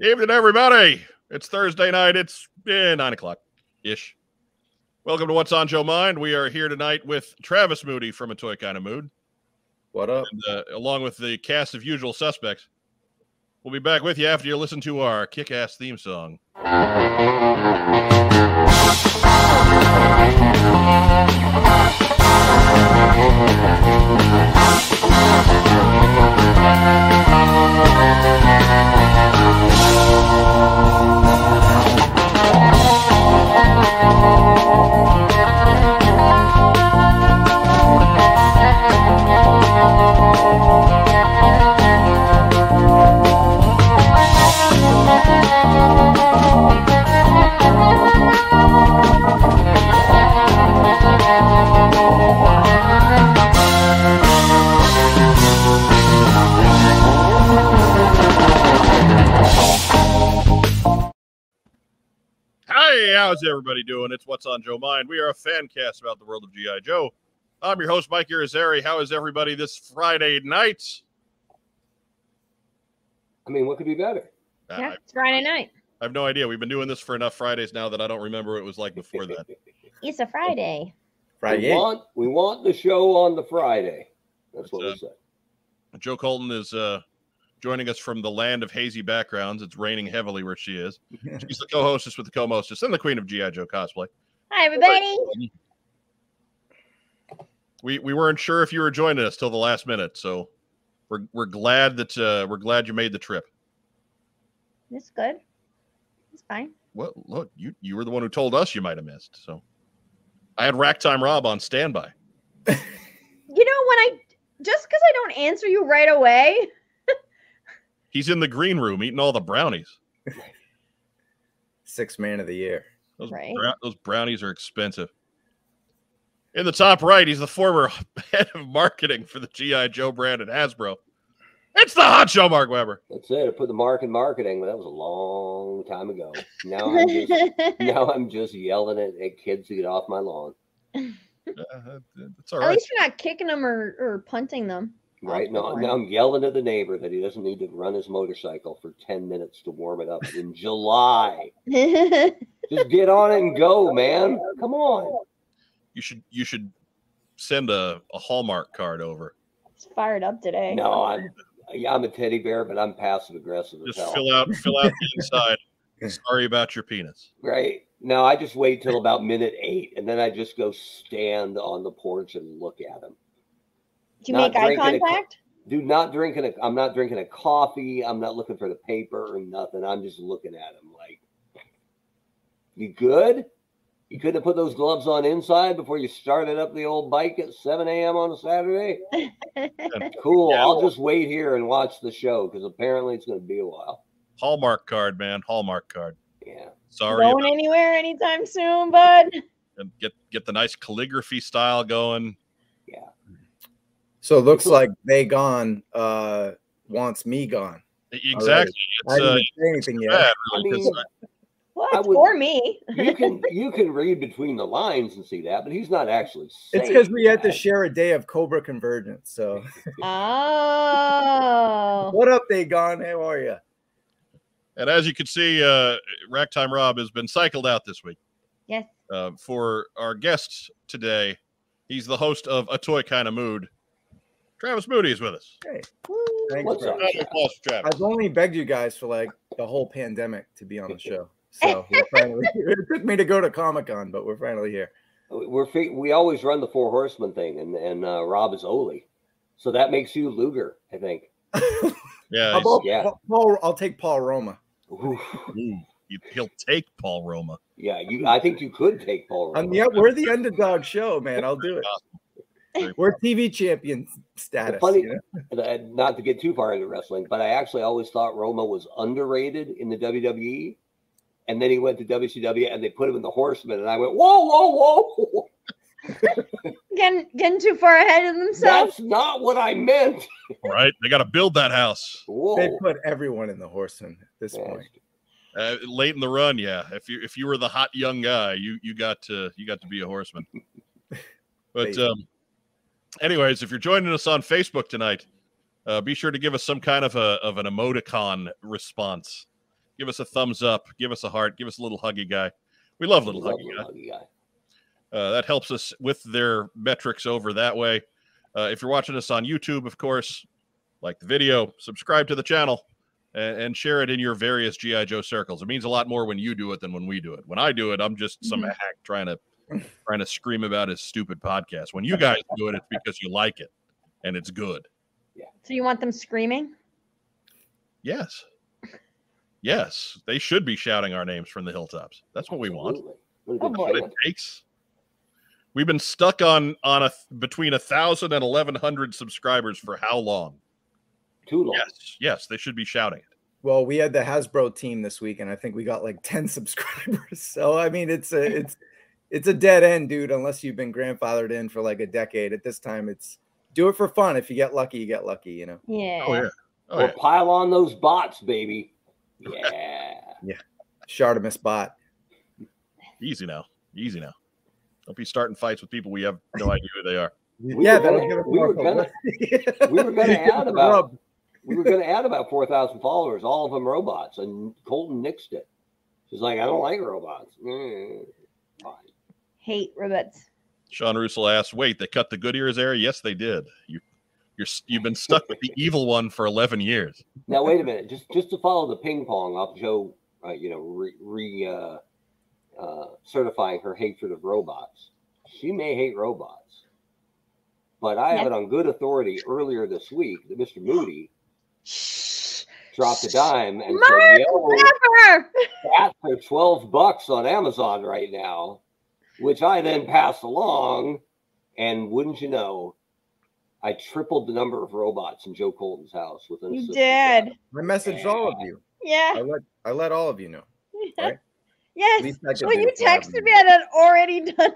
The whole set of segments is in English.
Evening, everybody. It's Thursday night. It's eh, nine o'clock ish. Welcome to What's on Joe Mind. We are here tonight with Travis Moody from A Toy Kind of Mood, What up? and, uh, along with the cast of usual suspects. We'll be back with you after you listen to our kick ass theme song. Hey, how's everybody doing? It's What's on Joe Mind. We are a fan cast about the world of G.I. Joe. I'm your host, Mike Irizarry. How is everybody this Friday night? I mean, what could be better? Uh, Yeah, it's Friday night. I have no idea. We've been doing this for enough Fridays now that I don't remember what it was like before that. It's a Friday. We Friday. want we want the show on the Friday. That's what Uh, we said. Joe Colton is uh, joining us from the land of hazy backgrounds. It's raining heavily where she is. She's the co-hostess with the co-hostess and the queen of GI Joe cosplay. Hi, everybody. We we weren't sure if you were joining us till the last minute, so we're we're glad that uh, we're glad you made the trip. It's good. It's fine. Well, look, you you were the one who told us you might have missed. So I had Rack Time Rob on standby. You know, when I just because I don't answer you right away, He's in the green room eating all the brownies. Six man of the year. Those, Right. brow- those brownies are expensive. In the top right, he's the former head of marketing for the GI Joe brand at Hasbro. It's the Hot Show, Mark Weber. That's it. I put the mark in marketing, but that was a long time ago. Now I'm just now I'm just yelling at, at kids to get off my lawn. Uh, it's all at right. least you're not kicking them or, or punting them. Right now, now I'm yelling at the neighbor that he doesn't need to run his motorcycle for ten minutes to warm it up in July. Just get on it and go, man. Come on. You should you should send a, a Hallmark card over. it's fired up today. No, I'm yeah, I'm a teddy bear, but I'm passive aggressive Just hell. fill out fill out the inside. Sorry about your penis. Right. No, I just wait till about minute eight, and then I just go stand on the porch and look at him. Do you not make eye drinking a co- contact? Dude, not drinking a. I'm not drinking a coffee. I'm not looking for the paper or nothing. I'm just looking at him like, you good? You couldn't have put those gloves on inside before you started up the old bike at 7 a.m. on a Saturday. Cool. Yeah. I'll just wait here and watch the show because apparently it's going to be a while. Hallmark card, man. Hallmark card. Yeah. Sorry Going about, anywhere anytime soon, bud? and get get the nice calligraphy style going. So it looks like they gone uh wants me gone. Exactly. I didn't uh, say anything yet. bad, I mean, What? I would- For me. you can you can read between the lines and see that, but he's not actually. It's because we had to share a day of Cobra Convergence. So Oh. what up, they gone? How are you? And as you can see, uh, Racktime Rob has been cycled out this week. Yes. Uh, for our guest today, he's the host of A Toy Kind of Mood. Travis Moody is with us. Hey, Woo. thanks. What's bro. up? Round of applause for Travis. I've only begged you guys for like the whole pandemic to be on the show. So we're finally it took me to go to Comic Con, but we're finally here. We're fi- we always run the four horsemen thing, and and uh, Rob is Ole, so that makes you Luger, I think. Yeah, How he's- about yeah. Paul, Paul- I'll take Paul Roma. Ooh, ooh, he- he'll take Paul Roma. yeah, you. I think you could take Paul. I'm, yeah, we're the underdog show, man. I'll do it. We're TV champion status. funny- you know? Not to get too far into wrestling, but I actually always thought Roma was underrated in the WWE, and then he went to WCW, and they put him in the Horsemen, and I went, whoa, whoa, whoa! Getting, getting too far ahead of themselves. That's not what I meant. Right? They got to build that house Whoa. They put everyone in the horseman at this Yeah. point. uh, late in the run. Yeah, if you if you were the hot young guy, you you got to you got to be a horseman. But um, anyways, if you're joining us on Facebook tonight, uh, be sure to give us some kind of a of an emoticon response. give us a thumbs up, give us a heart, give us a little huggy guy. We love little Love huggy the guy. huggy guy. Uh, that helps us with their metrics over that way. Uh, if you're watching us on YouTube, of course, like the video, subscribe to the channel, and, and share it in your various GI Joe circles. It means a lot more when you do it than when we do it. When I do it, I'm just some Mhm. hack trying to trying to scream about his stupid podcast. When you guys do it, it's because you like it and it's good. So you want them screaming? Yes, yes, they should be shouting our names from the hilltops. That's what we want. What Oh, good boy. what it takes. We've been stuck on on a between a thousand and eleven hundred subscribers for how long? Too long. Yes, yes, they should be shouting it. Well, we had the Hasbro team this week, and I think we got like 10 subscribers. So I mean, it's a it's it's a dead end, dude, unless you've been grandfathered in for like a decade. At this time, it's do it for fun. If you get lucky, you get lucky, you know. Yeah. Oh yeah, oh or yeah. pile on those bots, baby. Yeah. yeah. Shartimus bot. Easy now, easy now. Don't be starting fights with people we have no idea who they are. We yeah, were gonna- we were gonna- we were gonna add about- rub. we were going to add about 4,000 followers, all of them robots, and Colton nixed it. She's like, I don't like robots. Mm, fine. Hate robots. Sean Russell asks, "Wait, they cut the good ears there? Yes, they did. You, you're you've been stuck with the evil one for eleven years. Now, wait a minute. Just just to follow the ping pong up, Joe, uh, you know, re, re uh, uh, certifying her hatred of robots. She may hate robots, but I have it on good authority earlier this week that Mr. Moody dropped a dime and Mark said, "Yo, Never. Cats are 12 bucks on Amazon right now, which I then passed along. And wouldn't you know, I tripled the number of robots in Joe Colton's house with an You did. cat. I messaged all of you. Yeah. I let I let all of you know. Right. Yes. least When do you texted me, I had already done.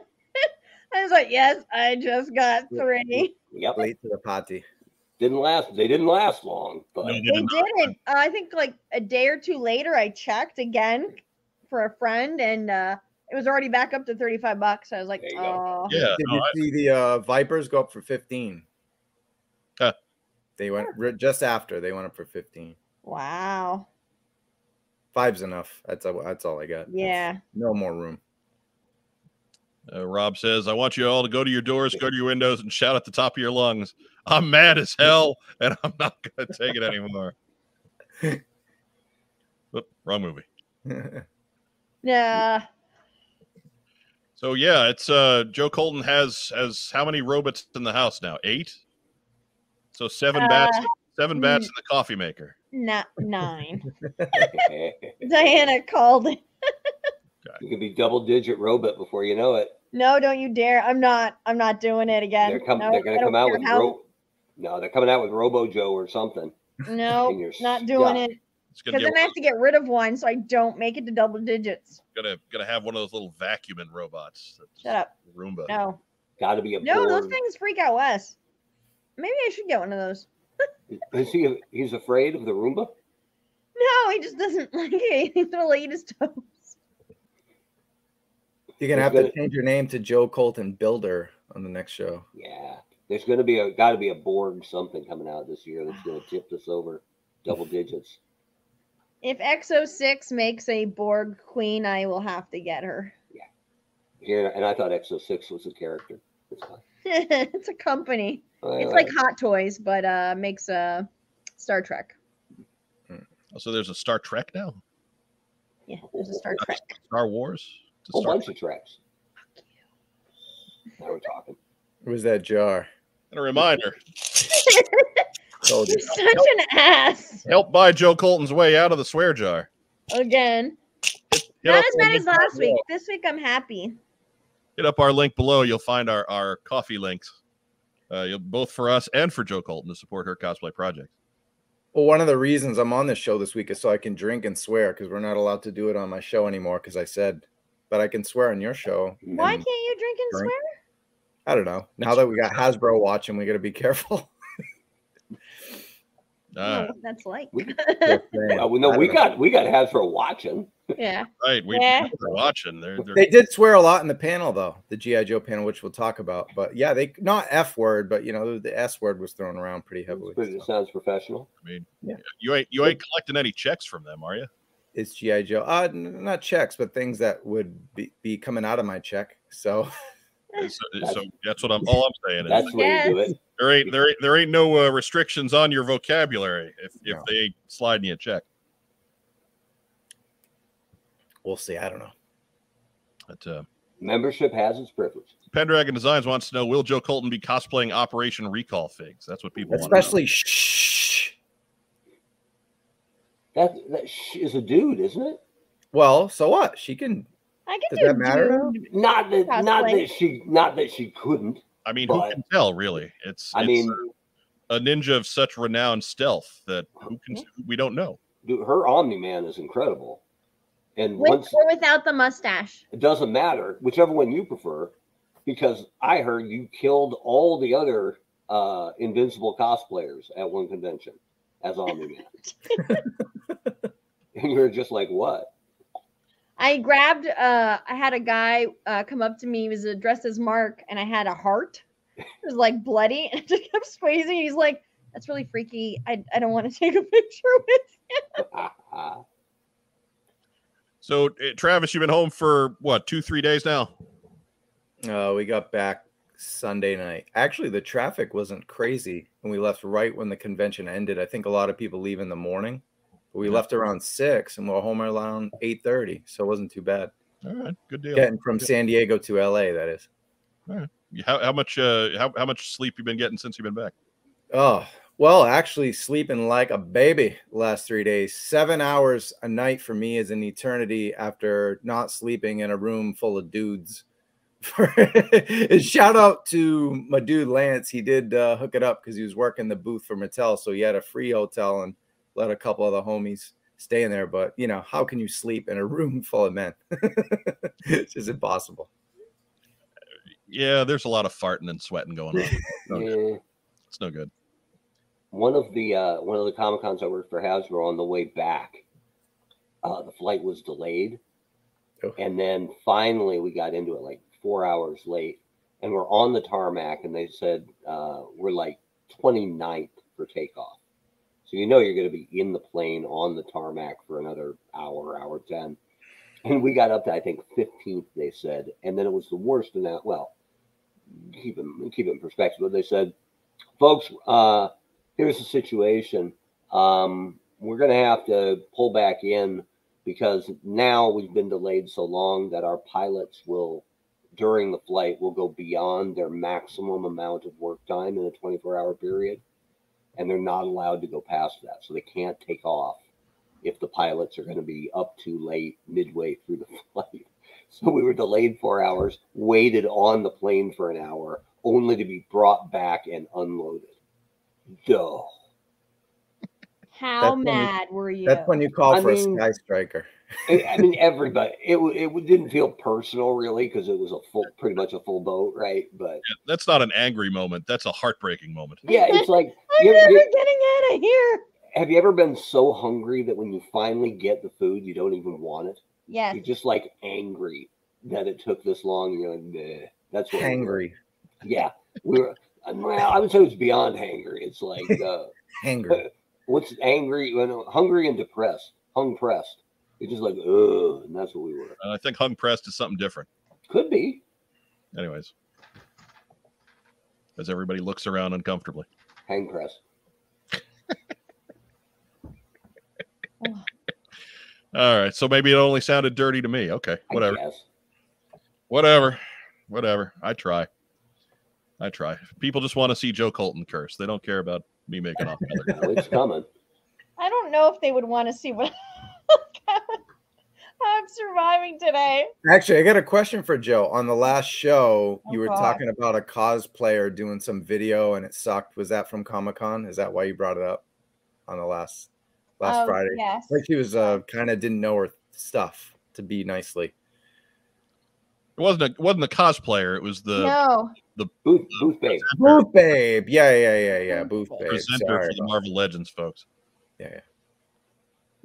I was like, yes, I just got three. Yep. Late to the party. Didn't last. They didn't last long, but No, they They did not. didn't. Uh, I think like a day or two later, I checked again for a friend, and uh, it was already back up to thirty-five bucks. I was like, There go. oh, Yeah, Did no, you I- see the uh, Vipers go up for 15? Huh. They went ri- just after they went up for 15. wow, Five's enough. That's all, that's all I got. That's yeah. no more room. Uh, Rob says, I want you all to go to your doors, go to your windows, and shout at the top of your lungs. I'm mad as hell, and I'm not going to take it anymore. Oop, wrong movie. Yeah. So yeah, it's uh Joe Colton has has how many robots in the house now? Eight. So seven bats, Uh, seven bats in the coffee maker. Not nine. Diana called it. You could be double digit robot before you know it. No, don't you dare! I'm not. I'm not doing it again. They're, com- no, they're gonna come out with how- ro- no, they're coming out with Robo Joe or something. No, and you're not doing stuck. it. It's gonna Because then I have to get rid of one, so I don't make it to double digits. gonna gonna have one of those little vacuuming robots. that's Shut up. Roomba. No, Got to be a no, those things freak out Wes. Maybe I should get one of those. Is he? He's afraid of the Roomba. No, he just doesn't like it. He's gonna eat his toes. You're gonna It's have to gonna- change your name to Joe Colton Builder on the next show. Yeah, there's going to be a got to be a Borg something coming out this year that's going to tip this over double digits. If Exo6 makes a Borg queen, I will have to get her. Yeah, here, and I thought Exo Six was a character. It's it's a company. I It's like like Hot Toys, but uh makes uh Star Trek. Oh, so there's a Star Trek now. Yeah, there's a Star Trek. Star Wars. A a Star bunch of tracks. Now we're talking. It was that jar. And a reminder: Told you. You're such an ass. help buy Joe Colton's way out of the swear jar. Again. Hit Not as our bad as last below. week. This week I'm happy. Hit up our link below. You'll find our our coffee links, uh, you'll, both for us and for Joe Colton to support her cosplay project. Well, one of the reasons I'm on this show this week is so I can drink and swear because we're not allowed to do it on my show anymore because I said, but I can swear on your show. Why can't you drink and drink. swear? I don't know. Now that we got Hasbro watching, we got to be careful. That's like. We, Just well, no, we don't know. got we got Hasbro watching. yeah. right. We, Yeah. we're watching. They're, they're They did swear a lot in the panel, though, the GI Joe panel, which we'll talk about. But yeah, they not F word, but you know the S word was thrown around pretty heavily. Pretty, so. sounds professional. I mean, Yeah. you ain't you ain't collecting any checks from them, are you? It's GI Joe. Uh, n- not checks, but things that would be, be coming out of my check. So So, so that's what I'm. All I'm saying is That's the way to do it. there ain't there ain't, there ain't no uh, restrictions on your vocabulary if if No. they ain't sliding you a check. we'll see. I don't know. But uh, Membership has its privilege. Pendragon Designs wants to know: Will Joe Colton be cosplaying Operation Recall figs? That's what people want. Especially shh. That that sh- is a dude, isn't it? Well, so what? She can. I can Does do that matter? dude. Not that not that she not that she couldn't. I mean, who can tell? Really, it's. I it's mean, a ninja of such renowned stealth that who can we don't know. dude, her Omni Man is incredible. And With once or without the mustache. it doesn't matter, whichever one you prefer, because I heard you killed all the other uh, Invincible cosplayers at one convention as Omni Man. and you're just like, what? I grabbed uh I had a guy uh come up to me, he was uh, dressed as Mark, and I had a heart. It was like bloody and it just kept squeezing. He's like, That's really freaky. I, I don't want to take a picture with him." So, uh, Travis, you've been home for what two, three days now? Uh, we got back Sunday night. Actually, the traffic wasn't crazy and we left right when the convention ended. I think a lot of people leave in the morning. But we Yeah. left around six and we are home around eight thirty, so it wasn't too bad. All right, good deal. Getting from San Diego to LA, that is. How, how much uh how, how much sleep you been getting since you've been back? Oh, well, actually sleeping like a baby last three days. Seven hours a night for me is an eternity after not sleeping in a room full of dudes. Shout out to my dude Lance. He did uh, hook it up because he was working the booth for Mattel. So he had a free hotel and let a couple of the homies stay in there. But you know, how can you sleep in a room full of men? it's just impossible. Yeah, there's a lot of farting and sweating going on. No good. Yeah. It's no good. one of the uh, one of the comic cons I worked for Hasbro on the way back, uh, the flight was delayed, Oh. and then finally we got into it like four hours late, and we're on the tarmac, and they said uh, we're like 29th for takeoff, so you know you're going to be in the plane on the tarmac for another hour, hour ten, and we got up to I think 15th they said, and then it was the worst in that. Well, keep it keep it in perspective, but they said, folks. uh here's the situation. Um, we're going to have to pull back in because now we've been delayed so long that our pilots will, during the flight, will go beyond their maximum amount of work time in a 24 hour period. And they're not allowed to go past that. So they can't take off if the pilots are going to be up too late midway through the flight. So we were delayed four hours, waited on the plane for an hour, only to be brought back and unloaded. Duh. How That's when you- mad were you? That's when you call I for mean- a sky striker. I I mean, everybody. It it didn't feel personal really because it was a full, pretty much a full boat, right? But Yeah, That's not an angry moment. That's a heartbreaking moment. yeah, it's like I'm you- never you- getting out of here. have you ever been so hungry that when you finally get the food, you don't even want it? Yeah, You're just like angry that it took this long. And you're like, nah. That's what we were. Yeah, we were. Well, I would say it's beyond hangry. It's like uh, Hangry. what's angry, you know, hungry and depressed, hung pressed. You're just like, ugh, and that's what we were. And I think hung pressed is something different. Could be. Anyways, as everybody looks around uncomfortably. Hang press. All right, so maybe it only sounded dirty to me. Okay, whatever, whatever, whatever. I try. I try. People just want to see Joe Colton curse. They don't care about me making off. with other guys. No, it's coming. I don't know if they would want to see what I'm surviving today. Actually, I got a question for Joe. On the last show, you Oh, were God. talking about a cosplayer doing some video and it sucked. Was that from Comic Con? Is that why you brought it up on the last last Oh, Friday? Yes. Like she was uh kind of didn't know her stuff to be nicely. It wasn't a it wasn't the cosplayer. It was the no. Booth, booth babe. Booth babe. Yeah, yeah, yeah, yeah. Booth babe. presenter Sorry for the Marvel Legends folks. Yeah, yeah.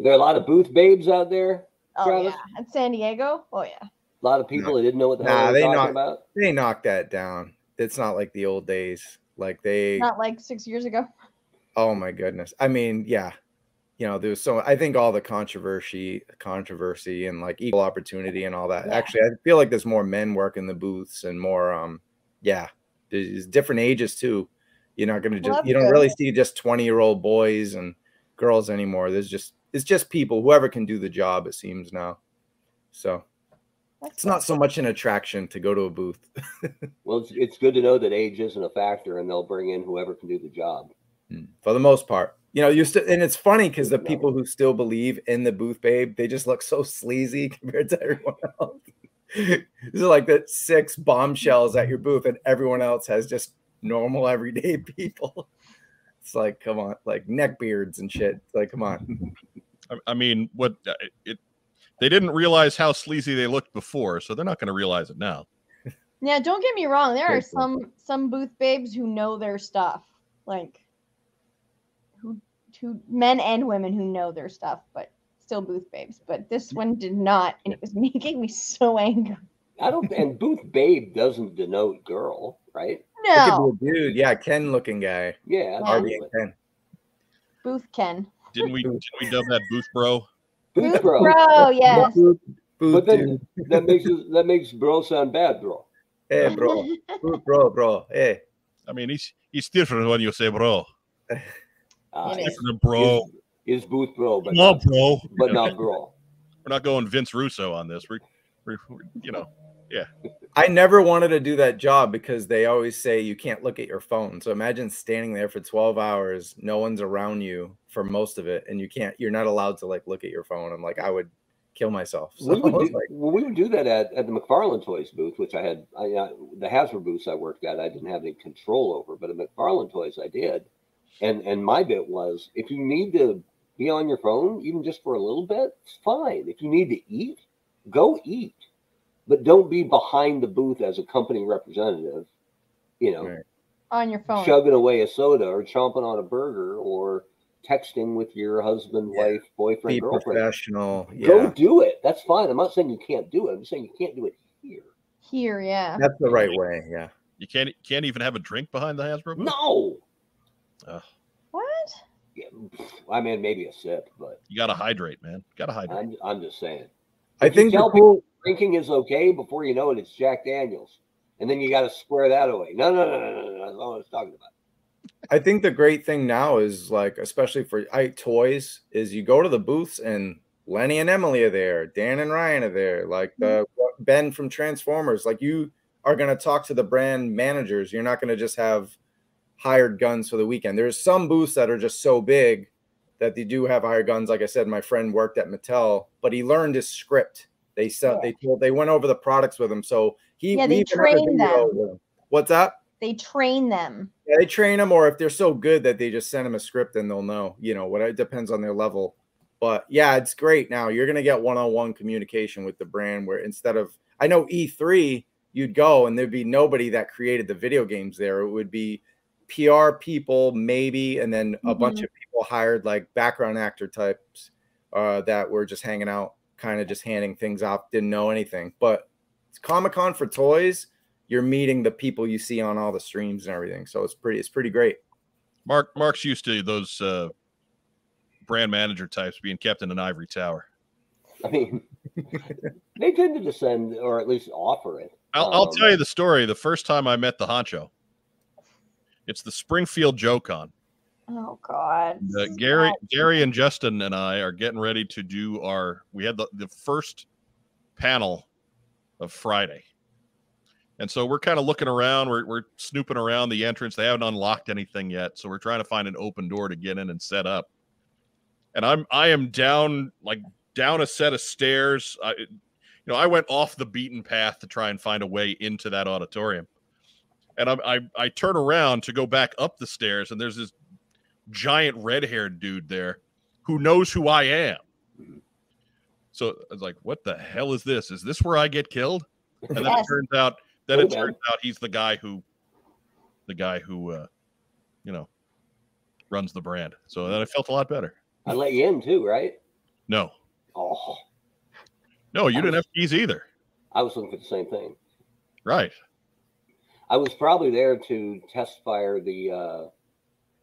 There are a lot of booth babes out there. Oh Travis? yeah. At San Diego. Oh yeah. A lot of people that didn't know what the hell they were they talking not- about. They knocked that down. It's not like the old days. Like they Not like six years ago. oh my goodness. I mean, yeah. you know, there's so I think all the controversy, controversy, and like equal opportunity and all that. Yeah. Actually, I feel like there's more men working the booths and more, um, yeah, there's different ages too. You're not gonna Well, just that's you don't good. really see just 20 year old boys and girls anymore. There's just it's just people whoever can do the job. It seems now. So That's it's not so much an attraction to go to a booth. Well, it's, it's good to know that age isn't a factor, and they'll bring in whoever can do the job. Mm, for the most part. You know, you still, and it's funny because the people who still believe in the booth babe, they just look so sleazy compared to everyone else. These are like the six bombshells at your booth, and everyone else has just normal everyday people. It's like, come on, like neck beards and shit. It's like, come on. I, I mean, what uh, it they didn't realize how sleazy they looked before, so they're not going to realize it now. Yeah, don't get me wrong. There are some some booth babes who know their stuff, like who who men and women who know their stuff, but still booth babes. But this one did not, and it was making me so angry. I don't, and booth babe doesn't denote girl, right? It could No, be a dude, yeah, Ken looking guy. Yeah, Yeah. Harvey and Ken. booth Ken. Didn't we? didn't we dub that booth bro? Booth Booth bro. bro, yes. Booth, booth But then dude. that makes that makes bro sound bad, bro. Hey, bro. Booth bro, bro. Hey. I mean, he's he's different when you say bro. Uh, It is. Different than bro. is, is booth bro, but Come not, bro. but not bro. We're not going Vince Russo on this. We're, we're, we're you know, I never wanted to do that job because they always say you can't look at your phone. So imagine standing there for 12 hours, no one's around you for most of it, and you can't, you're not allowed to like look at your phone. I'm like, I would kill myself. So we would do, like, well, we would do that at, at the McFarlane Toys booth, which I had. I, uh, the Hasbro booths I worked at, I didn't have any control over, but at McFarlane Toys, I did. And and my bit was, if you need to be on your phone, even just for a little bit, it's fine. If you need to eat, go eat, but don't be behind the booth as a company representative. You know, Right. on your phone. chugging away a soda or chomping on a burger or texting with your husband, Yeah. wife, boyfriend, be girlfriend. professional. Go do it. That's fine. I'm not saying you can't do it. I'm saying you can't do it here. Here, yeah. That's the right way. Yeah. you can't can't even have a drink behind the Hasbro. booth? No. What? Yeah, I mean, maybe a sip, but You got to hydrate, man. Got to hydrate. I'm, I'm just saying. I If think the cool, Drinking is okay. Before you know it, it's Jack Daniels, and then you got to square that away. No, no, no, no, no, no. That's not what I was talking about. I think the great thing now is like, especially for I toys, is you go to the booths and Lenny and Emily are there, Dan and Ryan are there, like the mm-hmm. Ben from Transformers. Like you are going to talk to the brand managers. You're not going to just have hired guns for the weekend. There's some booths that are just so big that they do have hired guns. Like I said, my friend worked at Mattel, but he learned his script. They said they told they went over the products with him, so he Yeah, they we even have a train them. What's up? They train them. Yeah, they train them, or if they're so good that they just send them a script and they'll know. You know, what it depends on their level. But yeah, it's great now. You're gonna get one-on-one communication with the brand where instead of I know E3, you'd go and there'd be nobody that created the video games there. It would be PR people, maybe, and then a bunch of people hired like background actor types uh, that were just hanging out, kind of just handing things off, didn't know anything. But it's Comic Con for toys, you're meeting the people you see on all the streams and everything. So it's pretty, it's pretty great. Mark Mark's used to those uh, brand manager types being kept in an ivory tower. I mean, they tend to descend or at least offer it. I'll, I'll Um, tell you the story. The first time I met the honcho, it's the Springfield Joe Con. Oh God. Uh, Gary, Gary, and Justin and I are getting ready to do our. We had the, the first panel of Friday, and so we're kind of looking around. We're we're snooping around the entrance. They haven't unlocked anything yet, so we're trying to find an open door to get in and set up. And I'm I am down like down a set of stairs. I, you know, I went off the beaten path to try and find a way into that auditorium. And I, I I turn around to go back up the stairs, and there's this giant red haired dude there who knows who I am. So I was like, what the hell is this? Is this where I get killed? And then it turns out then it turns out he's the guy who the guy who uh you know runs the brand. So then I felt a lot better. I let you in too, right? No. Oh, No, you didn't have keys either. I was looking for the same thing. Right. I was probably there to test fire the uh,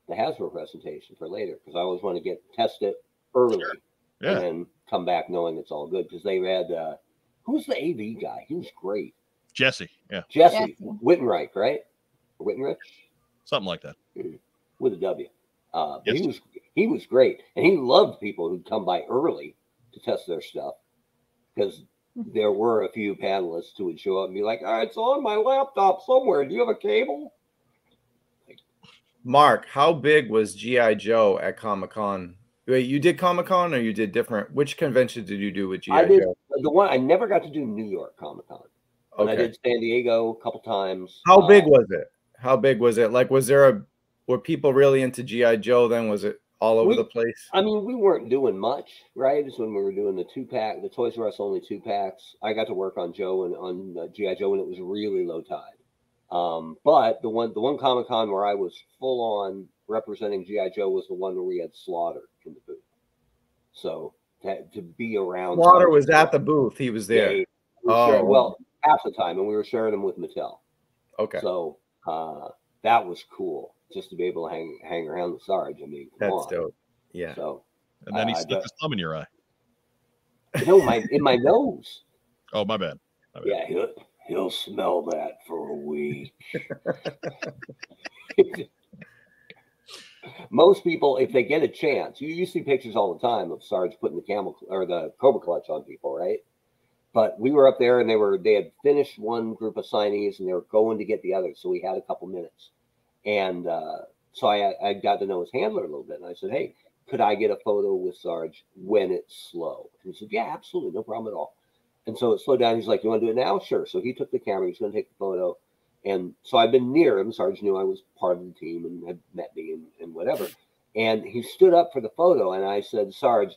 the Hasbro presentation for later because I always want to get test it, early Yeah. and come back knowing it's all good because they had uh, who's the AV guy? He was great. Jesse. Yeah. Jesse Jesse. Wittenreich, right? Wittenreich Something like that. with a W. Uh, Yes. He was he was great, and he loved people who'd come by early to test their stuff because there were a few panelists who would show up and be like, "Ah, "It's on my laptop somewhere. Do you have a cable?" Mark, how big was GI Joe at Comic Con? Wait, you did Comic Con or you did different? Which convention did you do with GI did Joe? the one I never got to do New York Comic Con. And I did San Diego a couple times. How big Uh, was it? How big was it? Like, was there a were people really into GI Joe? Then was it all over We- the place? I mean, we weren't doing much, right? It's when we were doing the two pack, the Toys R Us only two packs. I got to work on Joe and on uh, GI Joe, and it was really low tide. Um, but the one, the one Comic Con where I was full on representing GI Joe was the one where we had Slaughter in the booth. So to, to be around, Water was at the booth. He was Yeah, there. we were sharing- Oh. well, half the time, and we were sharing them with Mattel. Okay, So uh, that was cool, just to be able to hang hang around with Sarge. I mean, come that's on. dope. Yeah. So And then he stuck but- his thumb in your eye. no, my in my nose. Oh, my bad. My bad. Yeah, he'll, smell that for a week. Most people, if they get a chance, you, you see pictures all the time of Sarge putting the camel or the cobra clutch on people, right? But we were up there and they were they had finished one group of signees and they were going to get the other, so we had a couple minutes, and uh, so I I got to know his handler a little bit, and I said, hey, could I get a photo with Sarge when it's slow? And he said, yeah, absolutely, no problem at all. And so it slowed down. He's like, You want to do it now? Sure. So he took the camera, he's going to take the photo. And so I've been near him. Sarge knew I was part of the team and had met me and, and whatever. And he stood up for the photo. And I said, Sarge,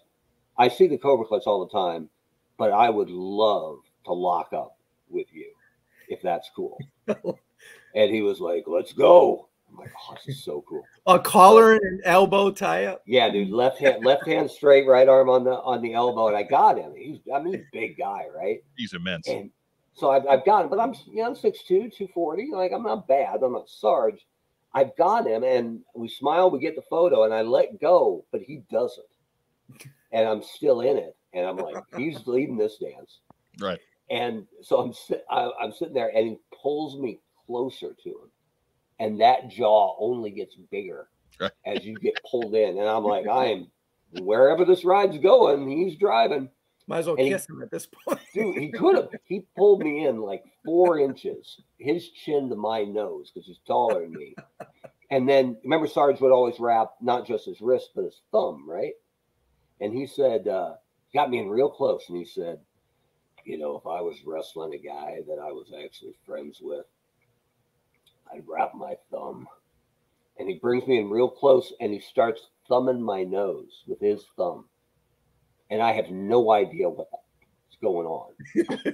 I see the Cobra Clutch all the time, but I would love to lock up with you if that's cool. and he was like, Let's go. I'm like, Oh, this is so cool. A collar and an elbow tie up. Yeah, dude, left hand, left hand straight, right arm on the on the elbow, and I got him. He's, I mean, he's a big guy, right? He's immense. And so I've, I've got him, but I'm you know, I'm 6'2, 240. Like I'm not bad. I'm not Sarge. I've got him, and we smile, we get the photo, and I let go, but he doesn't. And I'm still in it. And I'm like, he's leading this dance. Right. And so I'm sit, I, I'm sitting there, and he pulls me closer to him, and that jaw only gets bigger Right. as you get pulled in. And I'm like, I am wherever this ride's going, he's driving. Might as well And he- kiss him at this point. Dude, he could have. He pulled me in like four inches, his chin to my nose, because he's taller than me. And then remember, Sarge would always wrap not just his wrist, but his thumb, right? And he said, uh, got me in real close, and he said, You know, if I was wrestling a guy that I was actually friends with, I'd wrap my thumb. And he brings me in real close and he starts thumbing my nose with his thumb. And I have no idea what's going on.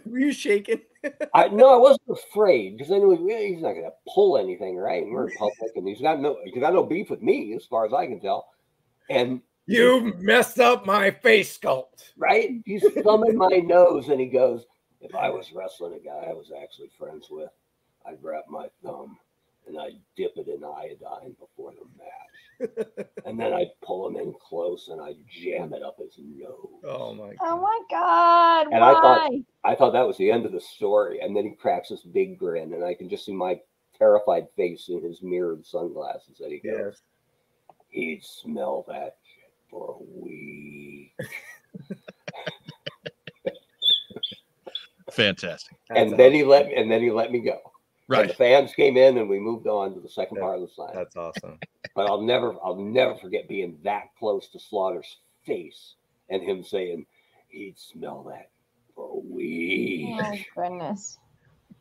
Were you shaking? I no, I wasn't afraid because I knew he- he's not going to pull anything, right? And we're in public, and he's got no, he's got no beef with me, as far as I can tell. And You messed up my face sculpt. right, he's thumbing my nose, and he goes, "If I was wrestling a guy I was actually friends with, I'd wrap my thumb and I'd dip it in iodine before the match, and then I'd pull him in close and I'd jam it up his nose." Oh my oh god. Oh my god! And I thought- I thought that was the end of the story. And then he cracks this big grin, and I can just see my terrified face in his mirrored sunglasses. And he goes, Yes. He'd smell that shit for a week. Fantastic. and That's then he awesome. let and then he let me go. And the fans came in and we moved on to the second Yeah, part of the sign. That's awesome. But I'll never I'll never forget being that close to Slaughter's face and him saying, He'd smell that for a week. Oh goodness.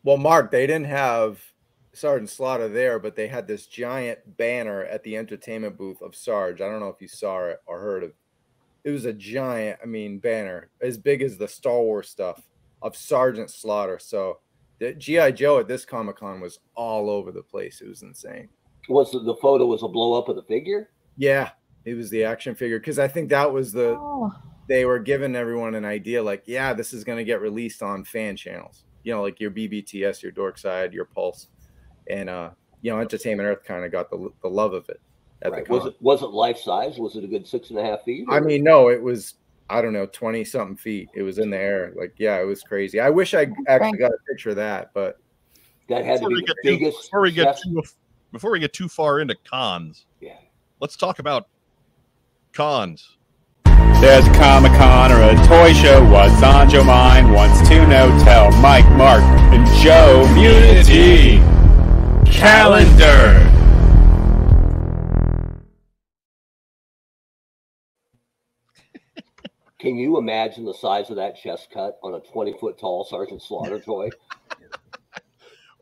Well, Mark, they didn't have Sergeant Slaughter there, but they had this giant banner at the entertainment booth of Sarge. I don't know if you saw it or heard of. It was a giant, I mean, banner as big as the Star Wars stuff of Sergeant Slaughter. So the GI Joe at this Comic Con was all over the place. It was insane. Was the, the photo was a blow up of the figure? Yeah, it was the action figure because I think that was the Oh, they were giving everyone an idea like, yeah, this is going to get released on fan channels, you know, like your BBTS, your Dork Side, your Pulse, and uh, you know, Entertainment Earth kind of got the the love of it. at Right. the Was it was it life size? Was it a good six and a half feet? I mean, no, it was I don't know, twenty something feet. It was in the air. Like, yeah, it was crazy. I wish I actually got a picture of that, but that had to Before be we the get too, biggest. before we get too, before we get too far into cons, yeah. let's talk about cons. There's a Comic Con or a toy show. What's on Joe mind? Wants to know. Tell Mike, Mark, and Joe. Community calendar. Can you imagine the size of that chest cut on a twenty foot tall Sergeant Slaughter toy?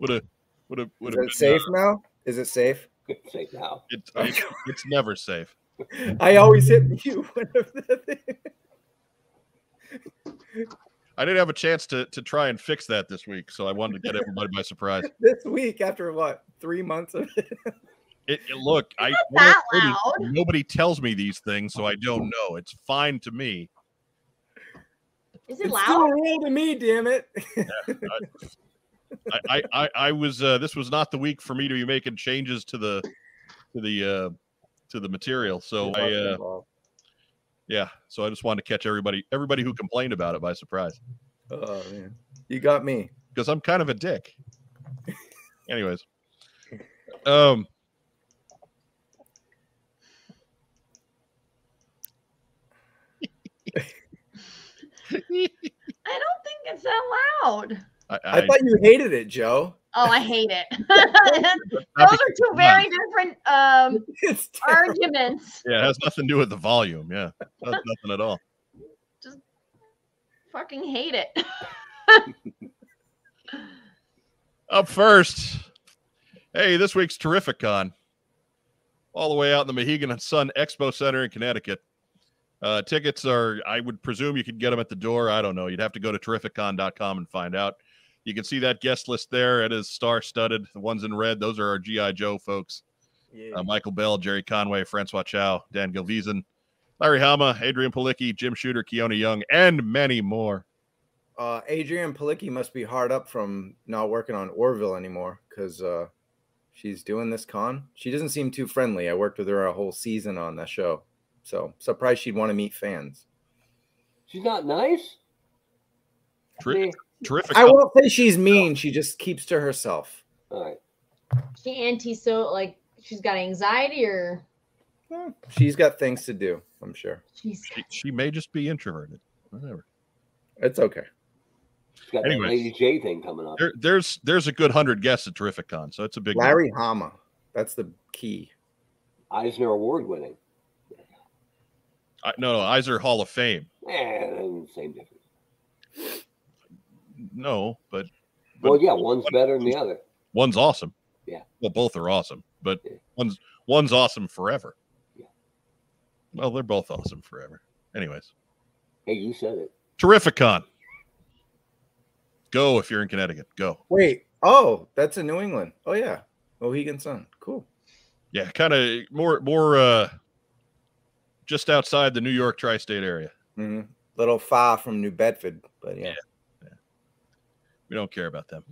Would have, would have, would is have it safe now? Is it safe? Say now. It's, it's, it's never safe. I always hit you whenever that thing. I didn't have a chance to to try and fix that this week, so I wanted to get everybody by surprise. this week after what three months of it. It, it- look, I that nobody, loud. nobody tells me these things, so I don't know. It's fine to me. Is it It's still loud? a rule to me, damn it. I, I, I, I was uh, this was not the week for me to be making changes to the to the uh, to the material. So I uh, yeah, so I just wanted to catch everybody everybody who complained about it by surprise oh man, you got me. because I'm kind of a dick. Anyways, um, I don't think it's that loud. I, I, I, thought you hated it, Joe. Oh, I hate it. Those are two very different um, arguments. yeah, it has nothing to do with the volume. Yeah, that's nothing at all. Just fucking hate it. Up first, hey, this week's Terrific Con, all the way out in the Mohegan Sun Expo Center in Connecticut. Uh, tickets are, I would presume you could get them at the door. I don't know. You'd have to go to terrificcon.com and find out. You can see that guest list there. It is star studded. The ones in red, those are our G.I. Joe folks. Yeah. Uh, Michael Bell, Gerry Conway, Francois Chau, Dan Gilvezan, Larry Hama, Adrianne Palicki, Jim Shooter, Keone Young, and many more. uh, Adrianne Palicki must be hard up from not working on Orville anymore because uh, she's doing this con. She doesn't seem too friendly. I worked with her a whole season on that show, so surprised she'd want to meet fans. She's not nice. Terri- Eh, terrific. I won't say she's mean. She just keeps to herself. all right. She anti so like she's got anxiety or She's got things to do. I'm sure She, she may just be introverted. Whatever. it's okay. She's got Anyways. Lady J thing coming up. There, there's there's a good hundred guests at Terrific Con, so it's a big. Larry Hama, that's the key. Eisner Award winning. I, no, no, Eisner Hall of Fame. Eh, same difference. No, but, but Well, yeah, one's better than the other. one's awesome. Yeah. Well, both are awesome, but Yeah. one's one's awesome forever. Yeah. Well, they're both awesome forever. Anyways, Hey, you said it. Terrific Con. Go if you're in Connecticut. Go. Wait, oh, that's in New England. Oh yeah, Mohegan Sun. Cool. Yeah, kind of more more uh just outside the New York tri-state area. hmm Little far from New Bedford, but yeah. We don't care about them.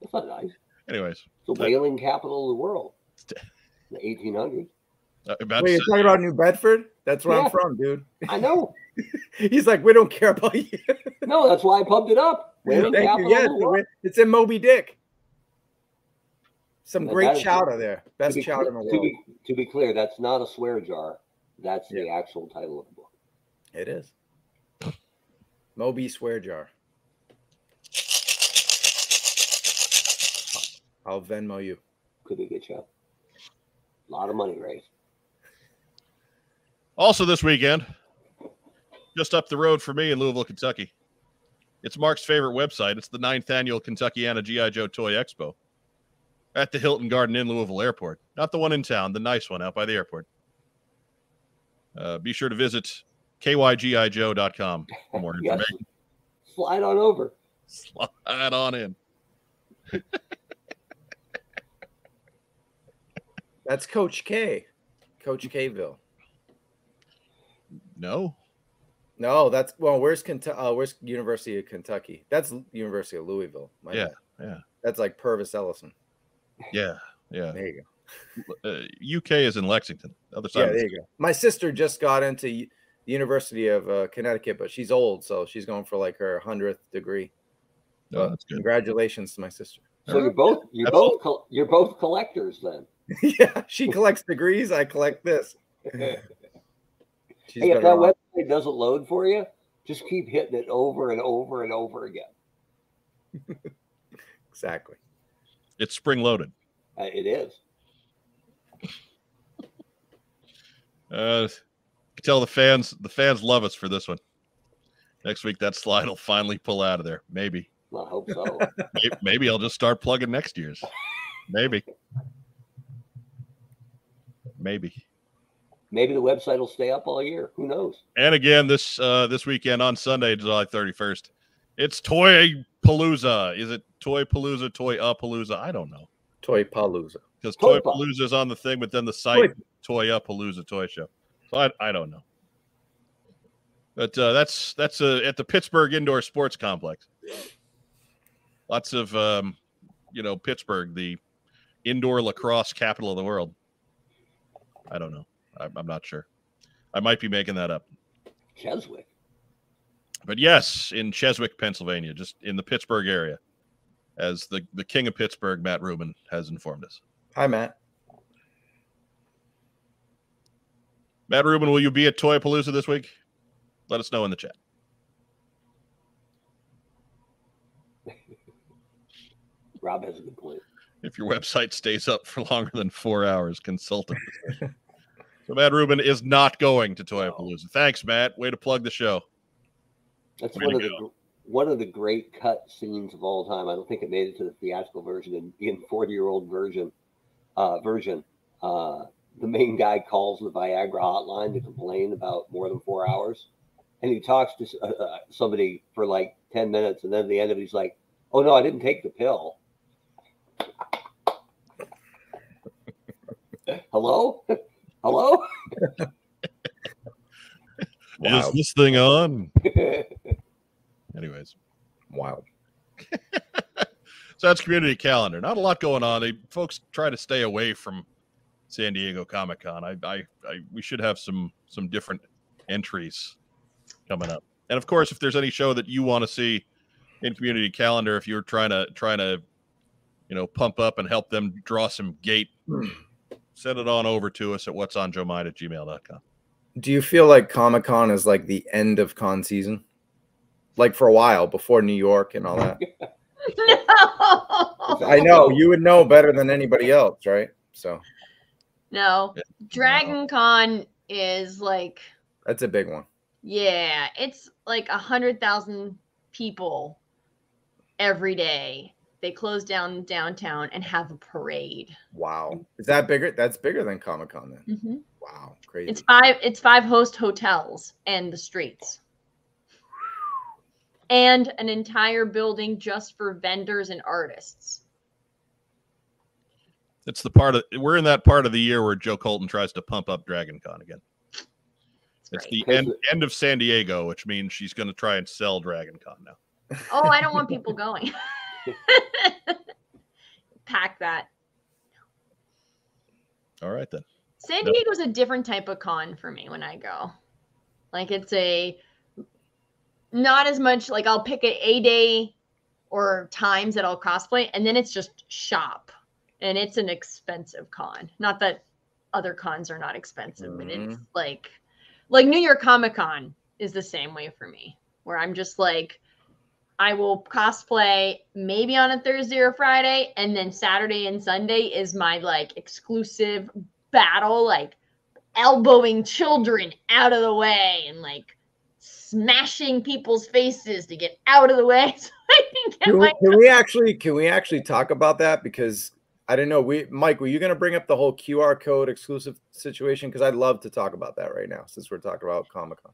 That's not nice. Anyways, It's the whaling capital of the world. The 1800s. uh, about Wait, you're talking about New Bedford? That's where Yeah. I'm from, dude. I know. He's like, we don't care about you. No, that's why I pumped it up. Whaling Thank you. capital Yeah, of it's, the world. it's in Moby Dick. Some Now, great that is- chowder there. To Best be, chowder in the to, world. be, to be clear, that's not a swear jar. That's the actual title of the book. It is. Moby swear jar. I'll Venmo you. Could be a good show. A lot of money raised. Also, this weekend, just up the road for me in Louisville, Kentucky, it's Mark's favorite website. It's the ninth annual Kentuckyana GI Joe Toy Expo at the Hilton Garden Inn Louisville Airport. Not the one in town, the nice one out by the airport. Uh, be sure to visit kygijoe.com for more Yes. information. Slide on over. Slide on in. That's Coach K. Coach Kville. No, No, that's well. Where's Kentucky? Uh, where's University of Kentucky? That's University of Louisville. My Yeah, bad. yeah. That's like Pervis Ellison. Yeah, yeah. There you uh, UK is in Lexington, other side. Yeah, there you go. My sister just got into the University of uh, Connecticut, but she's old, so she's going for like her hundredth degree. Oh, that's good. congratulations to my sister. So you're both you're Absolutely. both col- you're both collectors then. yeah, she collects degrees. I collect this. hey, if that around. website doesn't load for you, just keep hitting it over and over and over again. exactly. It's spring loaded. Uh, it is. Uh, tell the fans, the fans love us for this one. Next week, that slide will finally pull out of there. Maybe, I hope so. maybe, maybe I'll just start plugging next year's. Maybe, maybe. Maybe the website will stay up all year. Who knows? And again, this uh this weekend on Sunday, July thirty first, it's Toy Palooza. Is it Toy Palooza, Toy A Palooza? I don't know Toy Palooza. because Toy Toy Palooza is on the thing, but then the site Toy A Palooza Toy Show. So I, I don't know. But uh, that's that's uh, at the Pittsburgh Indoor Sports Complex. Lots of um, you know Pittsburgh, the indoor lacrosse capital of the world. I don't know. I'm, I'm not sure. I might be making that up. Cheswick. But yes, in Cheswick, Pennsylvania, just in the Pittsburgh area, as the, the king of Pittsburgh, Matt Rubin, has informed us. Hi, Matt. Matt Rubin, will you be at Toy Palooza this week? Let us know in the chat. Rob has a good point. If your website stays up for longer than four hours, consult him. so Matt Rubin is not going to Toy Palooza. Thanks, Matt. Way to plug the show. That's Way one of the one of the great cut scenes of all time. I don't think it made it to the theatrical version in, in 40 year old version uh, version. Uh, the main guy calls the Viagra hotline to complain about more than four hours, and he talks to uh, uh, somebody for like 10 minutes, and then at the end of it, he's like, "Oh no, I didn't take the pill." Hello, hello. Is this thing on? Anyways, Wow. so that's community calendar. Not a lot going on. They folks try to stay away from San Diego Comic Con. I, I, I, we should have some some different entries coming up. And of course, if there's any show that you want to see in community calendar, if you're trying to trying to, you know, pump up and help them draw some gate, hmm. send it on over to us at what's on Joe at gmail.com. Do you feel like Comic Con is like the end of con season? Like for a while before New York and all that. no. I know you would know better than anybody else, right? So No. Dragon Con is like, that's a big one. yeah, it's like a hundred thousand people every day. They close down downtown and have a parade. Wow. Is that bigger? That's bigger than Comic Con then. Mhm. Wow. Crazy. It's five. It's five host hotels and the streets, and an entire building just for vendors and artists. It's the part of we're in that part of the year where Joe Colton tries to pump up Dragon Con again. It's great. the end the- end of San Diego, which means she's going to try and sell Dragon Con now. Oh, I don't want people going. Pack that. All right then. San. Diego's a different type of con for me when I go. Like it's a not as much like I'll pick a, a day or times that I'll cosplay and then it's just shop. And it's an expensive con. Not that other cons are not expensive, but it's mm-hmm. like like New York Comic Con is the same way for me. Where I'm just like I will cosplay maybe on a Thursday or Friday, and then Saturday and Sunday is my like exclusive battle, like elbowing children out of the way and like smashing people's faces to get out of the way so I can get Can we, my can we actually can we actually talk about that? Because I don't know. We Mike, were you gonna bring up the whole QR code exclusive situation? Because I'd love to talk about that right now, since we're talking about Comic Con.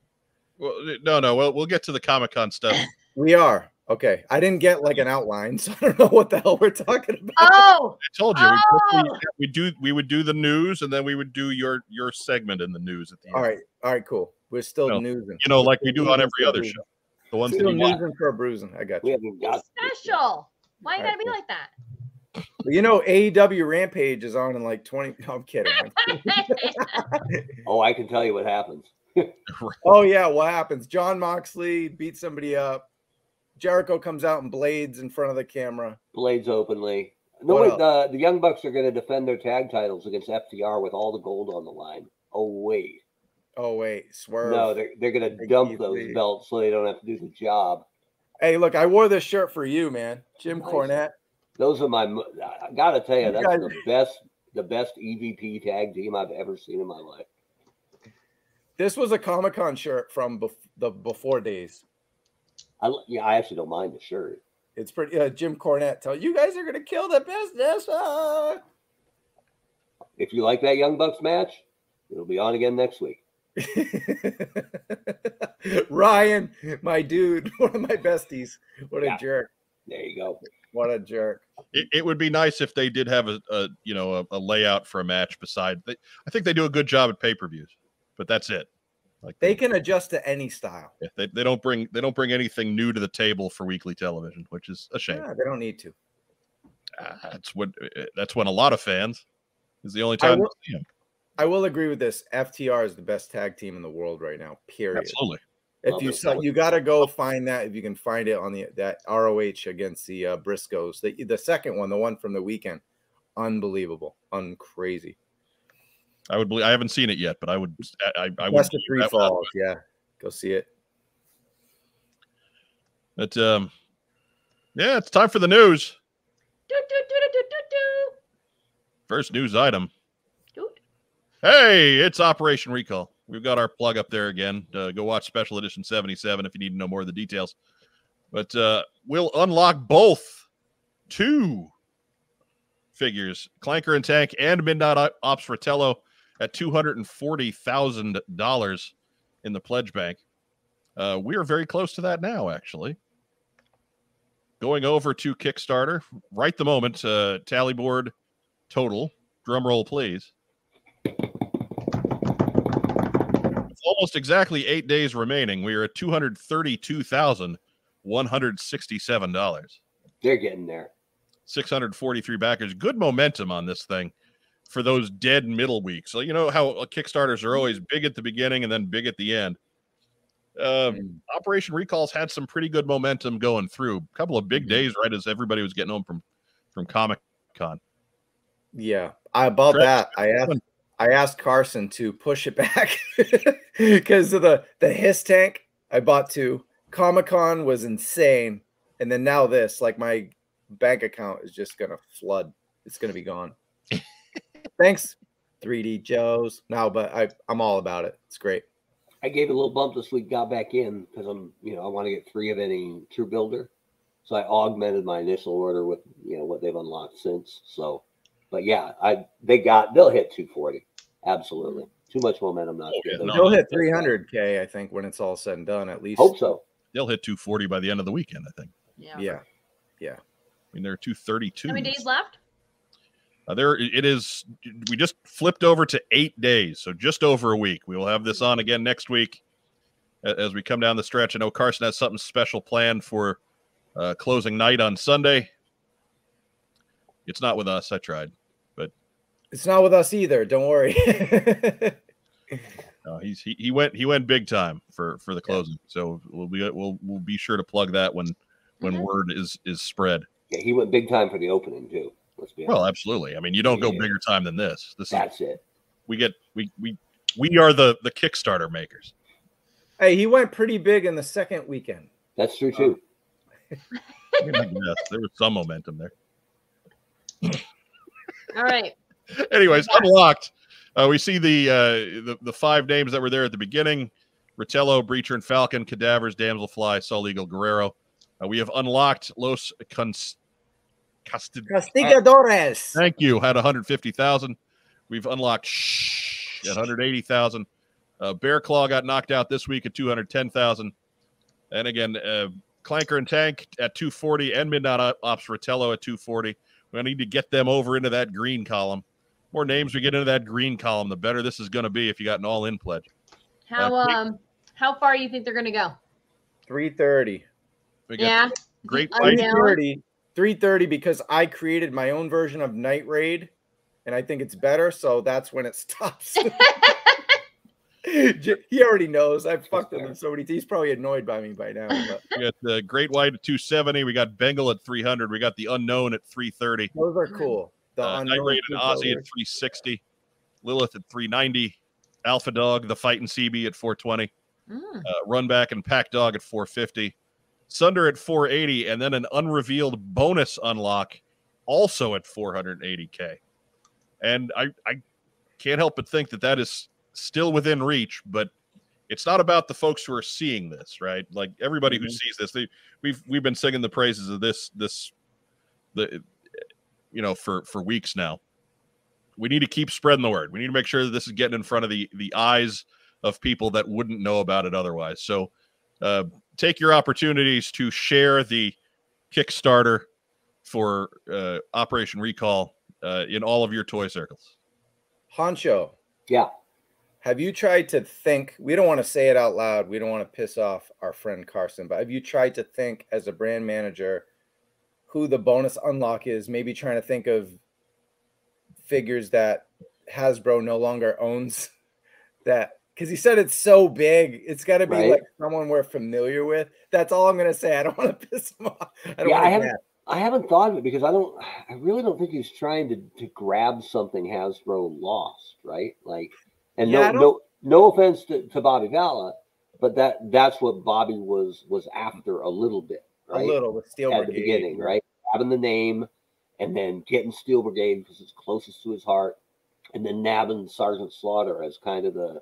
Well, no, no. Well, we'll get to the Comic Con stuff. We are. Okay. I didn't get like an outline, so I don't know what the hell we're talking about. Oh, I told you we, Oh! we do we would do the news and then we would do your your segment in the news at the end. All right. All right, cool. We're still No, newsing. You know, like we do on every other show. The ones Still you want. newsing for a bruising. I got We you. haven't got special. Why you All gotta right, be cool. like that? You know, AEW Rampage is on in like 20. No, I'm kidding. Oh, I can tell you what happens. oh, yeah. What happens? Jon Moxley beats somebody up. Jericho comes out and blades in front of the camera. Blades openly. No, What wait, the, the Young Bucks are going to defend their tag titles against FTR with all the gold on the line. Oh, wait. Oh, wait. Swerve. No, they're, they're going to dump those belts so they don't have to do the job. Hey, look, I wore this shirt for you, man. Jim Nice. Cornette. Those are my. I got to tell you, that's the best, the best EVP tag team I've ever seen in my life. This was a Comic Con shirt from bef- the before days. I, l- yeah, I actually don't mind the shirt. It's pretty. Uh, Jim Cornette tell you guys are gonna kill the business. ah." If you like that Young Bucks match, it'll be on again next week. Ryan, my dude, one of my besties. What a jerk! There you go. What a jerk! It, it would be nice if they did have a, a you know a, a layout for a match beside. They, I think they do a good job at pay per views, but that's it. Like They can adjust to any style. Yeah, they, they don't bring they don't bring anything new to the table for weekly television, which is a shame. Yeah, they don't need to. Ah, that's what that's when a lot of fans is the only I time will- they see 'em. I will agree with this. FTR is the best tag team in the world right now. Period. Absolutely. If Love you saw, you got to go find that if you can find it on the that ROH against the uh, Briscoes. The the second one, the one from the weekend, unbelievable, uncrazy. I would believe I haven't seen it yet, but I would I, I, I would three that would happen. falls. Yeah, go see it. But um yeah, it's time for the news. Do, do, do, do, do, do, do. First news item. Hey, it's Operation Recall. We've got our plug up there again. Uh, go watch Special Edition 77 if you need to know more of the details. But uh, we'll unlock both two figures, Clanker and Tank and Midnight Ops Fratello at $240,000 in the pledge bank. Uh, we are very close to that now, actually. Going over to Kickstarter right the moment, uh, tally board total. Drum roll, please. With almost exactly eight days remaining. We are at two hundred thirty-two thousand one hundred sixty-seven dollars. They're getting there. 643 backers. Good momentum on this thing for those dead middle weeks. So you know how uh, Kickstarters are always big at the beginning and then big at the end. Uh, Mm. Operation Recalls had some pretty good momentum going through. A couple of big Mhm. days right as everybody was getting home from from Comic Con. Yeah, I, about that, I asked I asked Carson to push it back because of the the hiss tank. I bought two. Comic Con was insane, and then now this, like my bank account is just gonna flood. It's gonna be gone. Thanks, 3D Joes. No, but I I'm all about it. It's great. I gave a little bump this week, got back in because I'm, you know, I want to get three of any True Builder. So I augmented my initial order with, you know, what they've unlocked since. So, but yeah, I they got they'll hit 240. Absolutely. Too much momentum. Not Oh, good. yeah, Those no, He'll hit 300k, I think, when it's all said and done. At least. Hope so. They'll hit 240 by the end of the weekend, I think. Yeah. Yeah. Yeah. I mean, they're 232. How many days left? Uh, there it is. We just flipped over to eight days, so just over a week. We will have this on again next week as we come down the stretch. I know Carson has something special planned for uh, closing night on Sunday. It's not with us. I tried. But it's not with us either. Don't worry. Uh, he's he, he went he went big time for for the closing. So we'll be we'll we'll be sure to plug that when when Mhm. word is is spread. Yeah, he went big time for the opening too. Let's be Well, absolutely. I mean, you don't go Yeah. bigger time than this. This is it. we get we we we are the the Kickstarter makers. hey, he went pretty big in the second weekend. That's true too. I mean, I guess there was some momentum there. All right. Anyways, unlocked. Uh, we see the, uh, the the five names that were there at the beginning: Ritello, Breacher, and Falcon, Cadavers, Damselfly, Sol Eagle, Guerrero. Uh, we have unlocked Los Cons- Castid- Castigadores. Thank you. Had 150,000. We've unlocked Shh at 180,000. Uh, Bear Claw got knocked out this week at 210,000. And again, uh, Clanker and Tank at 240 and Midnight Ops Ritello at 240. We need to get them over into that green column. More names we get into that green column, the better this is going to be if you got an all in pledge. How Uh, um how far you think they're gonna go? 330. We got Yeah. great fight. 330. 330 because I created my own version of Night Raid and I think it's better. So that's when it stops. he already knows. I've fucked with him so many. He's probably annoyed by me by now. But. We got the Great White at 270. We got Bengal at 300. We got the Unknown at 330. Those are cool. The uh, Night Raid and Ozzy at 360. Lilith at 390. Alpha Dog, the Fighting CB at 420. Mm. Uh, Run Back and Pack Dog at 450. Sunder at 480. And then an unrevealed bonus unlock also at 480K. And I, I can't help but think that that is still within reach, but it's not about the folks who are seeing this, right? Like everybody mm-hmm. who sees this, they, we've we've been singing the praises of this this the you know for for weeks now. We need to keep spreading the word. We need to make sure that this is getting in front of the the eyes of people that wouldn't know about it otherwise. So uh, take your opportunities to share the Kickstarter for uh, Operation Recall uh, in all of your toy circles. Honcho. Yeah. Have you tried to think? We don't want to say it out loud. We don't want to piss off our friend Carson, but have you tried to think as a brand manager who the bonus unlock is? Maybe trying to think of figures that Hasbro no longer owns that because he said it's so big, it's got to be right. like someone we're familiar with. That's all I'm gonna say. I don't want to piss him off. I don't yeah, I haven't, I haven't thought of it because I don't. I really don't think he's trying to to grab something Hasbro lost, right? Like and yeah, no, no, no offense to, to Bobby Valla, but that that's what Bobby was was after a little bit, right? A little with Steel at Brigade, the beginning, right? Having the name, and then getting Steel Brigade because it's closest to his heart, and then nabbing Sergeant Slaughter as kind of the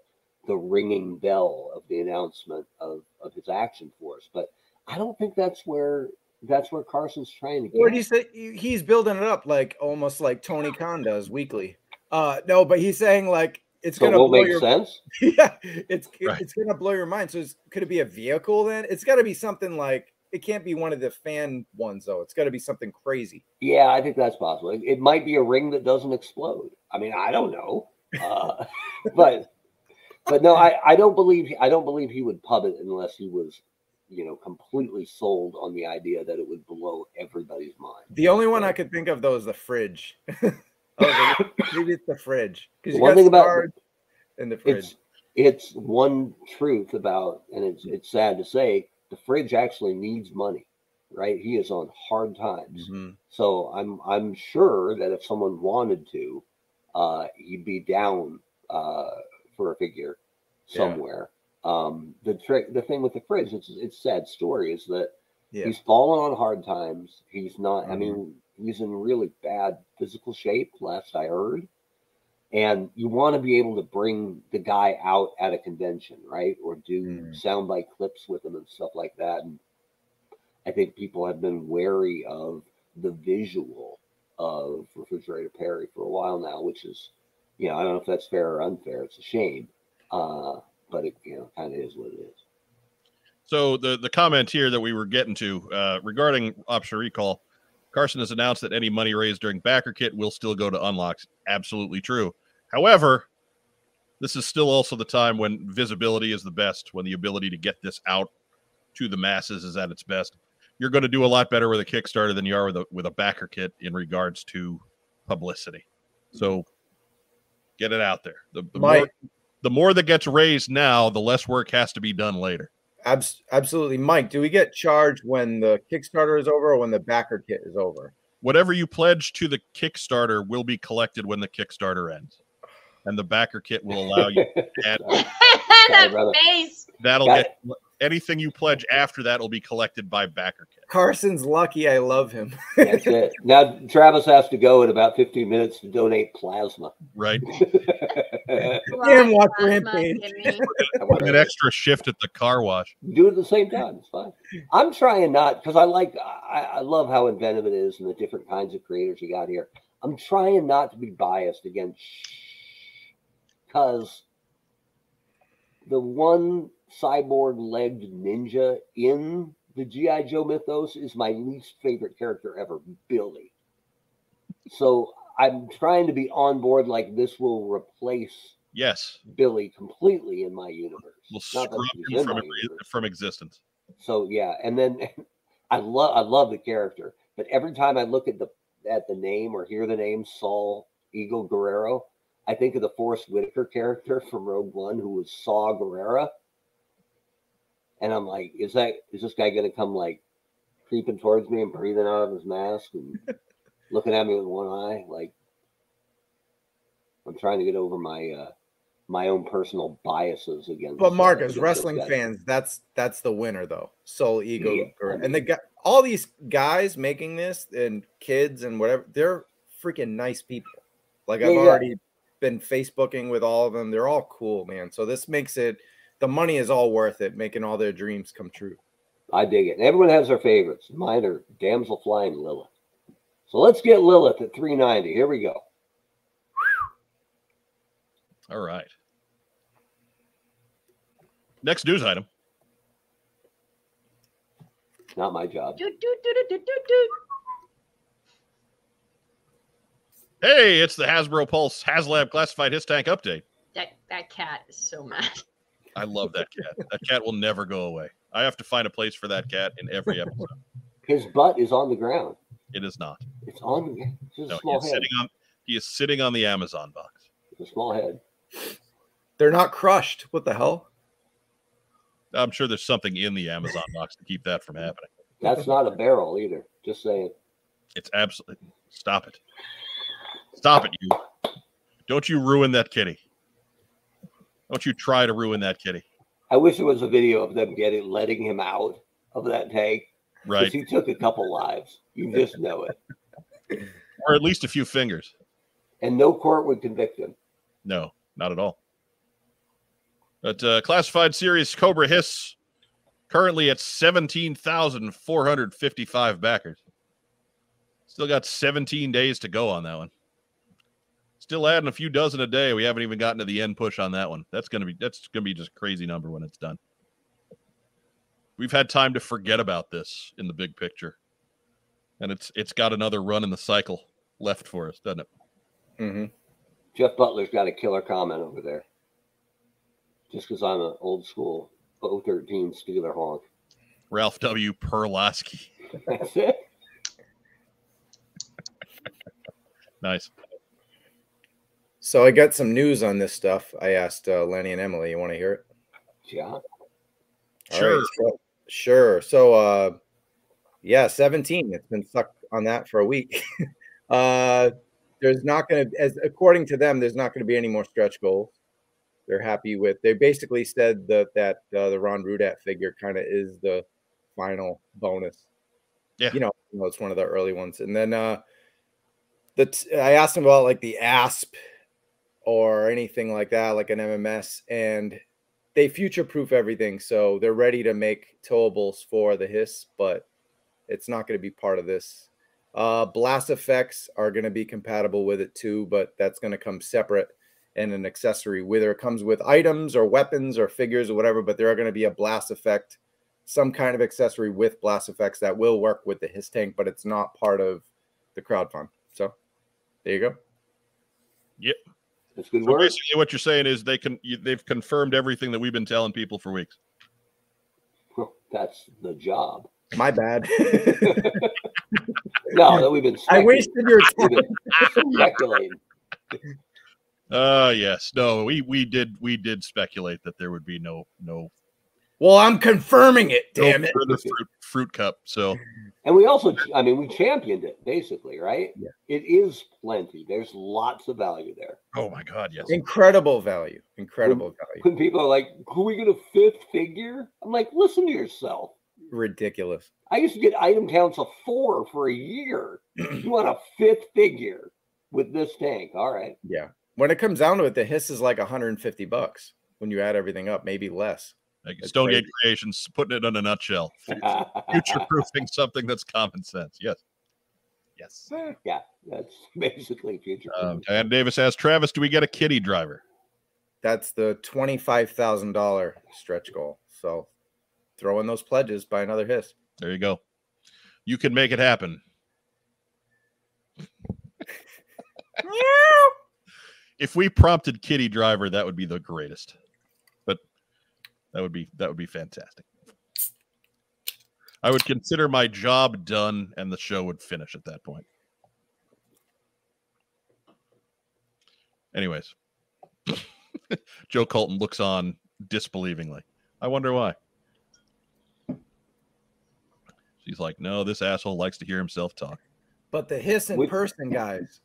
the ringing bell of the announcement of of his action force. But I don't think that's where that's where Carson's trying to get. Where do you say he's building it up like almost like Tony Khan does weekly? Uh no, but he's saying like it's so gonna blow make your, sense. Yeah, it's right. it's gonna blow your mind. So could it be a vehicle then? It's got to be something like it can't be one of the fan ones though. It's got to be something crazy. Yeah, I think that's possible. It, it, might be a ring that doesn't explode. I mean, I don't know, uh, but but no, I I don't believe I don't believe he would pub it unless he was you know completely sold on the idea that it would blow everybody's mind. The only one I could think of though is the fridge. Oh, maybe it's the fridge. Because one thing about in the fridge. It's, it's one truth about, and it's it's sad to say, the fridge actually needs money, right? He is on hard times. Mm-hmm. So I'm I'm sure that if someone wanted to, uh, he'd be down uh, for a figure somewhere. Yeah. Um, the trick, the thing with the fridge, it's it's sad story is that yeah. he's fallen on hard times. He's not. Mm-hmm. I mean, he's in really bad physical shape, last I heard. And you want to be able to bring the guy out at a convention, right? Or do mm. soundbite clips with him and stuff like that. And I think people have been wary of the visual of Refrigerator Perry for a while now, which is, you know, I don't know if that's fair or unfair. It's a shame. Uh, but it, you know, kind of is what it is. So the the comment here that we were getting to uh, regarding option recall, Carson has announced that any money raised during backer kit will still go to unlocks. Absolutely true. However, this is still also the time when visibility is the best, when the ability to get this out to the masses is at its best. You're going to do a lot better with a Kickstarter than you are with a with a backer kit in regards to publicity. So get it out there. The, the more the more that gets raised now, the less work has to be done later. Abs- absolutely, Mike. Do we get charged when the Kickstarter is over or when the backer kit is over? Whatever you pledge to the Kickstarter will be collected when the Kickstarter ends, and the backer kit will allow you. to add, that face. That'll Got get it anything you pledge after that will be collected by backer kit. Carson's lucky. I love him. That's it. Now Travis has to go in about 15 minutes to donate plasma. Right. Damn, watch Rampage. An extra shift at the car wash. Do it at the same time. It's fine. I'm trying not because I like I, I love how inventive it is and the different kinds of creators you got here. I'm trying not to be biased against because the one cyborg legged ninja in the G.I. Joe mythos is my least favorite character ever, Billy. So I'm trying to be on board like this will replace yes Billy completely in my universe. We'll scrub him from, from existence. So yeah, and then I love I love the character, but every time I look at the at the name or hear the name Saul Eagle Guerrero, I think of the Forrest Whitaker character from Rogue One, who was Saw Gerrera. And I'm like, is that is this guy gonna come like creeping towards me and breathing out of his mask and looking at me with one eye? Like I'm trying to get over my uh my own personal biases against. But against wrestling fans, that's that's the winner though. Soul Ego, Yeah, I and the mean- guy, all these guys making this and kids and whatever, they're freaking nice people. Like I've yeah. already been Facebooking with all of them. They're all cool, man. So this makes it the money is all worth it, making all their dreams come true. I dig it. Everyone has their favorites. Mine are Damsel Flying Lilith. So let's get Lilith at 390. Here we go. All right. Next news item. Not my job. Do, do, do, do, do, do, do. Hey, it's the Hasbro Pulse HasLab Classified His Tank update. That that cat is so mad. I love that cat. that cat will never go away. I have to find a place for that cat in every episode. His butt is on the ground. It is not. It's on the It's No, a he small is head. sitting on he is sitting on the Amazon box. It's a small head. They're not crushed. What the hell? I'm sure there's something in the Amazon box to keep that from happening. That's not a barrel either. Just saying. It's absolutely stop it. Stop it, you. Don't you ruin that kitty. Don't you try to ruin that kitty. I wish there was a video of them getting letting him out of that tank. Right. Because he took a couple lives. You just know it. Or at least a few fingers. And no court would convict him. No, not at all. But uh, classified series Cobra Hiss currently at 17,455 backers. Still got 17 days to go on that one. Still adding a few dozen a day. We haven't even gotten to the end push on that one. That's gonna be that's gonna be just a crazy number when it's done. We've had time to forget about this in the big picture. And it's it's got another run in the cycle left for us, doesn't it? Mm-hmm. Jeff Butler's got a killer comment over there. Just because I'm an old school 013 Steeler honk. Ralph W. Pulaski. That's it. Nice. So I got some news on this stuff. I asked uh, Lenny and Emily. You want to hear it? Yeah. All Sure. right, so- sure. So uh yeah, 17. It's been stuck on that for a week. uh there's not gonna as according to them, there's not gonna be any more stretch goals. They're happy with they basically said that that uh, the Ron Rudat figure kind of is the final bonus. Yeah. You know, you know, it's one of the early ones. And then uh the t- I asked him about like the ASP or anything like that, like an MMS, and they future proof everything. So they're ready to make towables for the hiss, but it's not going to be part of this. Uh, blast effects are going to be compatible with it too, but that's going to come separate and an accessory, whether it comes with items or weapons or figures or whatever. But there are going to be a blast effect, some kind of accessory with blast effects that will work with the hiss tank, but it's not part of the crowd crowdfund. So there you go. That's good So work. basically, what you're saying is they can you, they've confirmed everything that we've been telling people for weeks. That's the job. My bad. No, that we've been I wasted your We've time. been speculating. Uh yes, no, we we did we did speculate that there would be no no, Well, I'm confirming it. Damn no it. fruit, fruit cup. So And we also, I mean, we championed it basically, right? Yeah. It is plenty. There's lots of value there. oh my god, yes. Incredible value. Incredible value. When people are like, "Can we get a fifth figure?" I'm like, "Listen to yourself." Ridiculous. I used to get item counts of four for a year. you want a fifth figure with this tank? All right. Yeah. When it comes down to it, the hiss is like 150 bucks when you add everything up, maybe less. Like That's Stonegate crazy. Creations putting it in a nutshell. Future proofing something that's common sense. Yes. Yes. yeah, that's basically future. Um, and Davis asks Travis, do we get a kitty driver? That's the $25,000 stretch goal. So throw in those pledges, by another hiss. There you go. You can make it happen. if we prompted Kitty Driver, that would be the greatest. But that would be that would be fantastic. I would consider my job done, and the show would finish at that point. Anyways, Joe Colton looks on disbelievingly. I wonder why. She's like, no, this asshole likes to hear himself talk. But the hiss in person, guys,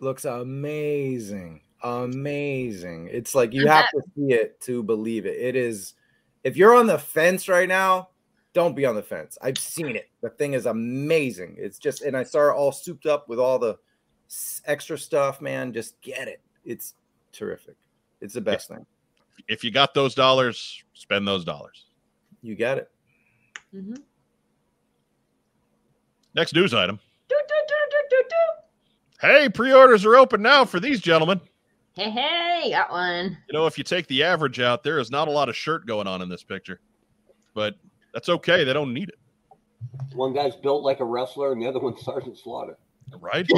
looks amazing. Amazing. It's like you have to see it to believe it. It is, if you're on the fence right now, don't be on the fence. I've seen it. The thing is amazing. It's just, and I saw it all souped up with all the extra stuff, man. Just get it. It's terrific. It's the best thing. If you got those dollars, spend those dollars. You got it. Mhm. Next news item. Do, do, do, do, do, do. Hey, pre-orders are open now for these gentlemen. Hey, hey, got one. You know, if you take the average out, there is not a lot of shirt going on in this picture, but that's okay. They don't need it, One guy's built like a wrestler, and the other one's Sergeant Slaughter. right?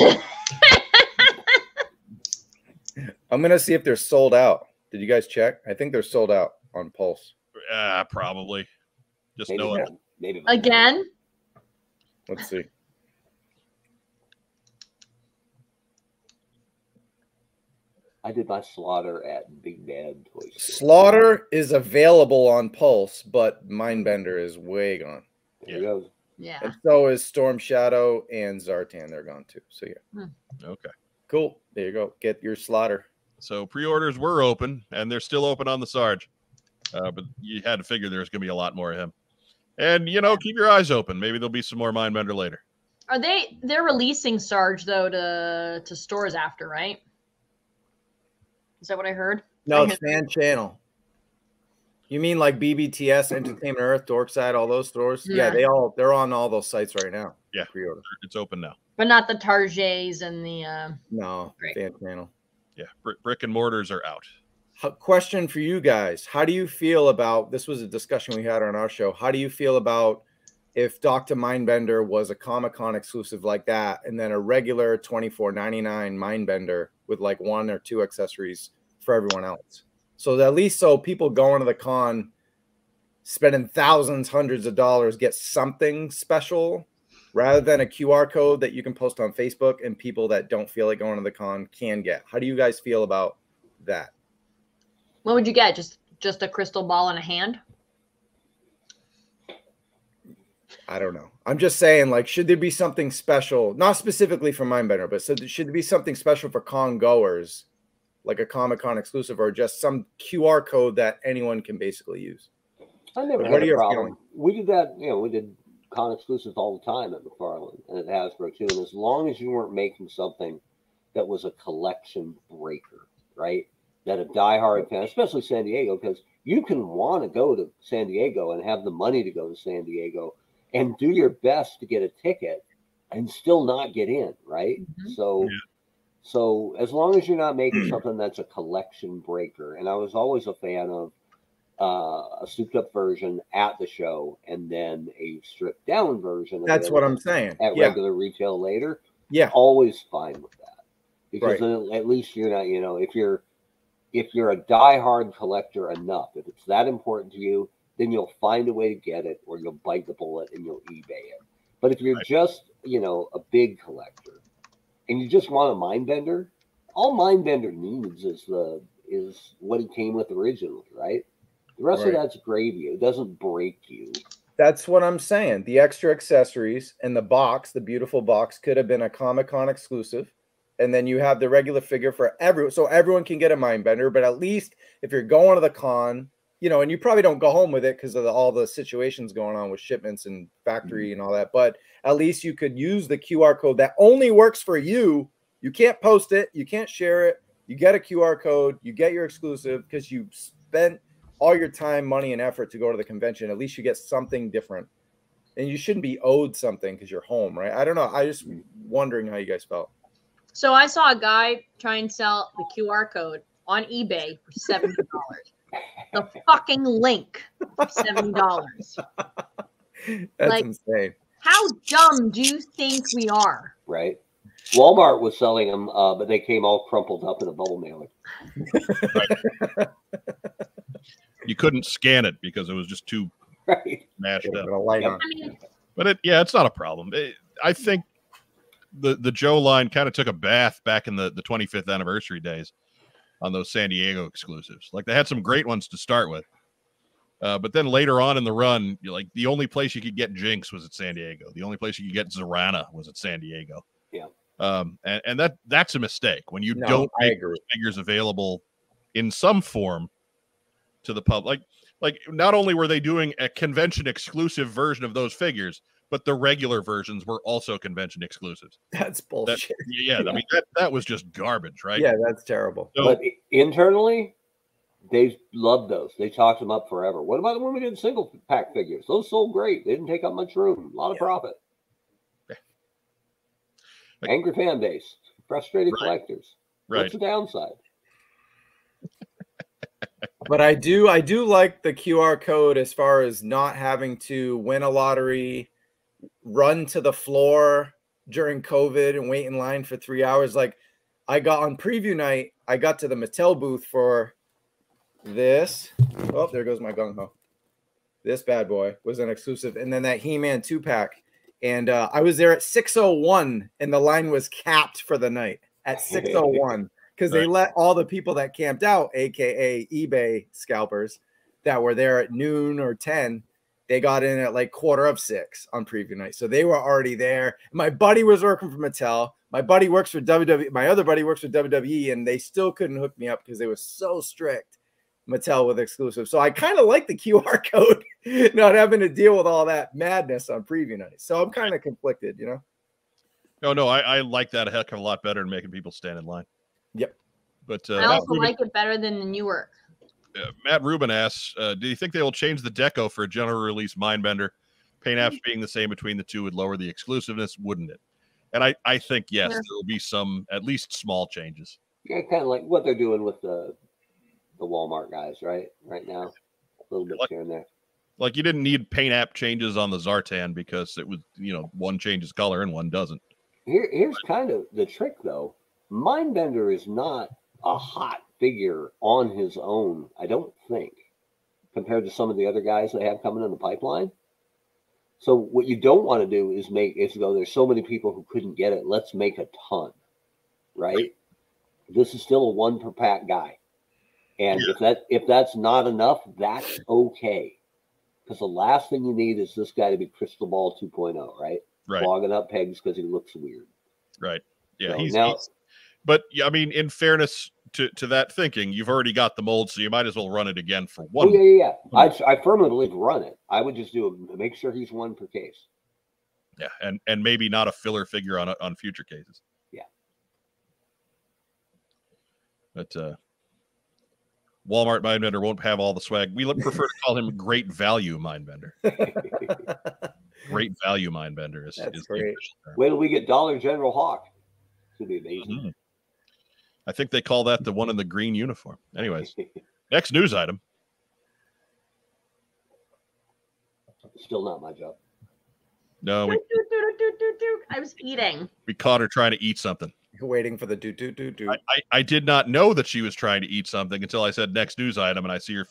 I'm going to see if they're sold out. Did you guys check? I think they're sold out on Pulse. Ah, probably. Just Maybe, know it. maybe Again? Let's see. I did my slaughter at Big Bad Toy Store. Slaughter is available on Pulse, but Mindbender is way gone. There he goes. Yeah. And so is Storm Shadow and Zartan. They're gone too. So yeah, Okay. cool. There you go. Get your slaughter. So pre-orders were open, and they're still open on the Sarge, uh, but you had to figure there's going to be a lot more of him. And you know, keep your eyes open. Maybe there'll be some more Mindbender later. Are they they're releasing Sarge though to to stores after, right? Is that what I heard? No, I it's fan channel. You mean like BBTS, Entertainment Earth, Dorkside, all those stores? Yeah, Yeah. they all they're on all those sites right now. Yeah. Pre-order. It's open now. But not the Tarjays and the uh No, Great. fan channel. Yeah, brick, brick and mortars are out. H- question for you guys how do you feel about this was a discussion we had on our show how do you feel about if dr mindbender was a comic-con exclusive like that and then a regular 24.99 mindbender with like one or two accessories for everyone else so at least so people going to the con spending thousands hundreds of dollars get something special rather than a qr code that you can post on facebook and people that don't feel like going to the con can get how do you guys feel about that what would you get? Just just a crystal ball in a hand? I don't know. I'm just saying, like, should there be something special, not specifically for Mindbender, but so should there be something special for con goers, like a Comic Con exclusive, or just some QR code that anyone can basically use? I never What had are a your problem. We did that, you know, we did con exclusives all the time at McFarlane and at Hasbro too. And as long as you weren't making something that was a collection breaker, right? That a diehard fan, especially San Diego, because you can want to go to San Diego and have the money to go to San Diego and do your best to get a ticket and still not get in, right? Mhm. So Yeah. so as long as you're not making something that's a collection breaker, and I was always a fan of uh, a souped up version at the show and then a stripped down version. That's what I'm saying. At Yeah, regular retail later, yeah, always fine with that because Right. then at least you're not, you know, if you're if you're a diehard collector enough, if it's that important to you, then you'll find a way to get it, or you'll bite the bullet and you'll eBay it. But if you're Right. just, you know, a big collector and you just want a mind bender, all mind bender needs is the is what he came with originally, right? The rest Right. of that's gravy. It doesn't break you. that's what I'm saying. The extra accessories and the box, the beautiful box, could have been a Comic Con exclusive. And then you have the regular figure for everyone, so everyone can get a Mindbender. But at least if you're going to the con, you know, and you probably don't go home with it because of the, all the situations going on with shipments and factory mm-hmm. and all that. But at least you could use the QR code that only works for you. You can't post it, you can't share it. You get a QR code, you get your exclusive because you spent all your time, money, and effort to go to the convention. At least you get something different, and you shouldn't be owed something because you're home, right? I don't know. I just mm-hmm. wondering how you guys felt. So I saw a guy try and sell the QR code on eBay for seventy dollars. The fucking link for seventy dollars. That's Like- insane. How dumb do you think we are? right? Walmart was selling them, uh, but they came all crumpled up in a bubble mailer. You couldn't scan it because it was just too Right? mashed Get up. light Yep. on. I mean, But it, yeah, it's not a problem. It- I think the the Joe line kind of took a bath back in the the 25th anniversary days on those San Diego exclusives. Like they had some great ones to start with, uh, but then later on in the run, you're like the only place you could get Jinx was at San Diego. The only place you could get Zarana was at San Diego. Yeah. Um, and, and that that's a mistake when you No, don't I make agree. figures available in some form to the public. Like, like, not only were they doing a convention exclusive version of those figures, but the regular versions were also convention exclusives. That's That, bullshit. yeah, I mean that that was just garbage, right? Yeah, that's terrible. So, But internally, they loved those. They talked them up forever. What about the when we did single pack figures? Those sold great. They didn't take up much room. A lot of Yeah. profit. Yeah. Like- Angry fan base, frustrated Right. collectors. right. What's the downside? But I do I do like the QR code as far as not having to win a lottery, run to the floor during COVID and wait in line for three hours. Like I got on preview night, I got to the Mattel booth for this. Oh, there goes my gung ho. This bad boy was an exclusive, and then that He-Man two pack. And uh, I was there at 6:01, and the line was capped for the night at 6:01 because they let all the people that camped out, aka eBay scalpers, that were there at noon or 10, they got in at like quarter of six on preview night. So they were already there. My buddy was working for Mattel. My buddy works for WWE. My other buddy works for WWE, and they still couldn't hook me up because they were so strict. Mattel with exclusive. So I kind of like the QR code, not having to deal with all that madness on preview night. So I'm kind of conflicted, you know. No, no, I, I like that a heck of a lot better than making people stand in line. Yep. But uh, I also like it better than the Newark. uh, Matt Rubin asks, uh, do you think they will change the deco for a general release Mindbender? Paint apps being the same between the two would lower the exclusiveness, wouldn't it? And I, I think yes, Yeah. there will be some at least small changes. Yeah, kind of like what they're doing with the the Walmart guys, right? Right now, a little bit Like- here and there. Like you didn't need paint app changes on the Zartan because it was you know one changes color and one doesn't. Here, here's kind of the trick, though. Mindbender is not a hot figure on his own. I don't think, compared to some of the other guys they have coming in the pipeline. So what you don't want to do is make is go. There's so many people who couldn't get it. Let's make a ton, right? This is still a one per pack guy, and if that if that's not enough, that's okay. Because the last thing you need is this guy to be Crystal Ball 2.0, right? Right, Clogging up pegs because he looks weird. right. Yeah, So he's, now- he's- but yeah, I mean, in fairness to to that thinking, you've already got the mold, so you might as well run it again for Oh one. yeah, yeah, yeah. I, I firmly believe run it. I would just do it. Make sure he's one per case. Yeah, and and maybe not a filler figure on on future cases. Yeah. But uh Walmart Mindbender won't have all the swag. We look, prefer to call him Great Value Mindbender. Great Value Mindbender is, That's is great. Wait till we get Dollar General Hawk. It's gonna be amazing. Mhm. I think they call that the one in the green uniform. Anyways, next news item. Still not my job. No, we. I was eating. we caught her trying to eat something. You're Waiting for the do do do do. I, I, I did not know that she was trying to eat something until I said next news item, and I see her.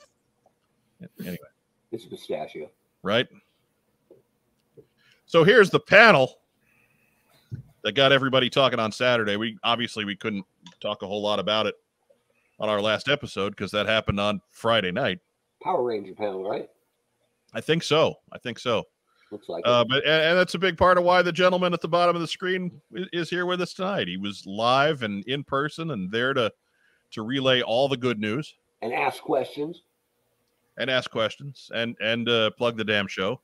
Anyway, It's pistachio. right? So here's the panel that got everybody talking on Saturday. We obviously we couldn't talk a whole lot about it on our last episode because that happened on Friday night. Power Ranger panel, right? I think so. I think so. Looks like Uh, but and, and that's a big part of why the gentleman at the bottom of the screen is here with us tonight. He was live and in person and there to to relay all the good news And ask questions. and ask questions and and uh, plug the damn show.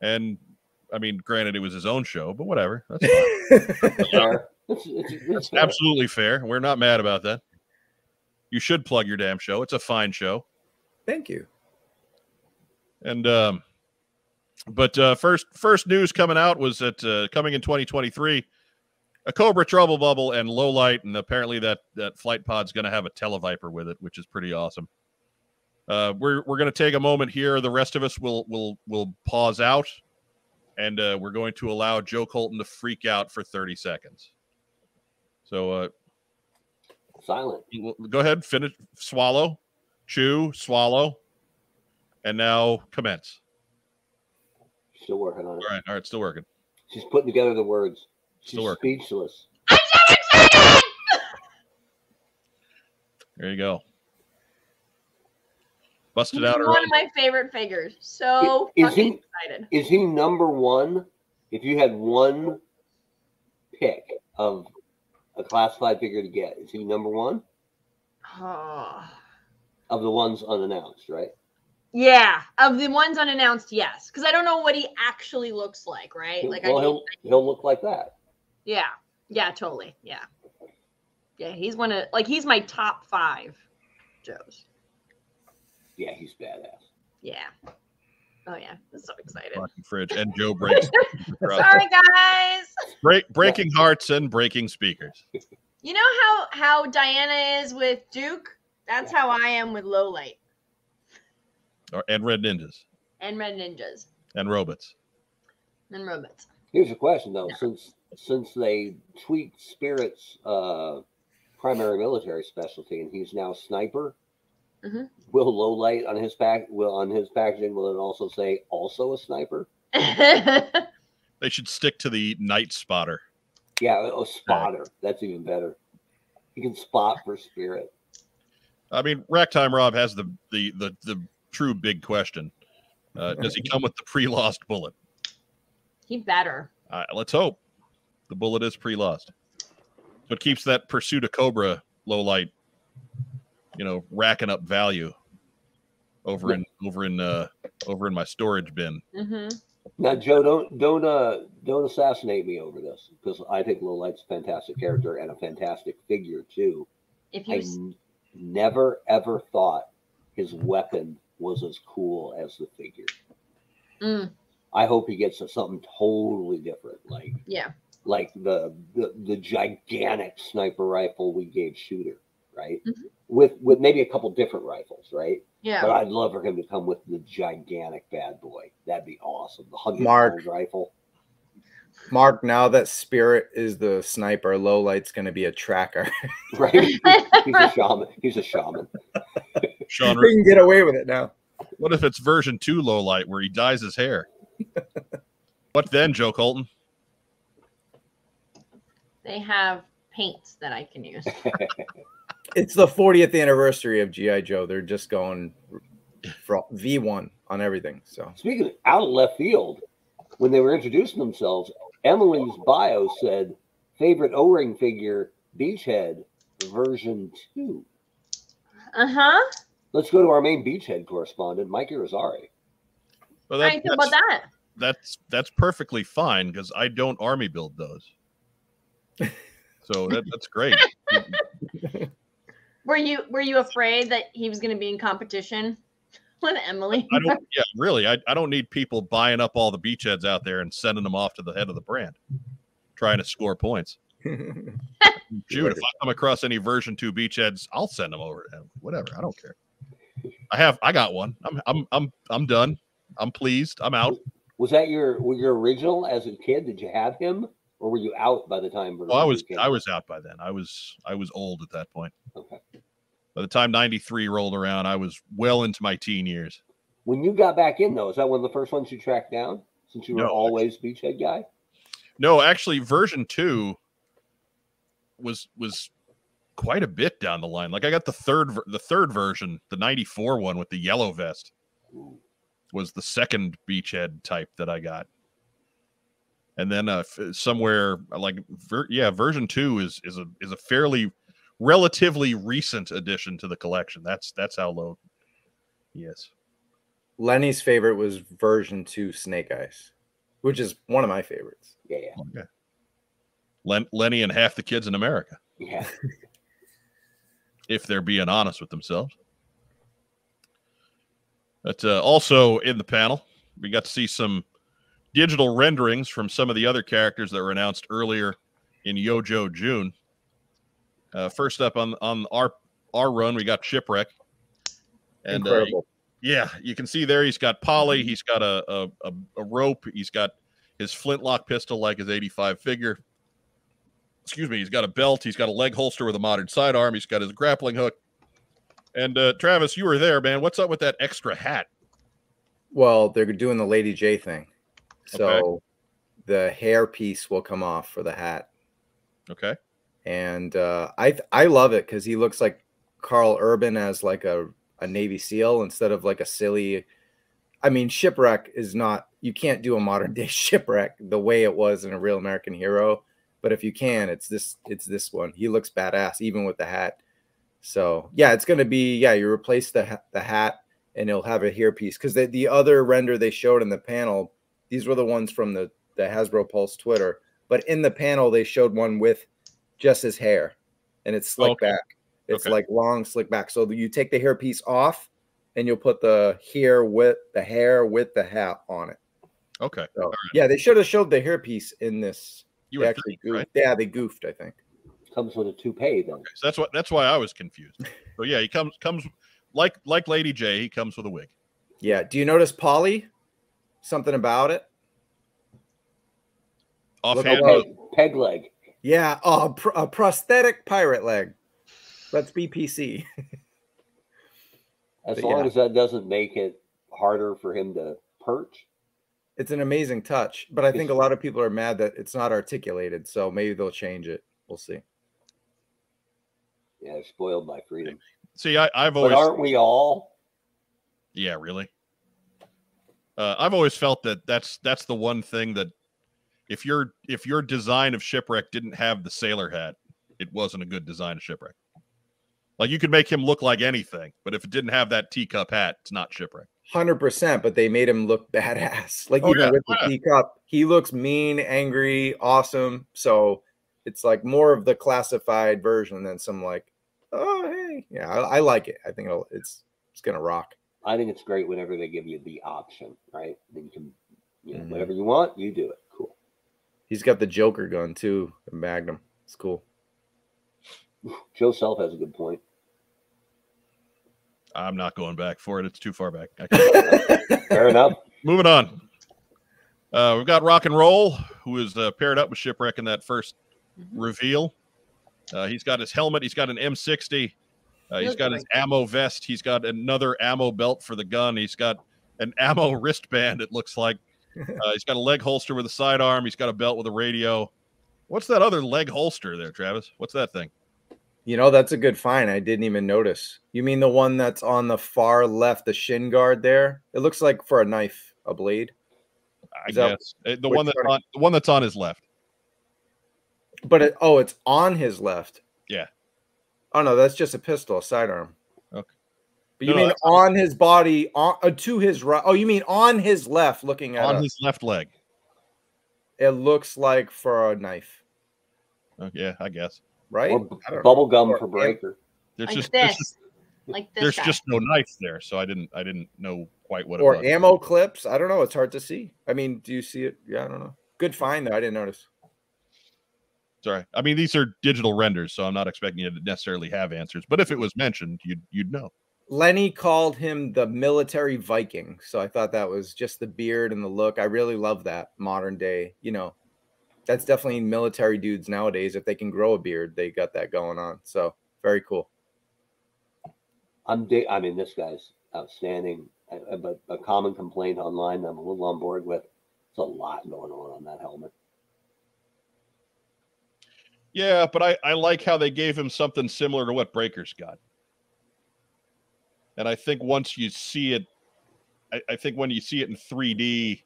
And I mean, granted, it was his own show, but whatever. That's fine. It's, it's, it's absolutely fair. We're not mad about that. You should plug your damn show. It's a fine show. Thank you. And um, but uh, first first news coming out was that uh, coming in 2023, a Cobra Trouble Bubble and Low Light, and apparently that that flight pod's going to have a Televiper with it, which is pretty awesome. Uh, we're we're going to take a moment here. The rest of us will will will pause out, and uh, we're going to allow Joe Colton to freak out for 30 seconds. So uh, Silent. go ahead, finish, swallow, chew, swallow, and now commence. Still working on it. All right, all right, still working. She's putting together the words. She's Still working. speechless. I'm so excited! There you go. Busted He's out one already. of my favorite figures. So Is fucking he- excited. Is he number one? If you had one pick of a classified figure to get, is he number one Oh. of the ones unannounced? Right. Yeah, of the ones unannounced, yes, because I don't know what he actually looks like, right? Like, well, I he'll he'll look like that. yeah, yeah, totally, yeah, yeah. He's one of like he's my top five, Joe's. Yeah, he's badass. Yeah. Oh yeah, I'm so excited. Fucking fridge and Joe breaks Sorry, guys. break breaking hearts and breaking speakers. You know how how Diana is with Duke? That's how I am with Low Light Or, and red ninjas and Red Ninjas and robots. and robots. Here's a question though: since since they tweaked Spirit's uh, primary military specialty, and he's now sniper, Mhm. will low light on his pack will on his packaging will it also say also a sniper? They should stick to the night spotter. Yeah, a spotter. That's even better. You can spot for Spirit. I mean, Racktime Rob has the the the, the true big question. Uh, does he come with the pre-lost bullet? he better. Uh, let's hope the bullet is pre-lost. So it keeps that pursuit of Cobra low light, you know, racking up value over in over in uh over in my storage bin. hmm Now, Joe, don't don't uh don't assassinate me over this because I think Low Light's a fantastic character and a fantastic figure too. If I you n- never ever thought his weapon was as cool as the figure. Mm, I hope he gets something totally different, like yeah, like the the, the gigantic sniper rifle we gave Shooter, right? Mhm. With with maybe a couple different rifles, right? Yeah. But. I'd love for him to come with the gigantic bad boy. That'd be awesome. The hundred Mark. rifle. Mark, now that Spirit is the sniper, Low Light's going to be a tracker. Right? He's a shaman. He's a shaman. Sean, we can get away with it now. what if it's version two low light where he dyes his hair? what then, Joe Colton? They have paints that I can use. It's the 40th anniversary of GI Joe. They're just going for V1 on everything. So Speaking of out of left field, when they were introducing themselves, Emily's bio said favorite O-ring figure, Beachhead version two. Uh huh. Let's go to our main Beachhead correspondent, Mike Irizarry. Well, I that, think about that's, that. that's that's perfectly fine because I don't army build those. So that, that's great. Were you were you afraid that he was going to be in competition with Emily? I don't. Yeah, really. I, I don't need people buying up all the beachheads out there and sending them off to the head of the brand, trying to score points. Shoot, if I come across any version two beachheads, I'll send them over to him. Whatever. I don't care. I have. I got one. I'm. I'm. I'm. I'm done. I'm pleased. I'm out. Was that your were your original as a kid? Did you have him, or were you out by the time? Oh, I was. came I out? was out by then. I was. I was old at that point. Okay. By the time '93 rolled around, I was well into my teen years. When you got back in, though, is that one of the first ones you tracked down? Since you were No, always Beachhead guy. No, actually, version two was was quite a bit down the line. Like I got the third the third version, the '94 one with the yellow vest, was the second beachhead type that I got. And then uh, f- somewhere like ver- yeah, version two is is a is a fairly relatively recent addition to the collection. That's that's how low. Yes. Lenny's favorite was version 2 Snake Eyes, which is one of my favorites. Yeah, yeah, Okay. Len- Lenny and half the kids in America. yeah. if they're being honest with themselves. But uh, also in the panel, we got to see some digital renderings from some of the other characters that were announced earlier in Yojo June. Uh, first up on on our our run, we got Shipwreck, and uh, Incredible. yeah, you can see there he's got Polly, he's got a a, a, a rope, he's got his flintlock pistol like his 85 figure. Excuse me, he's got a belt, he's got a leg holster with a modern sidearm, he's got his grappling hook. And uh, Travis, you were there, man. What's up with that extra hat? well, they're doing the Lady J thing. So the hair piece will come off for the hat. Okay. And uh, I I love it because he looks like Karl Urban as like a, a Navy SEAL instead of like a silly. I mean, shipwreck is not. You can't do a modern day shipwreck the way it was in a real American hero. But if you can, it's this. It's this one. He looks badass even with the hat. So yeah, it's gonna be yeah. You replace the the hat and it'll have a hairpiece because the, the other render they showed in the panel, these were the ones from the the Hasbro Pulse Twitter. But in the panel, they showed one with just his hair, and it's slick Okay. back. It's Okay. like long, slick back. So you take the hair piece off, and you'll put the hair with the hair with the hat on it. Okay. So yeah, they should have showed the hair piece in this. You they would actually think, goofed. right? Yeah, they goofed. I think. Comes with a toupee then. So that's what that's why I was confused. So yeah, he comes comes like like Lady J. He comes with a wig. Yeah. Do you notice Polly? Something about it? Offhand, away. Peg, peg leg. Yeah. Oh, a, pr- a prosthetic pirate leg. Let's be PC. As But long yeah. as that doesn't make it harder for him to perch. It's an amazing touch, but I think a lot of people are mad that it's not articulated. So maybe they'll change it. We'll see. Yeah, spoiled my freedom. see, I, I've But always aren't we all? Yeah, really. Uh, I've always felt that that's that's the one thing that if your if your design of shipwreck didn't have the sailor hat, it wasn't a good design of shipwreck. Like you could make him look like anything, but if it didn't have that teacup hat, it's not shipwreck. Hundred percent, but they made him look badass. Like Oh, even yeah. with the yeah. teacup, he looks mean, angry, awesome. So it's like more of the classified version than some like, oh hey, yeah, I, I like it. I think it'll, it's it's gonna rock. I think it's great whenever they give you the option, right? Then you can, you know, Mhm. whatever you want, you do it. Cool. He's got the Joker gun too, the Magnum. It's cool. Joe Self has a good point. I'm not going back for it. It's too far back. I can't. Fair enough. Moving on. Uh, we've got Rock and Roll, who is uh, paired up with Shipwreck in that 1st Mhm. reveal. Uh, he's got his helmet. He's got an M60. Uh, he's Look got his ammo vest. He's got another ammo belt for the gun. He's got an ammo wristband. It looks like. Uh, he's got a leg holster with a sidearm. He's got a belt with a radio. What's that other leg holster there, Travis? What's that thing? You know, that's a good find. I didn't even notice. You mean the one that's on the far left, the shin guard there? It looks like for a knife, a blade. I Is that guess Uh, the one that's on the one that's on his left. But it, oh, it's on his left. Yeah. Oh no, that's just a pistol, a sidearm. Okay. But you No, no, mean on his body, on uh, to his right? Oh, you mean on his left, looking at On us. his left leg. It looks like for a knife, Oh, yeah, I guess. right? Or I bubble gum Or- for breaker. There's like just there's just, like this. there's guy. just no knife there, so I didn't I didn't know quite what it was. Or ammo clips. I don't know. It's hard to see. I mean, do you see it? Yeah, I don't know. Good find though. I didn't notice. Sorry. I mean, these are digital renders, so I'm not expecting you to necessarily have answers. But if it was mentioned, you'd you'd know. Lenny called him the military Viking. So I thought that was just the beard and the look. I really love that modern day. You know, that's definitely military dudes nowadays. If they can grow a beard, they got that going on. So very cool. I'm di- I mean, this guy's outstanding. I- I- But a common complaint online that I'm a little on board with. There's a lot going on on that helmet. Yeah, but I, I like how they gave him something similar to what Breakers got. And I think once you see it, I, I think when you see it in 3D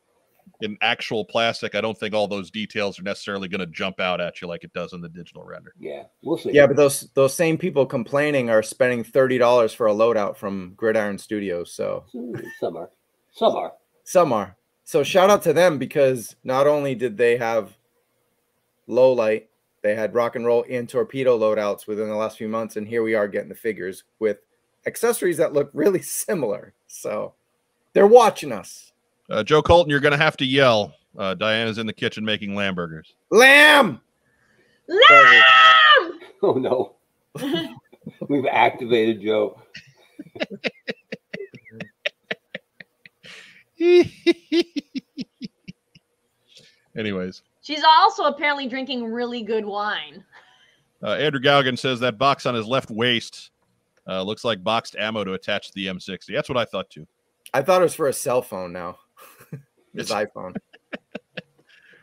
in actual plastic, I don't think all those details are necessarily going to jump out at you like it does in the digital render. Yeah, we'll see. Yeah, but those those same people complaining are spending thirty dollars for a loadout from Gridiron Studios. So Hmm, some are, some are. some are. So shout out to them because not only did they have low light, they had rock and roll and torpedo loadouts within the last few months, and here we are getting the figures with accessories that look really similar. So they're watching us. Uh, Joe Colton, you're going to have to yell. Uh, Diana's in the kitchen making lamb burgers. Lamb. Lamb! Oh no, we've activated Joe. Anyways, She's also apparently drinking really good wine. uh, Andrew Gaugan says that box on his left waist uh, looks like boxed ammo to attach to the M60. That's what I thought too. I thought it was for a cell phone. Now his It's- iPhone.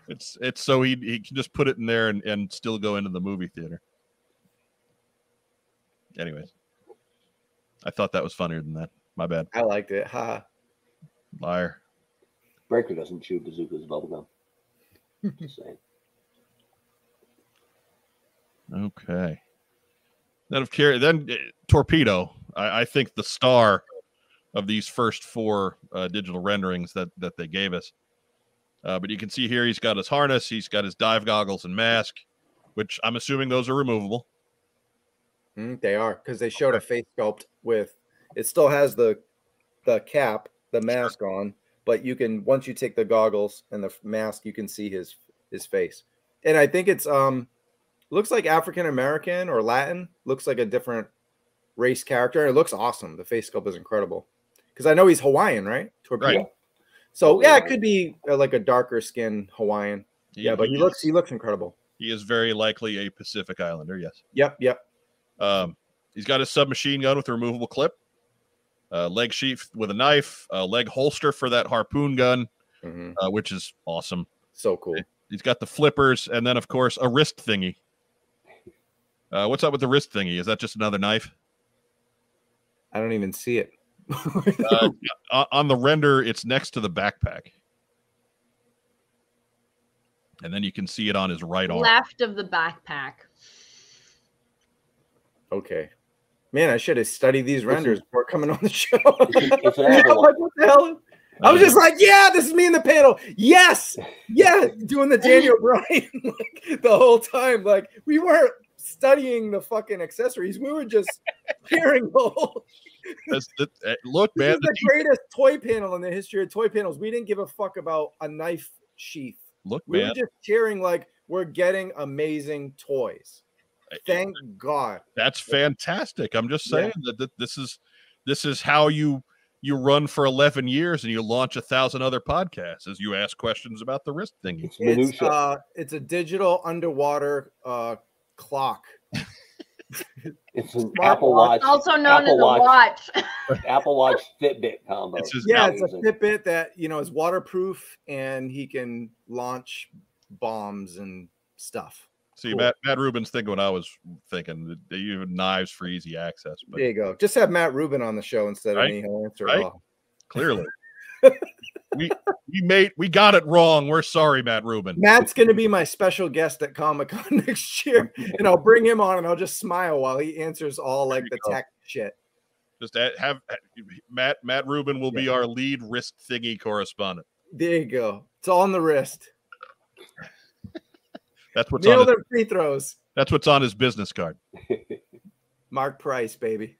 It's it's so he he can just put it in there and, and still go into the movie theater. Anyways, I thought that was funnier than that. My bad. I liked it. Ha. Liar. Breaker doesn't chew bazookas bubblegum. Okay. Then of care then uh, torpedo. I, I think the star of these first four uh, digital renderings that that they gave us. Uh, but you can see here he's got his harness, he's got his dive goggles and mask, which I'm assuming those are removable. Mm, they are because they showed a face sculpt with it still has the the cap, the mask on, but you can once you take the goggles and the mask, you can see his his face. And I think it's um looks like African American or Latin, looks like a different race character. It looks awesome. The face sculpt is incredible. Because I know he's Hawaiian, right? Torpedo. Right. So Oh, yeah, yeah. it could be uh, like a darker skin Hawaiian. Yeah, but he is- looks he looks incredible. he is very likely a Pacific Islander. Yes. Yep, yep. Um, he's got his submachine gun with a removable clip, uh, leg sheath with a knife, a leg holster for that harpoon gun, Mhm. uh, which is awesome. So cool. He's got the flippers, and then of course a wrist thingy. Uh, what's up with the wrist thingy? Is that just another knife? I don't even see it. Uh, on the render, it's next to the backpack, and then you can see it on his right arm. Left of the backpack. Okay. Man, I should have studied these renders before coming on the show. It's an I'm like, what the hell? I was just like, yeah, this is me in the panel. Yes, yeah, doing the Daniel Bryan like, the whole time. Like we weren't studying the fucking accessories. We were just hearing the whole. that's the- uh, look, This man. is the greatest toy panel in the history of toy panels. We didn't give a fuck about a knife sheath. Look, We man. were just cheering like we're getting amazing toys. Thank God. That's fantastic. I'm just Yeah. saying that, that this is this is how you you run for 11 years and you launch a thousand other podcasts as you ask questions about the wrist thingy. It's It's uh, it's a digital underwater uh clock. it's an smart Apple watch. Watch. Also known Apple as a Watch. watch. Apple Watch Fitbit combo. It's his Yeah, it's a Fitbit that you know is waterproof and he can launch bombs and stuff. See, Cool. Matt, Matt Rubin's thinking what I was thinking. They even knives for easy access, but There you go. Just have Matt Rubin on the show instead of Right, me. He'll answer right. it all. clearly we we made we got it wrong. We're sorry, Matt Rubin. Matt's going to be my special guest at Comic Con next year, and I'll bring him on and I'll just smile while he answers all like the go. tech shit. Just a- have Matt Matt Rubin will be our lead wrist thingy correspondent. There you go. It's all on the wrist. That's what's on Nailed his, them free throws. that's what's on his business card. Mark Price, baby.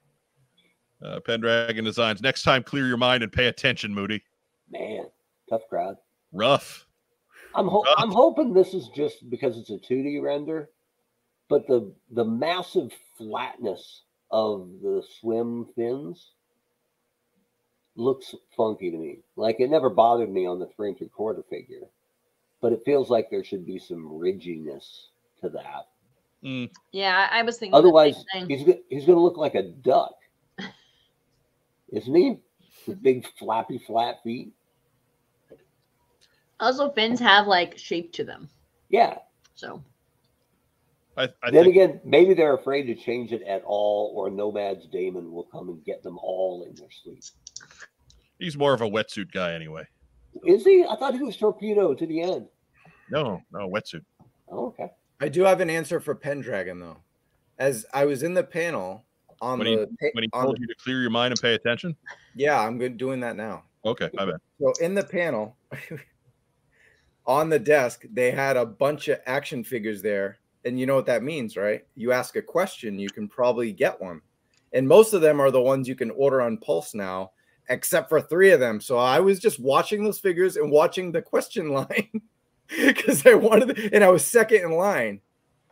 Uh, Pendragon Designs. Next time, clear your mind and pay attention, Moody. Man, tough crowd. Rough. I'm ho- Rough. I'm hoping this is just because it's a 2D render, but the the massive flatness of the swim fins looks funky to me. Like it never bothered me on the three and three quarter figure, but it feels like there should be some ridginess to that. Mm, Yeah, I I was thinking. Otherwise, he's he's going to look like a duck, isn't he? With big flappy flat feet. Also, fins have like shape to them. Yeah. So I, I then think again, maybe they're afraid to change it at all, or Nomad's Damon will come and get them all in their sleep. he's more of a wetsuit guy anyway. Is he? I thought he was torpedo to the end. No, no wetsuit. Oh, okay. I do have an answer for Pendragon though. As I was in the panel on When he- the When he told the- you to clear your mind and pay attention. yeah, I'm good doing that now. Okay, my bad. So in the panel, on the desk, they had a bunch of action figures there. And you know what that means, right? You ask a question, you can probably get one. And most of them are the ones you can order on Pulse now, except for three of them. So I was just watching those figures and watching the question line because I wanted, and I was second in line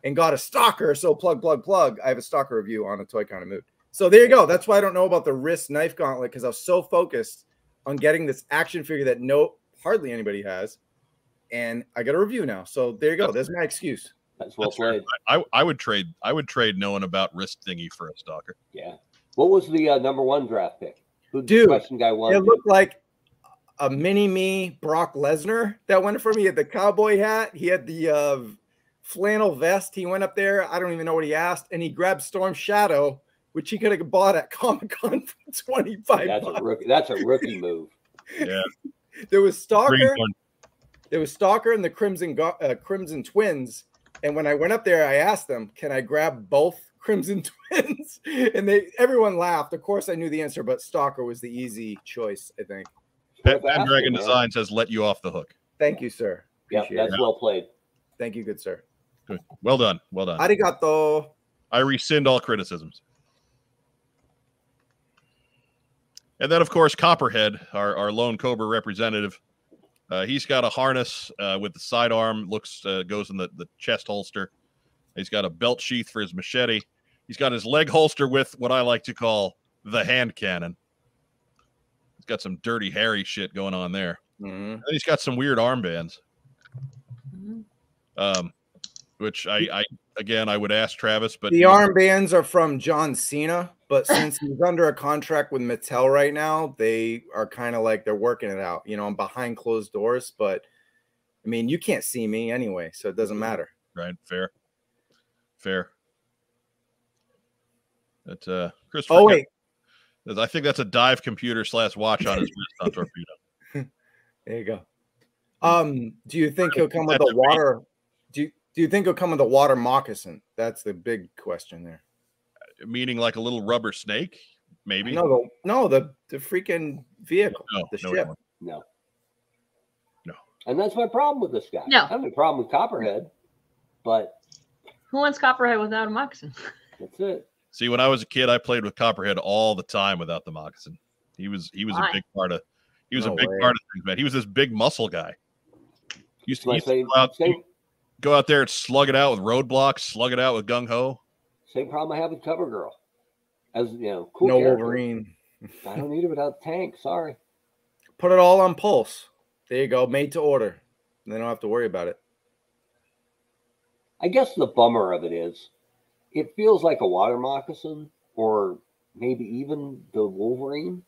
and got a stalker. So plug, plug, plug. I have a stalker review on a toy kind of mood. So there you go. That's why I don't know about the wrist knife gauntlet because I was so focused on getting this action figure that no hardly anybody has, and I got a review now. So there you go. That's my excuse. That's well That's fair. played. I, I would trade I would trade knowing about wrist thingy for a stalker. Yeah. What was the uh, number one draft pick? Who Dude, the question guy It looked like a mini me Brock Lesnar that went for me. He had the cowboy hat. He had the uh, flannel vest. He went up there. I don't even know what he asked, and he grabbed Storm Shadow, which he could have bought at Comic Con for twenty five. That's a rookie. That's a rookie move. Yeah. There was Stalker. There was Stalker and the Crimson Go- uh, Crimson Twins. And when I went up there, I asked them, "Can I grab both Crimson Twins?" And they everyone laughed. Of course, I knew the answer, but Stalker was the easy choice. I think. Pet Worth asking, Pendragon man. Designs let you off the hook. Thank you, sir. Yeah, that's it. well played. Thank you, good sir. Good. Well done. Well done. Arigato. I rescind all criticisms. And then, of course, Copperhead, our, our lone Cobra representative, uh, he's got a harness uh, with the sidearm, looks uh, goes in the, the chest holster. He's got a belt sheath for his machete. He's got his leg holster with what I like to call the hand cannon. He's got some dirty hairy shit going on there. Mhm. And he's got some weird armbands. Mhm. Um, which I, I again I would ask Travis, but The he- armbands are from John Cena, but since he's under a contract with Mattel right now, they are kind of like they're working it out. You know, I'm behind closed doors, but I mean, you can't see me anyway, so it doesn't matter. right? Fair, fair. But uh, Christopher, Oh wait, I think that's a dive computer slash watch on his wrist on torpedo. there you go. Um, do you think he'll come with That's a a water? Do you, do you think he'll come with a water moccasin? That's the big question there. Meaning like a little rubber snake, maybe. No, the, no, the the freaking vehicle, no, the no, ship. No. No. And that's my problem with this guy. No. I have a problem with Copperhead, but Who wants Copperhead without a moccasin? that's it. See, when I was a kid, I played with Copperhead all the time without the moccasin. He was he was Why? a big part of he was No a big way. part of things, man. He was this big muscle guy. He used to, he My used to go, out, same, go out there and slug it out with roadblocks, slug it out with gung ho. same problem I have with Cover Girl. As you know, cool no character. Wolverine. I don't need it without tank. Sorry. Put it all on pulse. There you go, made to order. They don't have to worry about it. I guess the bummer of it is, it feels like a water moccasin or maybe even the Wolverine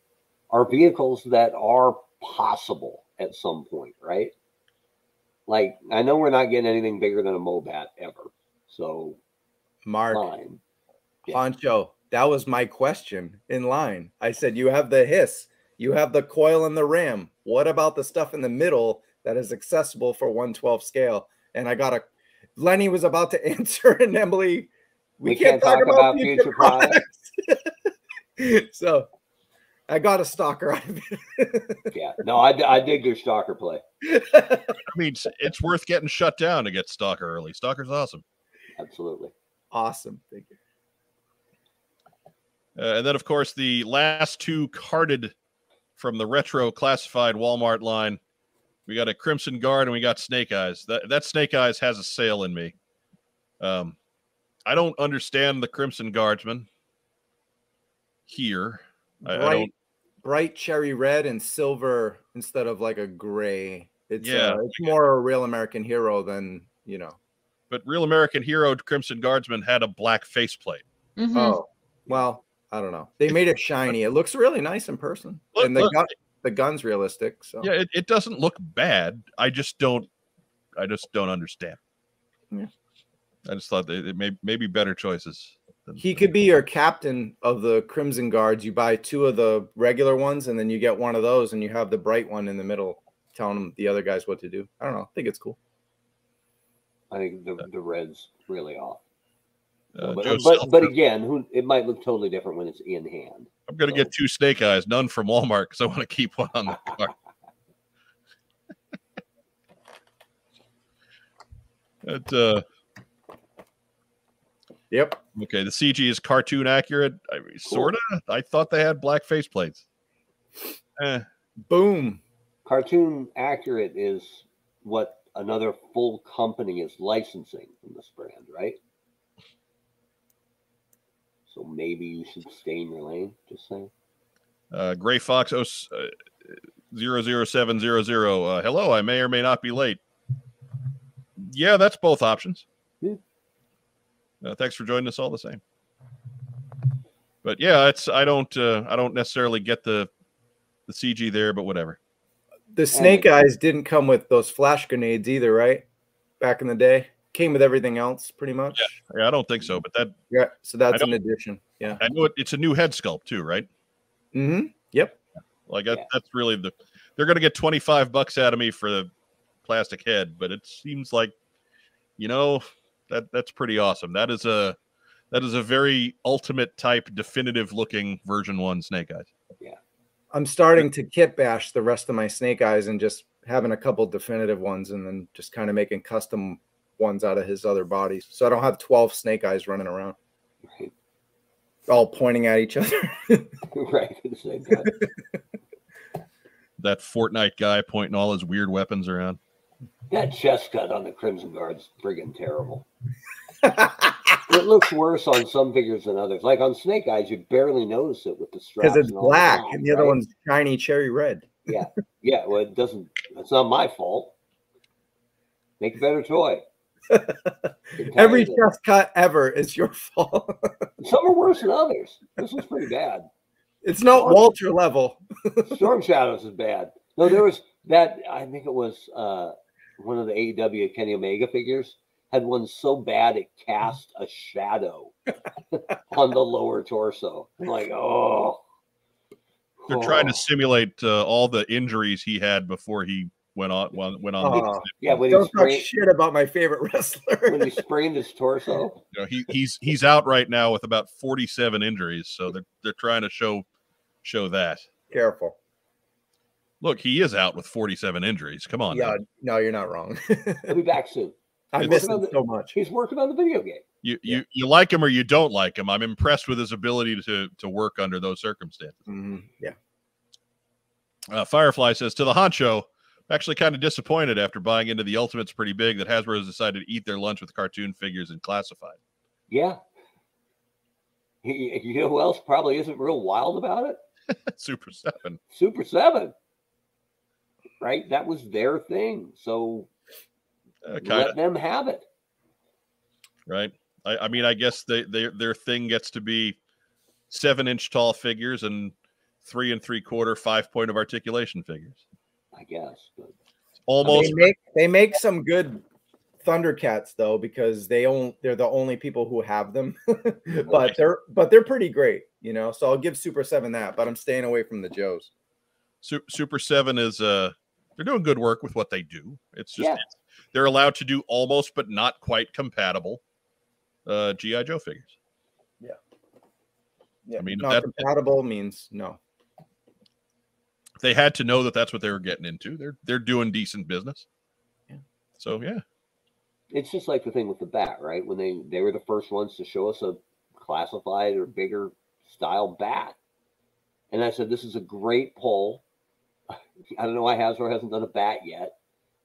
are vehicles that are possible at some point, right? Like I know we're not getting anything bigger than a Mobat ever, so Mark, fine. Yeah. Poncho, that was my question in line. I said, You have the hiss, you have the coil and the ram. What about the stuff in the middle that is accessible for 112 scale? And I got a Lenny was about to answer, and Emily, we, We can't, can't talk, talk about, about future, future products. so I got a stalker out of it. Yeah, no, I, I dig their stalker play. I mean, it's, it's worth getting shut down to get Stalker early. Stalker's awesome. Absolutely. awesome. Thank you. Uh, and then, of course, the last two carded from the retro classified Walmart line. We got a Crimson Guard and we got Snake Eyes. That that Snake Eyes has a sale in me. Um, I don't understand the Crimson Guardsman here. I, I Bright, don't. bright cherry red and silver instead of like a gray. It's Yeah. uh, it's more a real American hero than you know. But Real American Hero Crimson Guardsman had a black faceplate. Mhm. Oh, well, I don't know. They made it shiny. It looks really nice in person, Look- and the look, gun, the gun's realistic. So Yeah, it, it doesn't look bad. I just don't. I just don't understand. Yeah. I just thought that it may maybe better choices. than- he could be your captain of the Crimson Guards. You buy two of the regular ones, and then you get one of those, and you have the bright one in the middle, telling them the other guys what to do. I don't know. I think it's cool. I think the, the red's really off. uh, but, Joe but, but again, who it might look totally different when it's in hand. I'm gonna get two Snake Eyes, none from Walmart, because I want to keep one on the car. That, uh, Yep. okay, the CG is cartoon accurate. I mean, sorta. I thought they had black faceplates. Eh, Boom. Cartoon accurate is what another full company is licensing from this brand, right? So maybe you should stay in your lane. Just saying. uh, Gray Fox oh, uh, 00700. Uh, hello, I may or may not be late. Yeah, that's both options. Yeah. Uh, thanks for joining us all the same. But yeah, it's I don't uh, I don't necessarily get the the CG there, but whatever. The snake eyes didn't come with those flash grenades either, right? Back in the day, came with everything else, pretty much. Yeah, I don't think so, but that Yeah. So that's an addition. Yeah. I know it, it's a new head sculpt too, right? Mm-hmm. Yep. Like that, Yeah. that's really the they're going to get 25 bucks out of me for the plastic head, but it seems like you know that that's pretty awesome. That is a that is a very ultimate type definitive looking version 1 snake eyes. Yeah, I'm starting to kit bash the rest of my snake eyes and just having a couple definitive ones and then just kind of making custom ones out of his other bodies. So I don't have 12 snake eyes running around Right. all pointing at each other. right. It's like that. That Fortnite guy pointing all his weird weapons around. That chest cut on the Crimson Guard's friggin' terrible. It looks worse on some figures than others. Like on Snake Eyes, you barely notice it with the straps. Because it's and black and the other one's shiny cherry red. Yeah, Yeah. well, it doesn't. It's not my fault. Make a better toy. Every chest cut ever is your fault. Some are worse than others. This was pretty bad. it's not Walter level. Storm Shadows is bad. No, there was that. I think it was uh, one of the AEW Kenny Omega figures had one so bad it cast a shadow on the lower torso. I'm like, oh. They're trying to Oh. simulate uh, all the injuries he had before he went on went, went on. Oh. the, Yeah, when Don't talk shit about my favorite wrestler. when he sprained his torso. you know, he he's he's out right now with about 47 injuries, so they're they're trying to show show that. Careful. Look, he is out with 47 injuries. Come on. now. Yeah, no, you're not wrong. He'll be back soon. I It's- miss him so much. He's working on the video game. You you you like him or you don't like him. I'm impressed with his ability to to work under those circumstances. Mhm, Yeah. Uh, Firefly says to the honcho, I'm actually kind of disappointed after buying into the Ultimates pretty big that Hasbro has decided to eat their lunch with cartoon figures and classified. Yeah. You know who else probably isn't real wild about it? Super Seven. Super Seven. Right? That was their thing. So Uh, kind let them have it. right. I, I mean, I guess they, they their thing gets to be seven inch tall figures and three and three quarter five point of articulation figures. I guess. But Almost They make they make some good Thundercats though because they own they're the only people who have them. but Right. they're but they're pretty great, you know. So I'll give Super Seven that, but I'm staying away from the Joes. Super Seven is uh they're doing good work with what they do. It's just Yeah. it's- they're allowed to do almost but not quite compatible uh GI Joe figures. Yeah, Yeah. I mean, not that- compatible means no. They had to know that that's what they were getting into. They're they're doing decent business. Yeah. So yeah, it's just like the thing with the bat, right? When they they were the first ones to show us a classified or bigger style bat. And I said, this is a great pull. I don't know why Hasbro hasn't done a bat yet.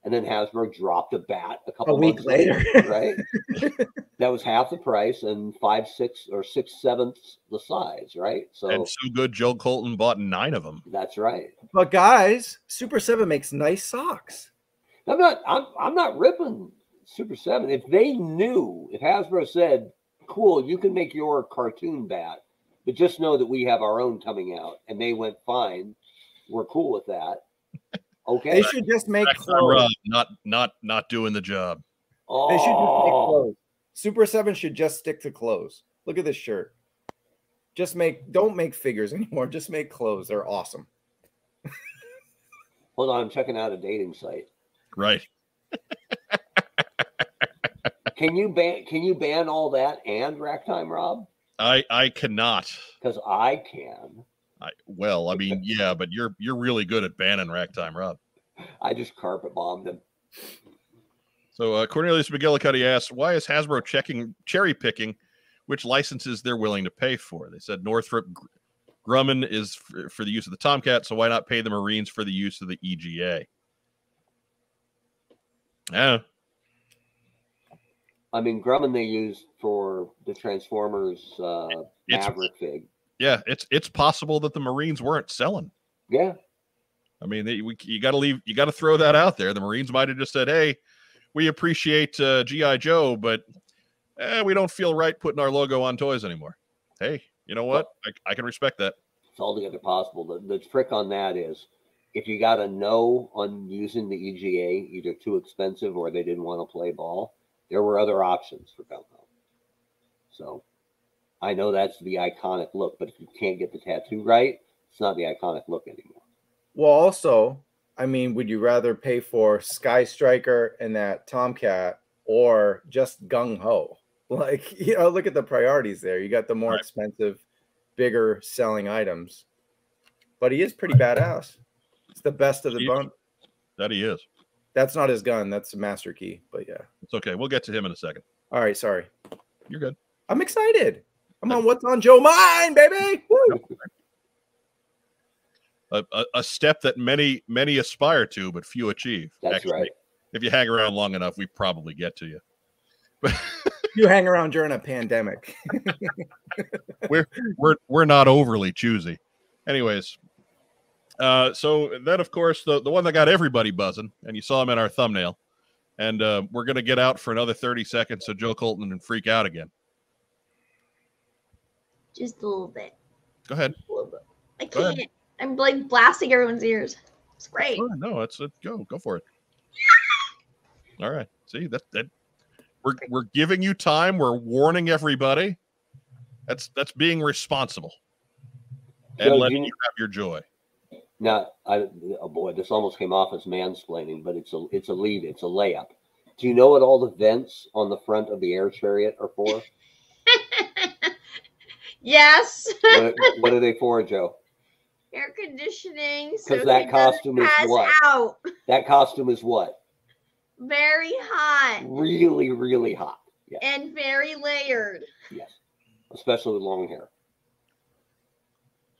And then Hasbro dropped a bat a couple A week months later. right? that was half the price and five, six, or six sevenths the size, right? So and so good. Joe Colton bought nine of them. that's right. But guys, Super Seven makes nice socks. I'm not. I'm. I'm not ripping Super Seven. If they knew, if Hasbro said, "Cool, you can make your cartoon bat, but just know that we have our own coming out," and they went, "Fine, we're cool with that." Okay. They should just make Back clothes. Rob, not not not doing the job. Oh. They should just make oh, clothes. Super Seven should just stick to clothes. Look at this shirt. Just make don't make figures anymore. Just make clothes. They're awesome. hold on, I'm checking out a dating site. Right. Can you ban? Can you ban all that and rack time, Rob? I I cannot. Because I can. I well, I mean, yeah, but you're you're really good at banning rack time, Rob. I just carpet bombed him. So uh, Cornelius McGillicuddy asks, why is Hasbro checking cherry picking which licenses they're willing to pay for? They said Northrop Gr- Grumman is for, for the use of the Tomcat, so why not pay the Marines for the use of the EGA? Yeah, I mean, Grumman they used for the Transformers uh, Maverick fig. yeah, it's it's possible that the Marines weren't selling. Yeah, I mean, they, we, you got to leave, you got to throw that out there. The Marines might have just said, "Hey, we appreciate uh, GI Joe, but eh, we don't feel right putting our logo on toys anymore." Hey, you know what? I, I can respect that. it's altogether possible. The, the trick on that is if you got a no on using the EGA, either too expensive or they didn't want to play ball, there were other options for gung. So I know that's the iconic look, but if you can't get the tattoo right, it's not the iconic look anymore. Well, also, I mean, would you rather pay for Sky Striker and that Tomcat or just gung ho? Like, you know, look at the priorities there. You got the more Right. expensive, bigger selling items, but he is pretty badass. It's the best of the bunch. That he is. That's not his gun. That's a master key. But yeah. It's okay. We'll get to him in a second. All right. Sorry. You're good. I'm excited. I'm on what's on Joe Mine, baby. Woo! A, a, a step that many many aspire to, but few achieve. That's Actually, right. If you hang around long enough, we probably get to you. You hang around during a pandemic. we're we're not overly choosy. Anyways, uh, so then of course the the one that got everybody buzzing, and you saw him in our thumbnail, and uh, we're gonna get out for another thirty seconds so Joe Colton can freak out again. Just a little bit. Go ahead. A little bit. I can't. I'm like blasting everyone's ears. It's great. Oh, no, it's it. Go go for it. All right. See that that we're we're giving you time. We're warning everybody. That's that's being responsible and Joe, letting you- you have your joy. Now, I oh boy, this almost came off as mansplaining, but it's a it's a lead, it's a layup. Do you know what all the vents on the front of the air chariot are for? Yes. what, what are they for, Joe? Air conditioning. 'Cause So that costume is what? Out. That costume is what? Very hot Really, really hot. Yeah, and very layered. yes, especially with long hair.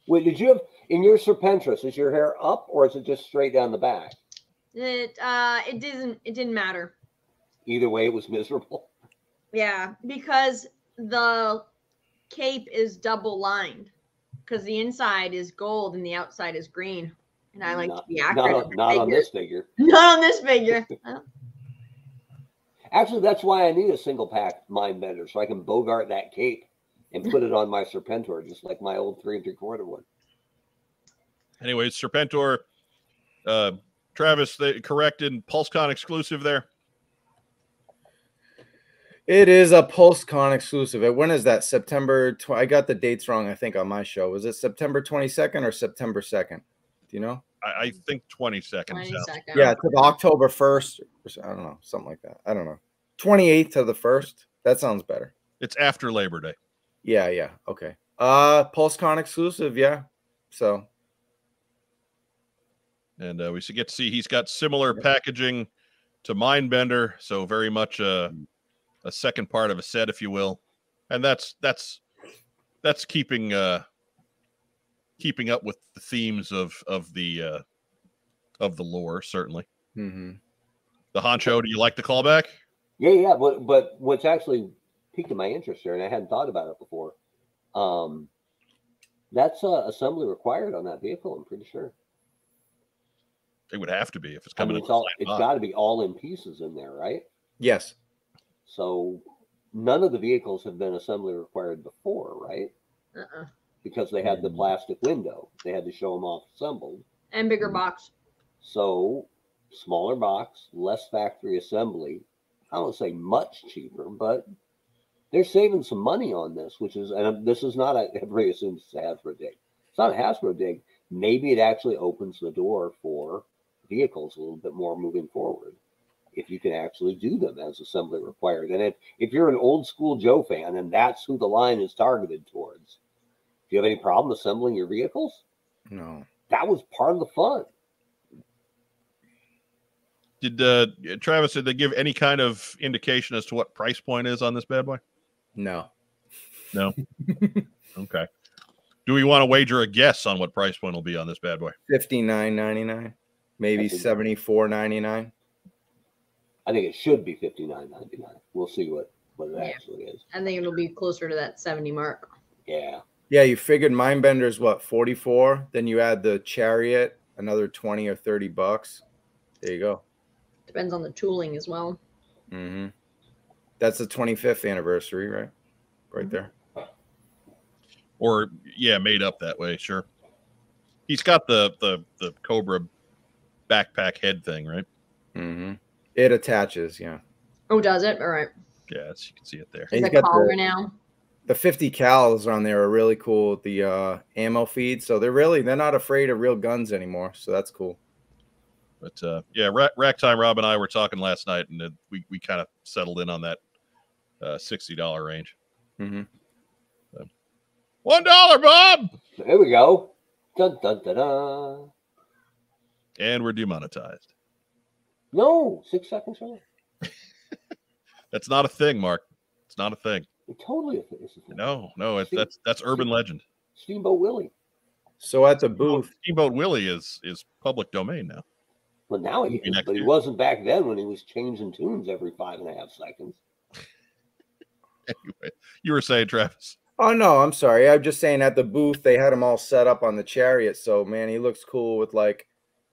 Wait, did you have in your Serpentor? Is your hair up or is it just straight down the back? It uh it didn't it didn't matter. Either way, it was miserable. Yeah, because the cape is double lined. Because the inside is gold and the outside is green. And I like not, to be not accurate. on- not on this figure. Not on this figure. Actually, that's why I need a single pack mind bender so I can bogart that cape and put it on my Serpentor, just like my old three and three quarter one. Anyways, Serpentor, uh, Travis, they corrected PulseCon exclusive there. It is a PulseCon exclusive. Uh, When is that? September. Tw- I got the dates wrong. I think on my show was it September 22nd or September 2nd? Do you know? I, I think 20 seconds. 20 sounds- seconds. Yeah, to the October 1st. I don't know, something like that. I don't know. 28th to the 1st. That sounds better. It's after Labor Day. Yeah, yeah. Okay. Uh PulseCon exclusive, yeah. So And uh, we should get to see he's got similar packaging to Mindbender. So very much a, a second part of a set, if you will. And that's that's that's keeping uh keeping up with the themes of of the uh of the lore, certainly. mhm. The honcho, do you like the callback? Yeah, yeah. But but what's actually piqued my interest here, and I hadn't thought about it before. Um, that's uh, assembly required on that vehicle. I'm pretty sure. It would have to be if it's I coming mean, in it's all the it's same got to be all in pieces in there, right? yes. So none of the vehicles have been assembly required before, right? Uh-uh. Because they had the Mm. plastic window, they had to show them off assembled. And bigger box. So smaller box, less factory assembly. I don't say much cheaper, but they're saving some money on this, which is and this is not a everybody assumes it's a Hasbro dig. It's not a Hasbro dig. Maybe it actually opens the door for vehicles a little bit more moving forward. If you can actually do them as assembly required. And if, if you're an old school Joe fan and that's who the line is targeted towards, do you have any problem assembling your vehicles? No. That was part of the fun. Did uh, Travis did they give any kind of indication as to what price point is on this bad boy? No. No. okay. Do we want to wager a guess on what price point will be on this bad boy? 59.99. Maybe That's 74.99. I think it should be fifty nine ninety nine. We'll see what what it Yeah. actually is. I think it'll be closer to that 70 mark. Yeah, Yeah, you figured Mindbender's what 44. Then you add the Chariot, another 20 or 30 bucks. There you go. Depends on the tooling as well. Mm-hmm. That's the 25th anniversary, right? Right there. Or yeah, made up that way, sure. He's got the the the Cobra backpack head thing, right? hmm It attaches, yeah. Oh, does it? All right. Yeah, it's, you can see it there. He's Is it the- collar now? The 50 cals on there are really cool. The uh, ammo feed, so they're really they're not afraid of real guns anymore. So that's cool. But uh, yeah, rack, rack time. Rob and I were talking last night, and uh, we we kind of settled in on that uh, sixty dollar range. hmm One dollar, Bob, There we go. Dun, dun, dun, dun. and we're demonetized. No, six seconds early. That's not a thing, Mark. It's not a thing. It totally is. is a thing. No, no, it's that's that's urban legend. Steamboat Willie. So at the booth, Steamboat Willie is is public domain now. Well, now he Maybe is, next but he year. wasn't back then when he was changing tunes every five and a half seconds. Anyway, you were saying, Travis. Oh no, I'm sorry. I'm just saying at the booth they had him all set up on the chariot. So man, he looks cool with like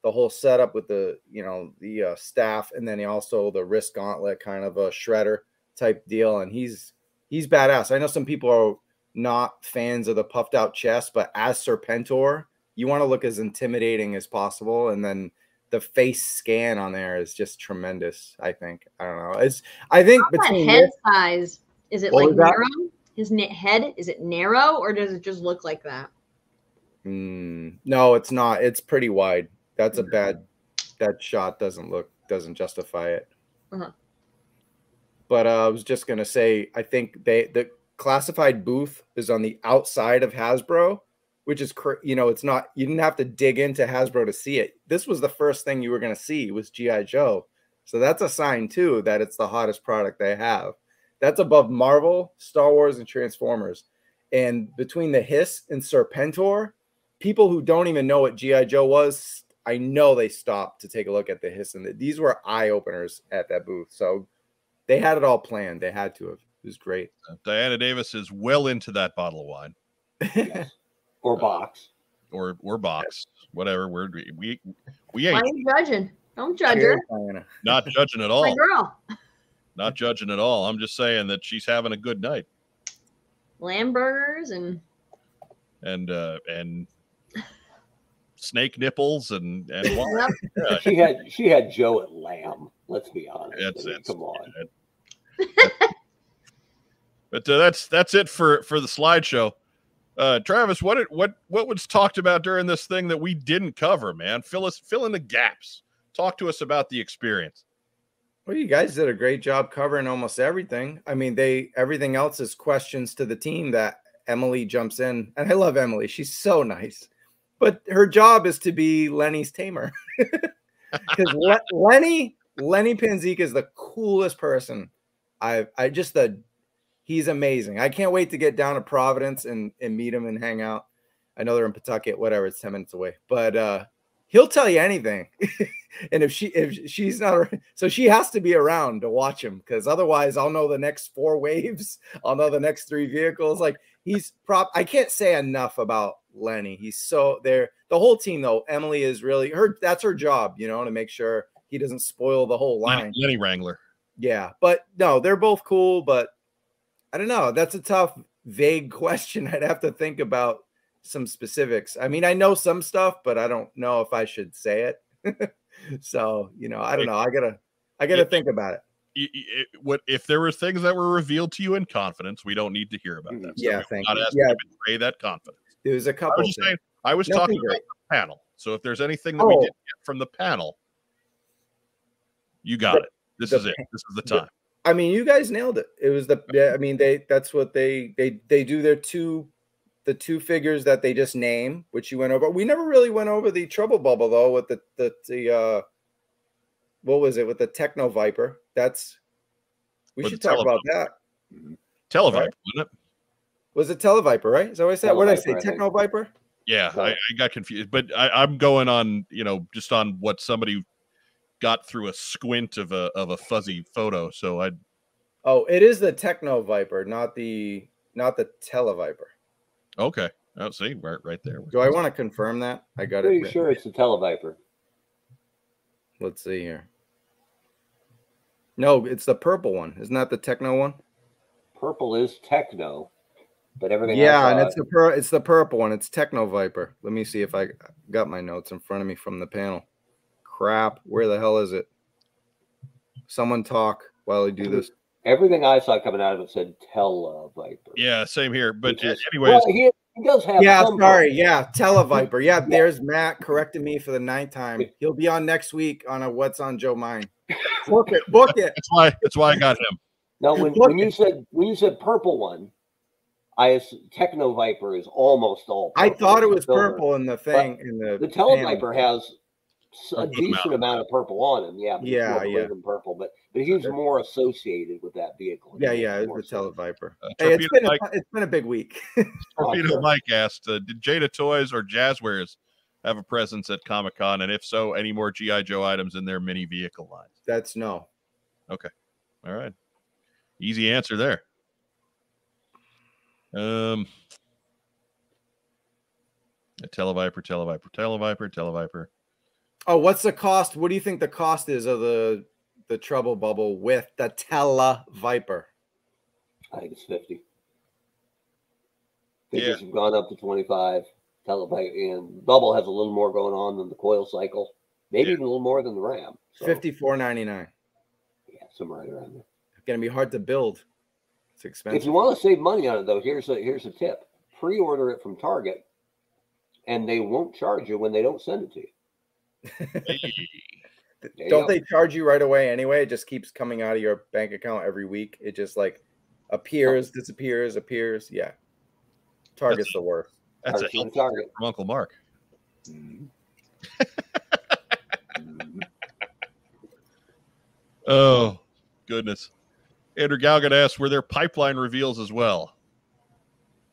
the whole setup with the you know the uh, staff, and then he also the wrist gauntlet kind of a shredder type deal. And he's he's badass. I know some people are not fans of the puffed out chest, but as Serpentor, you want to look as intimidating as possible, and then the face scan on there is just tremendous. I think. I don't know. It's I think That between head this- size is it like narrow? His knit head is it narrow or does it just look like that? Mm, no, it's not. It's pretty wide. That's a bad. That shot doesn't look doesn't justify it. Uh-huh. But uh, I was just gonna say, I think they the classified booth is on the outside of Hasbro, which is cr- you know it's not. You didn't have to dig into Hasbro to see it. This was the first thing you were gonna see was GI Joe. So that's a sign too that it's the hottest product they have. That's above Marvel, Star Wars, and Transformers. And between the Hiss and Serpentor, people who don't even know what GI Joe was, I know they stopped to take a look at the Hiss, and the, these were eye openers at that booth. So they had it all planned. They had to have. It was great. Uh, Diana Davis is well into that bottle of wine Yes. or box. or or box, whatever. We're we we ain't are you judging? Don't judge her. Diana. not judging at all. My all. girl. Not judging at all. I'm just saying that she's having a good night. Lamb burgers and and uh and snake nipples and and wine. Yep. Yeah, She had she had Joe at Lamb. Let's be honest. that's I mean. Come on. But uh, that's that's it for for the slideshow. Uh, Travis, what it, what what was talked about during this thing that we didn't cover, man? Fill us fill in the gaps. Talk to us about the experience. Well, you guys did a great job covering almost everything. I mean, they everything else is questions to the team that Emily jumps in, and I love Emily. She's so nice, but her job is to be Lenny's tamer. Because Le- Lenny Lenny Panzica is the coolest person. I I just the he's amazing. I can't wait to get down to Providence and and meet him and hang out. I know they're in Pawtucket, whatever. It's ten minutes away, but uh, he'll tell you anything. and if she if she's not so she has to be around to watch him because otherwise I'll know the next four waves. I'll know the next three vehicles. Like he's prop. I can't say enough about Lenny. He's so there. The whole team though. Emily is really her. That's her job, you know, to make sure he doesn't spoil the whole line. Lenny, Lenny Wrangler. Yeah, but no, they're both cool. But I don't know. That's a tough, vague question. I'd have to think about some specifics. I mean, I know some stuff, but I don't know if I should say it. so you know, I don't know. I gotta, I gotta Yeah. think about it. Y- it- what if there were things that were revealed to you in confidence? We don't need to hear about that. Yeah, we're thank not you. Yeah. betray that confidence. There was a couple. was saying. I was Nothing talking great. about the panel. So if there's anything that we Oh. didn't get from the panel, you got The- it. This the is it. This is the the- time. I mean, you guys nailed it. It was the. Yeah, I mean, they. That's what they. They. They do their two. The two figures that they just name, which you went over. We never really went over the trouble bubble though. With the the the. uh What was it with the Techno Viper? That's. We With should the talk about that. Televiper, Right. Wasn't it? Televiper, right? Is that what I said? What did I say? Televiper, I think. Techno Viper? Yeah, I, I got confused, but I, I'm going on, you know, just on what somebody got through a squint of a of a fuzzy photo. So I Oh, it is the Techno Viper, not the not the Televiper. okay. Oh, see, right, right there. Do I want to confirm that? I got it. Pretty sure it's the Televiper. Let's see here. No, it's the purple one. Isn't that the Techno one? Purple is Techno, but everything. Yeah, and uh, it's the pur- it's the purple one. It's Techno Viper. Let me see if I got my notes in front of me from the panel. crap. Where the hell is it? Someone talk while I do this. Everything I saw coming out of it said Tele Viper. Yeah, same here. But Which is- anyways, well, he, he does have. Yeah, some- sorry. Yeah, Televiper. Yeah, there's Matt correcting me for the ninth time. He'll be on next week on a What's on Joe Mind. Book it. Book it. that's why that's why I got him. No, when, when you said when you said purple one, I ass- Techno Viper is almost all. I thought it was Silver. purple in the thing in the The panel. Televiper has a decent amount. amount. of purple on him. Yeah, but Yeah, more yeah. purple, but but he's more associated with that vehicle. Yeah, yeah, it's the sense. Televiper. Uh, Hey, it's Torpedo been a, it's been a big week. Torpedo sure. Mike asked, uh, "Did Jada Toys or Jazzwares have a presence at Comic Con? And if so, any more GI Joe items in their mini vehicle lines?" That's no. Okay, all right, easy answer there. Um, a Televiper, Televiper, Televiper, Televiper. Oh, what's the cost? What do you think the cost is of the the trouble bubble with the Televiper? I think it's fifty. Yeah. Figures have gone up to twenty-five. Televiper and Bubble has a little more going on than the coil cycle, maybe Yeah. even a little more than the Ram. So, Fifty four ninety nine. Yeah, somewhere right around there. It's Gonna be hard to build. It's If you want to save money on it, though, here's a here's a tip: pre-order it from Target, and they won't charge you when they don't send it to you. You Don't go. they charge you right away anyway? It just keeps coming out of your bank account every week. It just like appears, disappears, appears. Yeah. Target's the worst. that's a Charge you help Target. from Uncle Mark. Mhm. Oh, goodness. Andrew Galgan asked, were there pipeline reveals as well?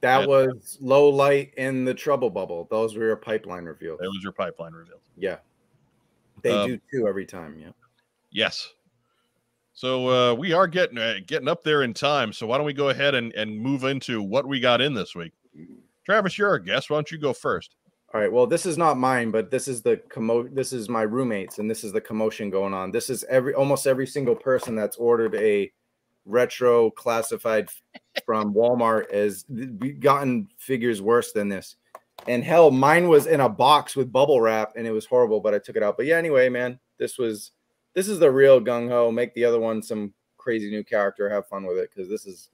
That Yeah. was low light in the trouble bubble. Those were your pipeline reveals. That was your pipeline reveals. Yeah. They Um, do two every time. Yeah. Yes. So uh, we are getting uh, getting up there in time. So why don't we go ahead and, and move into what we got in this week? Travis, you're our guest. Why don't you go first? All right. Well, this is not mine, but this is the commo. This is my roommates, and this is the commotion going on. This is every almost every single person that's ordered a retro classified from Walmart has gotten figures worse than this. And hell, mine was in a box with bubble wrap, and it was horrible. But I took it out. But yeah, anyway, man, this was this is the real gung ho. Make the other one some crazy new character. Have fun with it because this is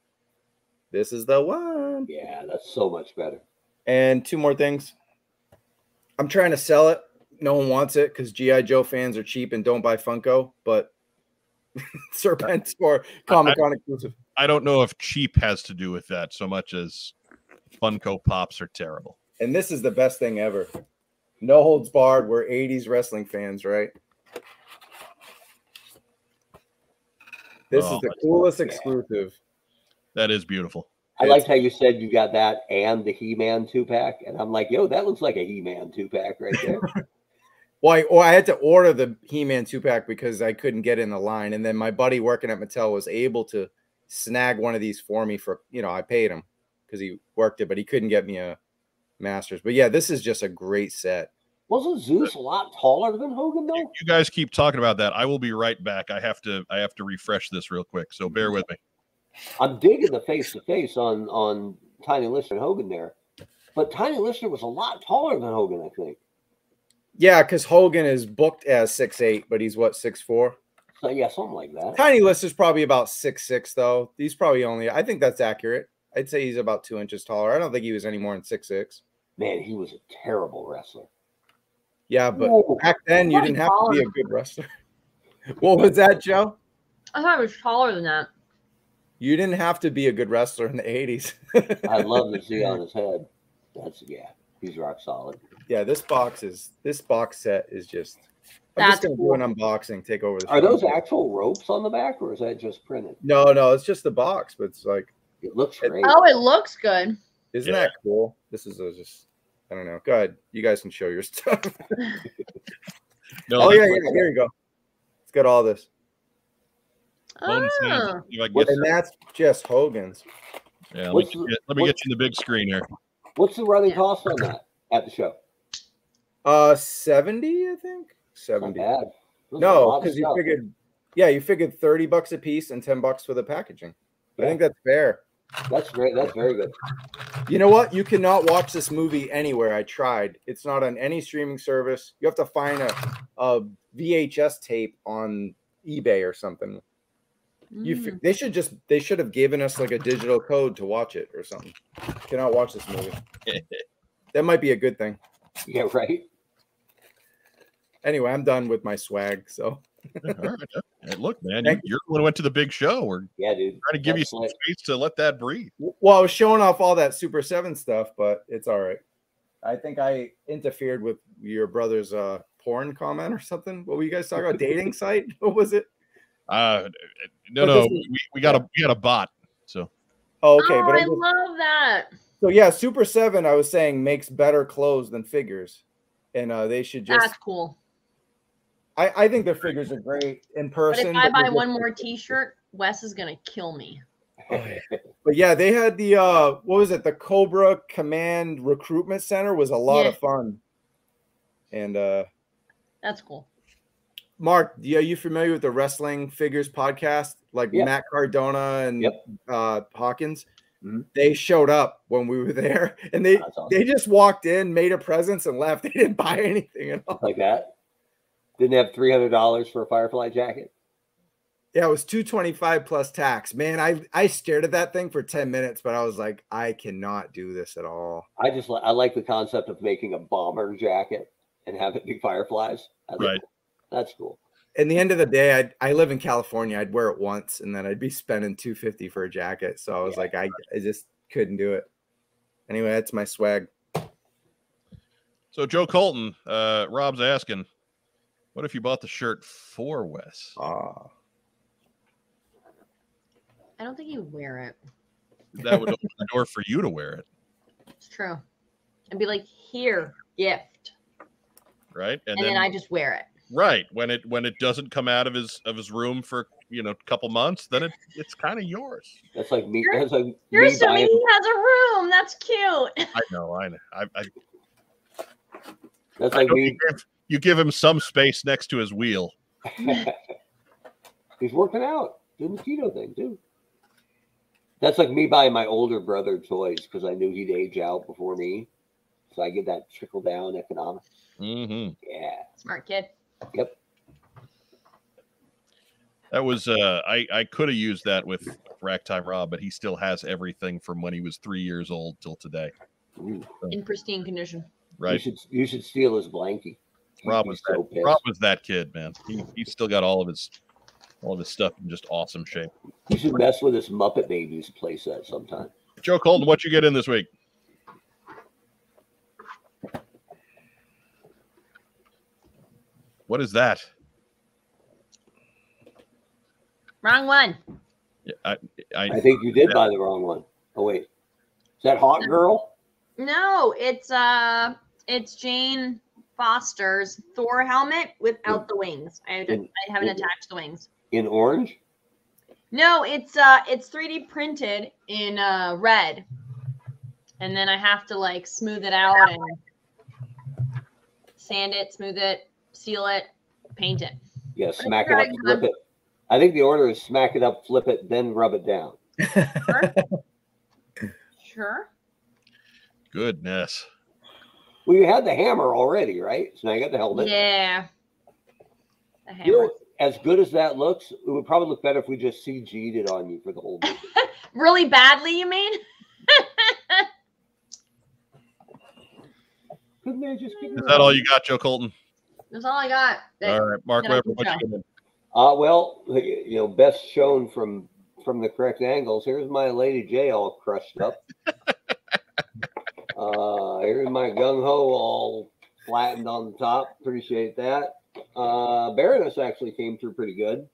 this is the one. Yeah, that's so much better. And two more things. I'm trying to sell it. No one wants it because GI Joe fans are cheap and don't buy Funko. But Serpentor Comic Con exclusive. I don't know if cheap has to do with that so much as Funko Pops are terrible. And this is the best thing ever. No holds barred. We're 80s wrestling fans, right? This Oh, is the coolest awesome. exclusive. That is beautiful. I It's- liked how you said you got that and the He-Man two pack, and I'm like, yo, that looks like a He-Man two pack right there. Well, I, well, I had to order the He-Man two pack because I couldn't get in the line, and then my buddy working at Mattel was able to snag one of these for me for you know I paid him because he worked it, but he couldn't get me a Masters. But yeah, this is just a great set. Wasn't Zeus a lot taller than Hogan though? You guys keep talking about that. I will be right back. I have to I have to refresh this real quick. So bear with me. I'm digging the face to face on on Tiny Lister and Hogan there, but Tiny Lister was a lot taller than Hogan, I think. Yeah, because Hogan is booked as six eight, but he's what six four. So yeah, something like that. Tiny List is probably about six six though. He's probably only. I think that's accurate. I'd say he's about two inches taller. I don't think he was any more than six six. Man, he was a terrible wrestler. Yeah, but Whoa. back then you didn't have to be a good wrestler. what was that, Joe? I thought it was taller than that. You didn't have to be a good wrestler in the 80s. I love the Z on his head. That's yeah, he's rock solid. Yeah, this box is this box set is just I'm That's just gonna cool. do an unboxing, take over the Are show. those actual ropes on the back, or is that just printed? No, no, it's just the box, but it's like, It looks It- great. Oh, it looks good. isn't Yeah. that cool? This is a just I don't know. Go ahead. You guys can show your stuff. No, oh yeah, like yeah, here you go. It's got all this. bonus hands. Oh. If I can What- get- And that's just Hogan's. yeah, let me, what's get, the- let me get you the big screen here. What's the running cost on that at the show? Uh 70, I think. Not 70. bad. No, because you figured yeah, you figured 30 bucks a piece and 10 bucks for the packaging. I think that's fair. That's great. That's very good. You know what? You cannot watch this movie anywhere. I tried. It's not on any streaming service. You have to find a, a VHS tape on eBay or something. You Mm. f they should just they should have given us like a digital code to watch it or something. Cannot watch this movie. That might be a good thing. Yeah, right. Anyway, I'm done with my swag. So All right. Hey, look, man, you, Thank you're the one who went to the big show. We're Yeah, dude. trying to give you some like- space to let that breathe. well, I was showing off all that Super Seven stuff, but it's all right. I think I interfered with your brother's uh porn comment or something. What were you guys talking about? Dating site? What was it? Uh, no, But no, we, we got a we got a bot. So Oh, okay, oh, but I I'm love that. so yeah, Super Seven. I was saying makes better clothes than figures, and uh, they should just. That's cool. I, I think their figures are great in person. But person. if I but buy one more T-shirt, Wes is gonna kill me. But yeah, they had the uh what was it? The Cobra Command Recruitment Center was a lot Yeah. of fun. And uh That's cool. Mark, yeah, are you familiar with the Wrestling Figures podcast? Like Yeah. Matt Cardona and Yep. uh Hawkins. Mhm. They showed up when we were there and they awesome. they just walked in, made a presence, and left. They didn't buy anything at all. like that. Didn't have three hundred dollars for a Firefly jacket. Yeah, it was 225 plus tax. Man, I I stared at that thing for 10 minutes, but I was like, I cannot do this at all. I just li- I like the concept of making a bomber jacket and have it be fireflies. I think Right. That's cool. in the end of the day, I I live in California. I'd wear it once, and then I'd be spending two fifty for a jacket. So I was Yeah. like, I, I just couldn't do it. Anyway, that's my swag. so Joe Colton, uh, Rob's asking, what if you bought the shirt for Wes? Ah, I don't think you wear it. That would open the door for you to wear it, It's true. And be like, here, gift. right? And, then, I just wear it. right when it when it doesn't come out of his of his room for you know a couple months, then it it's kind of yours. That's like me. You're- That's like You're me assuming buying. he has a room. That's cute. I know, I know. I, I, That's I like know me. give, you give him some space next to his wheel. He's working out, doing the keto thing too. That's like me buying my older brother toys because I knew he'd age out before me. So I get that trickle down economics. hmm Yeah. Smart kid. Yep. That was uh, I I could have used that with Ragtime Rob, but he still has everything from when he was three years old till today. Ooh. In pristine condition. Right. You Right? should you should steal his blankie. Rob was so that, pissed. Rob was that kid, man. He he's still got all of his all of his stuff in just awesome shape. You should mess with his Muppet Babies playset sometime. Joe Colton, what you get in this week? What is that? Wrong one. Yeah, I, I, I think you did Yeah. buy the wrong one. Oh wait, is that Hot Girl? No, it's uh it's Jane Foster's Thor helmet without the wings. I, In- I haven't in- attached the wings. in orange? No, it's uh it's 3D printed in uh red. And then I have to like smooth it out and sand it, smooth it, seal it, paint it. Yeah, it's smack it very up, flip it. I think the order is smack it up, flip it, then rub it down. Sure. goodness. Well, you had the hammer already, right? So now you got the helmet. Yeah. The You know, hammer. as good as that looks, it would probably look better if we just CG'd it on you for the whole movie. Really badly, you mean? Couldn't they just give Is that all you got, Joe Colton? That's all I got. All right, Mark Then I Weber, can what you go. Uh, well, you know, best shown from from the correct angles. Here's my Lady J all crushed up. uh, here's my gung ho all flattened on the top. Appreciate that. Uh, Baroness actually came through pretty good.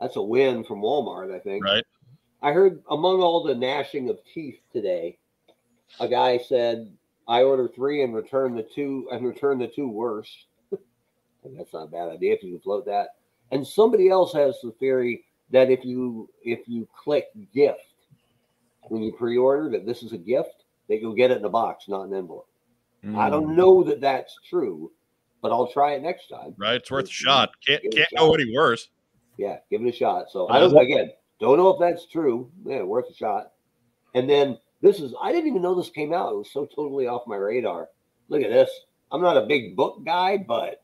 That's a win from Walmart, I think. Right. I heard among all the gnashing of teeth today, a guy said, "I order three and return the two and return the two worst." And that's not a bad idea if you can float that. And somebody else has the theory that if you if you click gift when you pre-order that this is a gift, that you'll get it in a box, not an envelope. I Mm. don't know that that's true, but I'll try it next time. Right, it's worth a shot. Can't Give can't go any worse. Yeah, give it a shot. So I don't again. Don't know if that's true. Yeah, worth a shot. And then this is I didn't even know this came out. It was so totally off my radar. Look at this. I'm not a big book guy, but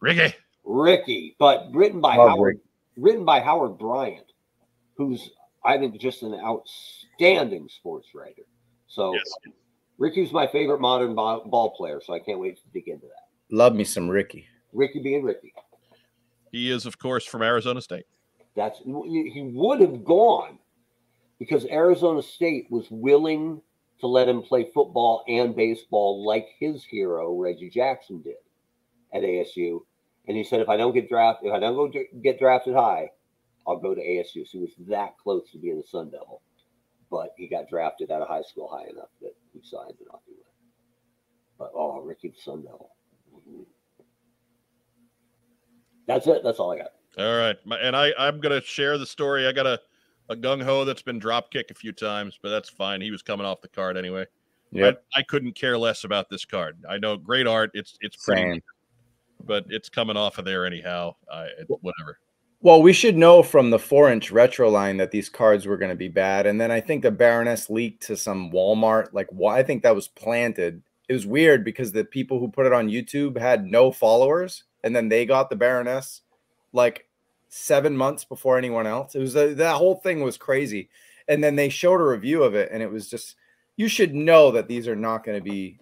Rickey. Rickey, but written by Love Howard, written by Howard Bryant, who's I think just an outstanding sports writer. So Yes. Rickey's my favorite modern ball, ball player, so I can't wait to dig into that. Love me some Rickey. Rickey being Rickey. He is, of course, from Arizona State. That's he would have gone because Arizona State was willing to let him play football and baseball like his hero Reggie Jackson did at ASU. And he said, if I don't get drafted, if I don't go get drafted high, I'll go to ASU. So he was that close to being the Sun Devil, but he got drafted out of high school high enough that he signed it off. But oh, Rickey Sundell. Sun Devil. That's it. That's all I got. All right. And I, I'm going to share the story. I got a, a gung ho that's been drop kick a few times, but that's fine. He was coming off the card anyway. Yep. I, I couldn't care less about this card. I know great art. It's it's pretty, Same. but it's coming off of there anyhow. I it, whatever. Well, we should know from the four inch retro line that these cards were going to be bad. And then I think the Baroness leaked to some Walmart. Like, why? I think that was planted. It was weird because the people who put it on YouTube had no followers. And then they got the Baroness like seven months before anyone else. It was a, that whole thing was crazy. And then they showed a review of it. And it was just, you should know that these are not going to be,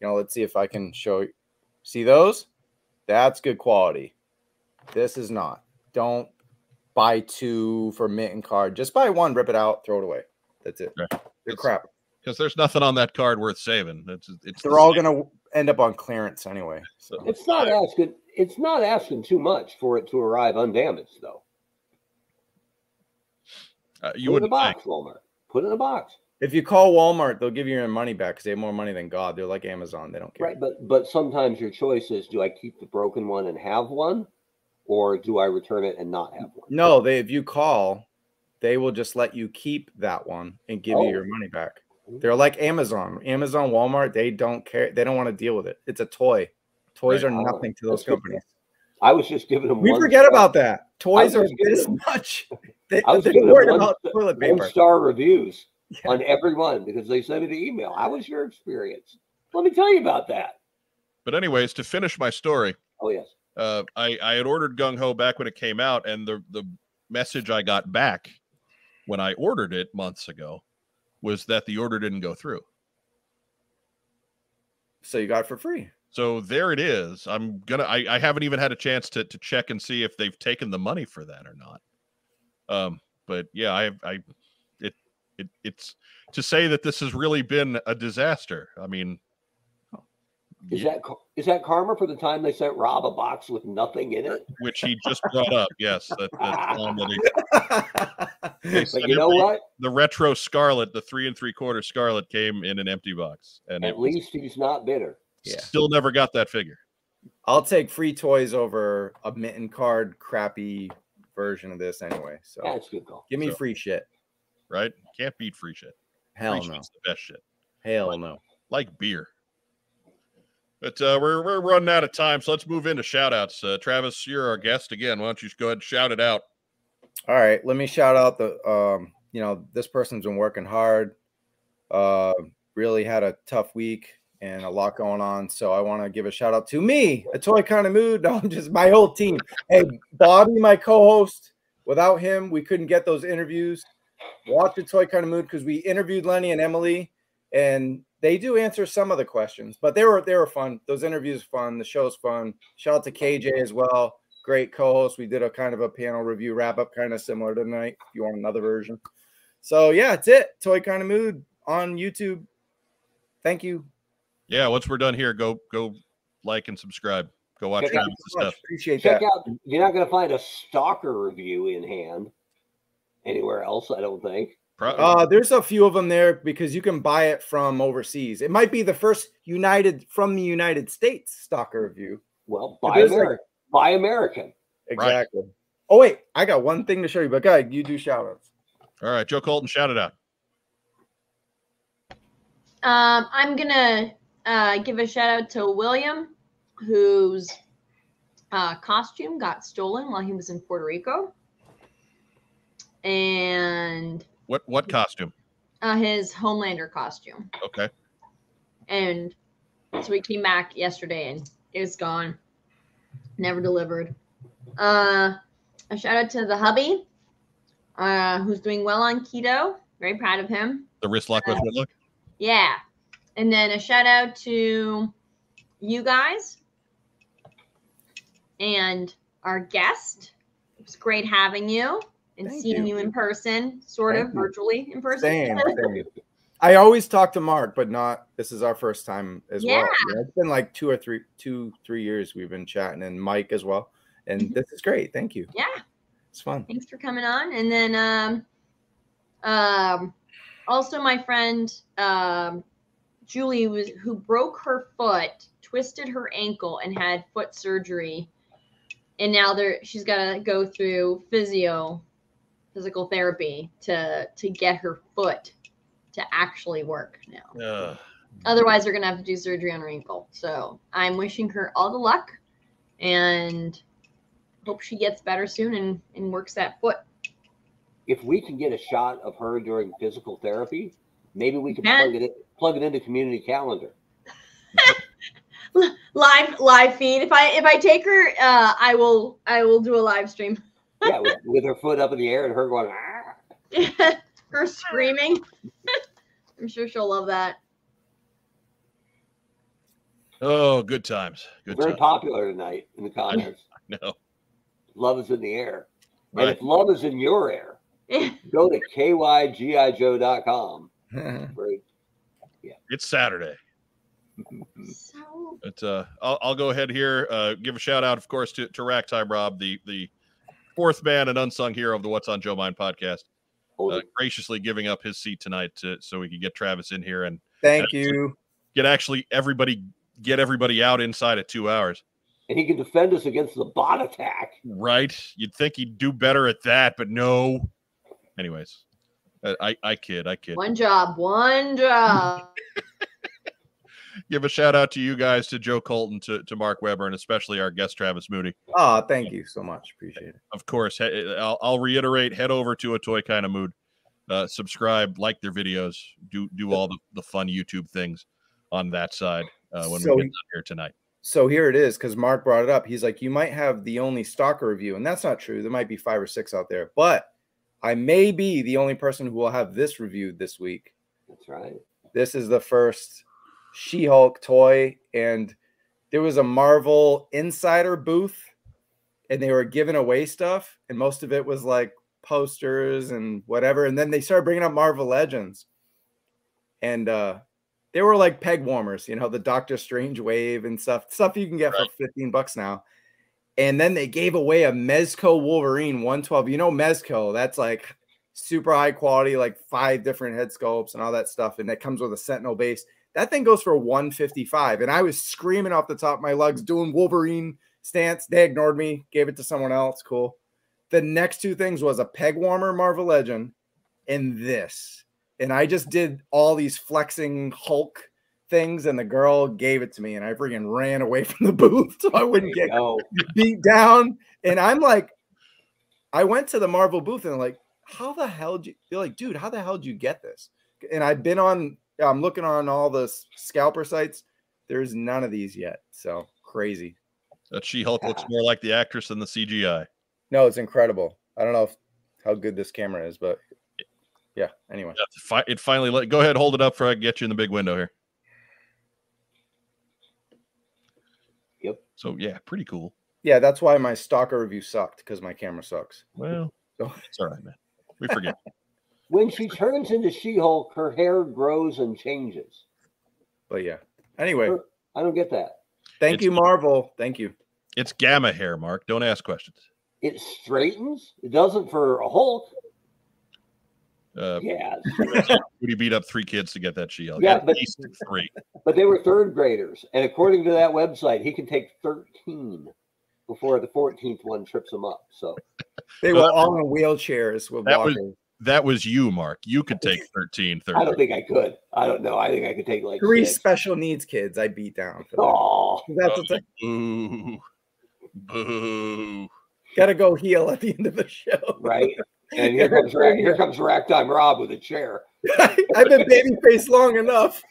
you know, let's see if I can show you. See those? That's good quality. This is not don't buy two for mint and card. Just buy one, rip it out, throw it away. That's it. Right. They're It's- crap. Because there's nothing on that card worth saving. It's it's They're all gonna end up on clearance anyway. so It's not asking. It's not asking too much for it to arrive undamaged, though. uh, you Put it in a wouldn't think. box, Walmart. Put it in a box. If you call Walmart, they'll give you your money back because they have more money than God. They're like Amazon. They don't care. Right, but but sometimes your choice is: do I keep the broken one and have one, or do I return it and not have one? No, they if you call, they will just let you keep that one and give Oh. you your money back. Hmm. They're like Amazon. Amazon, Walmart, they don't care. They don't want to deal with it. It's a toy. Toys Right. are nothing to those companies. I was just giving them. We one forget star- about that. Toys are this them- much. They, I was they're worried one about st- toilet one paper. star reviews Yeah. on every one because they sent me the email. How was your experience? Let me tell you about that. But anyways, to finish my story, Oh yes. Uh, I I had ordered Gung Ho back when it came out, and the the message I got back when I ordered it months ago was that the order didn't go through. So you got it for free. So there it is. I'm gonna. I, I haven't even had a chance to to check and see if they've taken the money for that or not. Um, but yeah, I I it it it's to say that this has really been a disaster. I mean, Is yeah, that that karma for the time they sent Rob a box with nothing in it? which he just brought up. Yes, that, that's one that he, they But you know every- what? the retro Scarlet, the three and three quarter Scarlet, came in an empty box, and it At was- least he's not bitter. Yeah. still never got that figure. I'll take free toys over a mitten card crappy version of this anyway. So That's good call. give me So- free shit. Right? Can't beat free shit. Hell free no. shit's the best shit. Hell no. like beer. But uh, we're we're running out of time, so let's move into shout outs. Uh, Travis, you're our guest again. Why don't you go ahead and shout it out? All right, let me shout out the um, you know, this person's been working hard. Uh really had a tough week and a lot going on. So I want to give a shout out to me, a toy kind of mood. No, I'm just my whole team. Hey, Bobby, my co-host. Without him, we couldn't get those interviews. Watch the toy kind of mood because we interviewed Lenny and Emily, and they do answer some of the questions, but they were they were fun. Those interviews fun. The show's fun. Shout out to KJ as well. Great co-host. We did a kind of a panel review wrap up, kind of similar tonight. If you want another version. So yeah, that's it. Toy kind of mood on YouTube. Thank you. Yeah, once we're done here, go go like and subscribe. Go watch Check Thank out so stuff. Appreciate Check that. out. You're not going to find a stalker review in hand anywhere else. I don't think. Pro- Uh, there's a few of them there because you can buy it from overseas. It might be the first United from the United States stalker review. Well, buy there's like- American. buy American. Exactly. Oh wait, I got one thing to show you, but go ahead, you do shout outs. All right, Joe Colton, shout it out. Um, I'm gonna uh, give a shout out to William, whose uh, costume got stolen while he was in Puerto Rico. and What what costume? uh, his Homelander costume. Okay. And so we came back yesterday and it was gone. Never delivered. Uh, a shout out to the hubby, uh, who's doing well on keto. Very proud of him. The wrist lock with look. Yeah. And then a shout out to you guys and our guest. It was great having you and Thank seeing you. you. in person, sort Thank of you. virtually in person. Same, same. I always talk to Mark, but not. This is our first time as well. Yeah. Yeah, It's been like two or three, two, three years we've been chatting, and Mike as well. And this is great. Thank you. yeah. It's fun. Thanks for coming on. And then um um also my friend um Julie was who broke her foot, twisted her ankle and had foot surgery. And now there she's got to go through physio physical therapy to to get her foot to actually work now. Uh, Otherwise they're going to have to do surgery on her ankle. So, I'm wishing her all the luck and hope she gets better soon and and works that foot. If we can get a shot of her during physical therapy, maybe we can can. plug it in, plug it into community calendar. live live feed. If I if I take her, uh, I will I will do a live stream. Yeah, with, with her foot up in the air and her going. "Ah." her screaming. I'm sure she'll love that. oh, good times. Good Very times. popular tonight in the comments. No. Love is in the air. And if love is in your air, go to kygijoe.com. Where It's Saturday. so But uh, I'll, I'll go ahead here. Uh, give a shout out, of course, to, to Ragtime Rob, the the fourth man and unsung hero of the What's on Joe Mind podcast, uh, graciously giving up his seat tonight to, so we could get Travis in here and Thank you. get actually everybody get everybody out inside at two hours. and he can defend us against the bot attack. Right? You'd think he'd do better at that, but no. Anyways, I I kid, I kid. one job, one job. Give a shout out to you guys, to Joe Colton, to, to Mark Weber, and especially our guest Travis Moody. Oh, thank you so much. Appreciate it. of course, I'll, I'll reiterate: head over to a toy kind of mood, uh, subscribe, like their videos, do do all the, the fun YouTube things on that side uh, when So- we get done here tonight. So here it is, because Mark brought it up. He's like, you might have the only stalker review, and that's not true. There might be five or six out there, but I may be the only person who will have this reviewed this week. That's right. This is the first She-Hulk toy, and there was a Marvel Insider booth, and they were giving away stuff, and most of it was like posters and whatever. And then they started bringing up Marvel Legends, and uh, they were like peg warmers, you know, the Doctor Strange wave and stuff, stuff you can get Right. for 15 bucks now. And then they gave away a Mezco Wolverine 112. You know, Mezco, that's like super high quality, like five different head sculpts and all that stuff. And that comes with a Sentinel base. That thing goes for 155. And I was screaming off the top of my lungs, doing Wolverine stance. They ignored me, gave it to someone else. Cool. The next two things was a peg warmer Marvel Legend and this. And I just did all these flexing Hulk things, and the girl gave it to me, and I freaking ran away from the booth so I wouldn't get beat down. And I'm like, I went to the Marvel booth and like, how the hell did you? They're like, dude, how the hell did you get this? And I've been on, I'm looking on all the scalper sites. There's none of these yet. So crazy. That She Hulk looks more like the actress than the CGI. No, it's incredible. I don't know if, how good this camera is, but yeah. Anyway, Yeah, it fi- It finally let go ahead, hold it up for I can get you in the big window here. Yep. So yeah, pretty cool. yeah, that's why my stalker review sucked because my camera sucks. Well, So- it's all right, man. We forget. When she turns into She-Hulk, her hair grows and changes. But yeah. Anyway, Her- I don't get that. thank It's- you, Marvel. Thank you. it's gamma hair, Mark. Don't ask questions. It straightens. It doesn't for a Hulk. Uh, Yeah, Woody beat up three kids to get that She Hulk. Yeah, At but- least three. but they were third graders, and according to that website, he can take thirteen before the fourteenth one trips him up. So They were all in wheelchairs with that was- walkers. That was you, Mark. You could take 13, 13. I don't think I could. I don't know. I think I could take like Three six. special needs kids I beat down. For. Oh, That's what's Boo. Boo. Gotta go heal at the end of the show. right. And here comes Ra- here comes Ragtime Rob with a chair. I've been babyface long enough.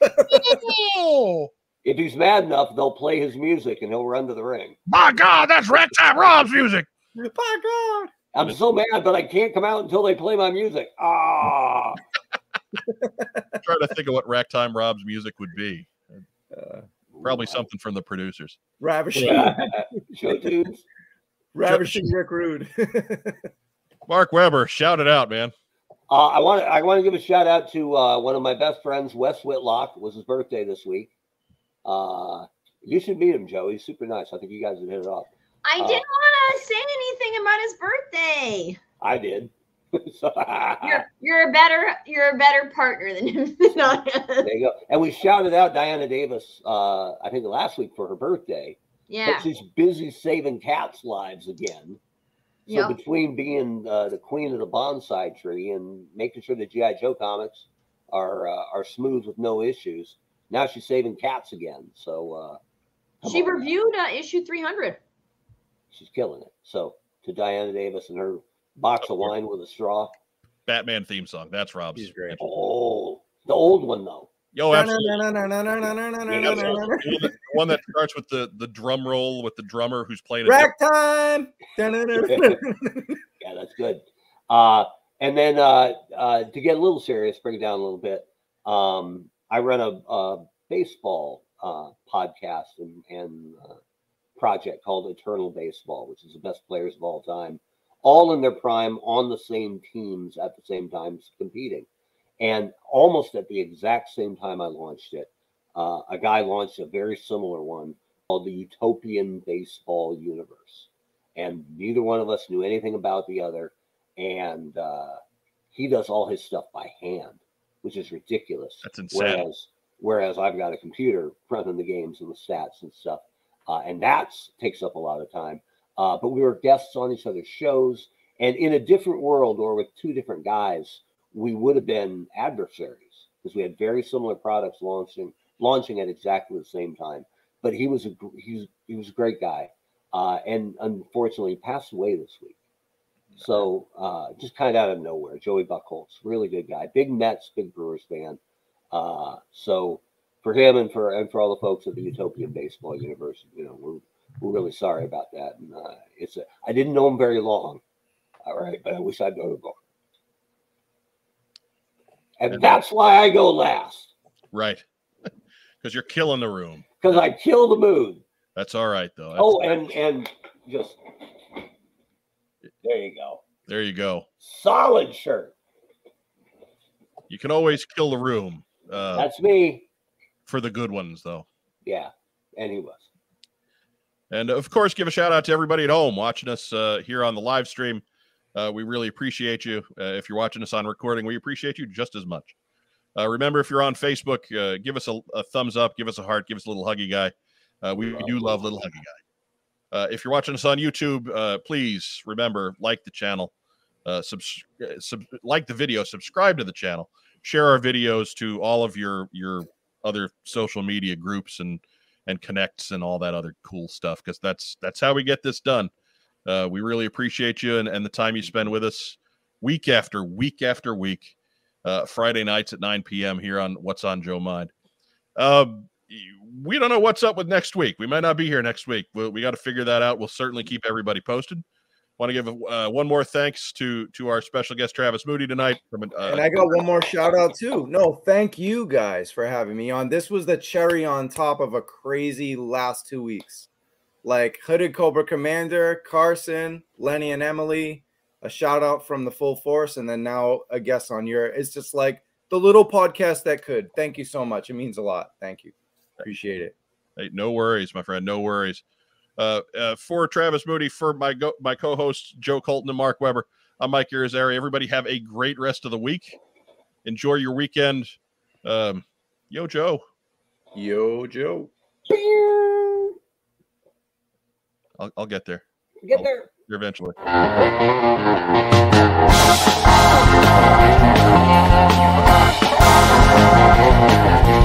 If he's mad enough, they'll play his music and he'll run to the ring. my God, that's Ragtime Rob's music. By God. I'm so mad, but I can't come out until they play my music. Ah, I'm trying to think of what Ragtime Rob's music would be. Uh, Probably something from the producers. ravishing, Yeah. Show tunes. ravishing Rick Rude. Mark Weber, shout it out, man. Uh, I want to I want to give a shout out to uh, one of my best friends, Wes Whitlock. It was his birthday this week. Uh, you should meet him, Joe. He's super nice. I think you guys would hit it off. I Oh. didn't want to say anything about his birthday. I did. You're you're a better you're a better partner than him. there you go. And we shouted out Diana Davis. Uh, I think last week for her birthday. yeah. But she's busy saving cats' lives again. So Yeah. between being uh, the queen of the bonsai tree and making sure the GI Joe comics are uh, are smooth with no issues, now she's saving cats again. So uh, She reviewed uh, issue 300. She's killing it. So to Diana Davis and her box of wine with a straw. Batman theme song. That's Rob's. He's great. Oh, the old one though. Yo, absolutely. Absolutely. The one that- one that starts with the the drum roll with the drummer who's playing a Rack time. Yeah, that's good. Uh, and then uh, uh, to get a little serious, bring it down a little bit. Um, I run a, a baseball uh, podcast and, and uh, project called Eternal Baseball, which is the best players of all time, all in their prime on the same teams at the same time competing. And almost at the exact same time I launched it, uh, a guy launched a very similar one called the Utopian Baseball Universe and neither one of us knew anything about the other. And uh, he does all his stuff by hand, which is ridiculous. That's insane. Whereas, whereas I've got a computer running the games and the stats and stuff, uh, and that takes up a lot of time. Uh, but we were guests on each other's shows, and in a different world or with two different guys, we would have been adversaries because we had very similar products launching launching at exactly the same time. But he was a he's he was a great guy uh, and unfortunately passed away this week. So uh, just kind of out of nowhere, Joey Buckholz, really good guy, big Mets, big Brewers fan. Uh, so for him and for and for all the folks at the Utopian Baseball University, you know, we're we're really sorry about that. And uh, it's a, I didn't know him very long, all right, but I wish I'd known him more. And that's why I go last Right. Because you're killing the room. because I kill the mood. That's all right though. That's- Oh, and and just there you go. there you go. Solid shirt. You can always kill the room. Uh, That's me. For the good ones though. Yeah, and he was. And of course, give a shout out to everybody at home watching us uh, here on the live stream. Uh, we really appreciate you. Uh, if you're watching us on recording, we appreciate you just as much. Uh, remember, if you're on Facebook, uh, give us a, a thumbs up, give us a heart, give us a little huggy guy. Uh, we do love little huggy guy. Uh, if you're watching us on YouTube, uh, please remember like the channel, uh, subs- sub- like the video, subscribe to the channel, share our videos to all of your your other social media groups and and connects and all that other cool stuff because that's that's how we get this done. Uh, we really appreciate you and, and the time you spend with us week after week after week. Uh, Friday nights at 9 p.m. here on What's on Joe Mind. Uh, we don't know what's up with next week. We might not be here next week. we we got to figure that out. We'll certainly keep everybody posted. Want to give uh, one more thanks to to our special guest Travis Moody tonight. From uh, And I got one more shout out too. No, thank you guys for having me on. This was the cherry on top of a crazy last two weeks. Like Hooded Cobra Commander, Carson, Lenny, and Emily. A shout out from the full force, and then now a guest on your. It's just like the little podcast that could. Thank you so much. It means a lot. Thank you. Appreciate it. Hey, no worries, my friend. No worries. Uh, uh, for Travis Moody, for my go- my co-hosts Joe Colton and Mark Weber, I'm Mike Irizarry. Everybody have a great rest of the week. Enjoy your weekend. Um, yo, Joe. Yo, Joe. I'll, I'll get there. Get I'll, there. Eventually.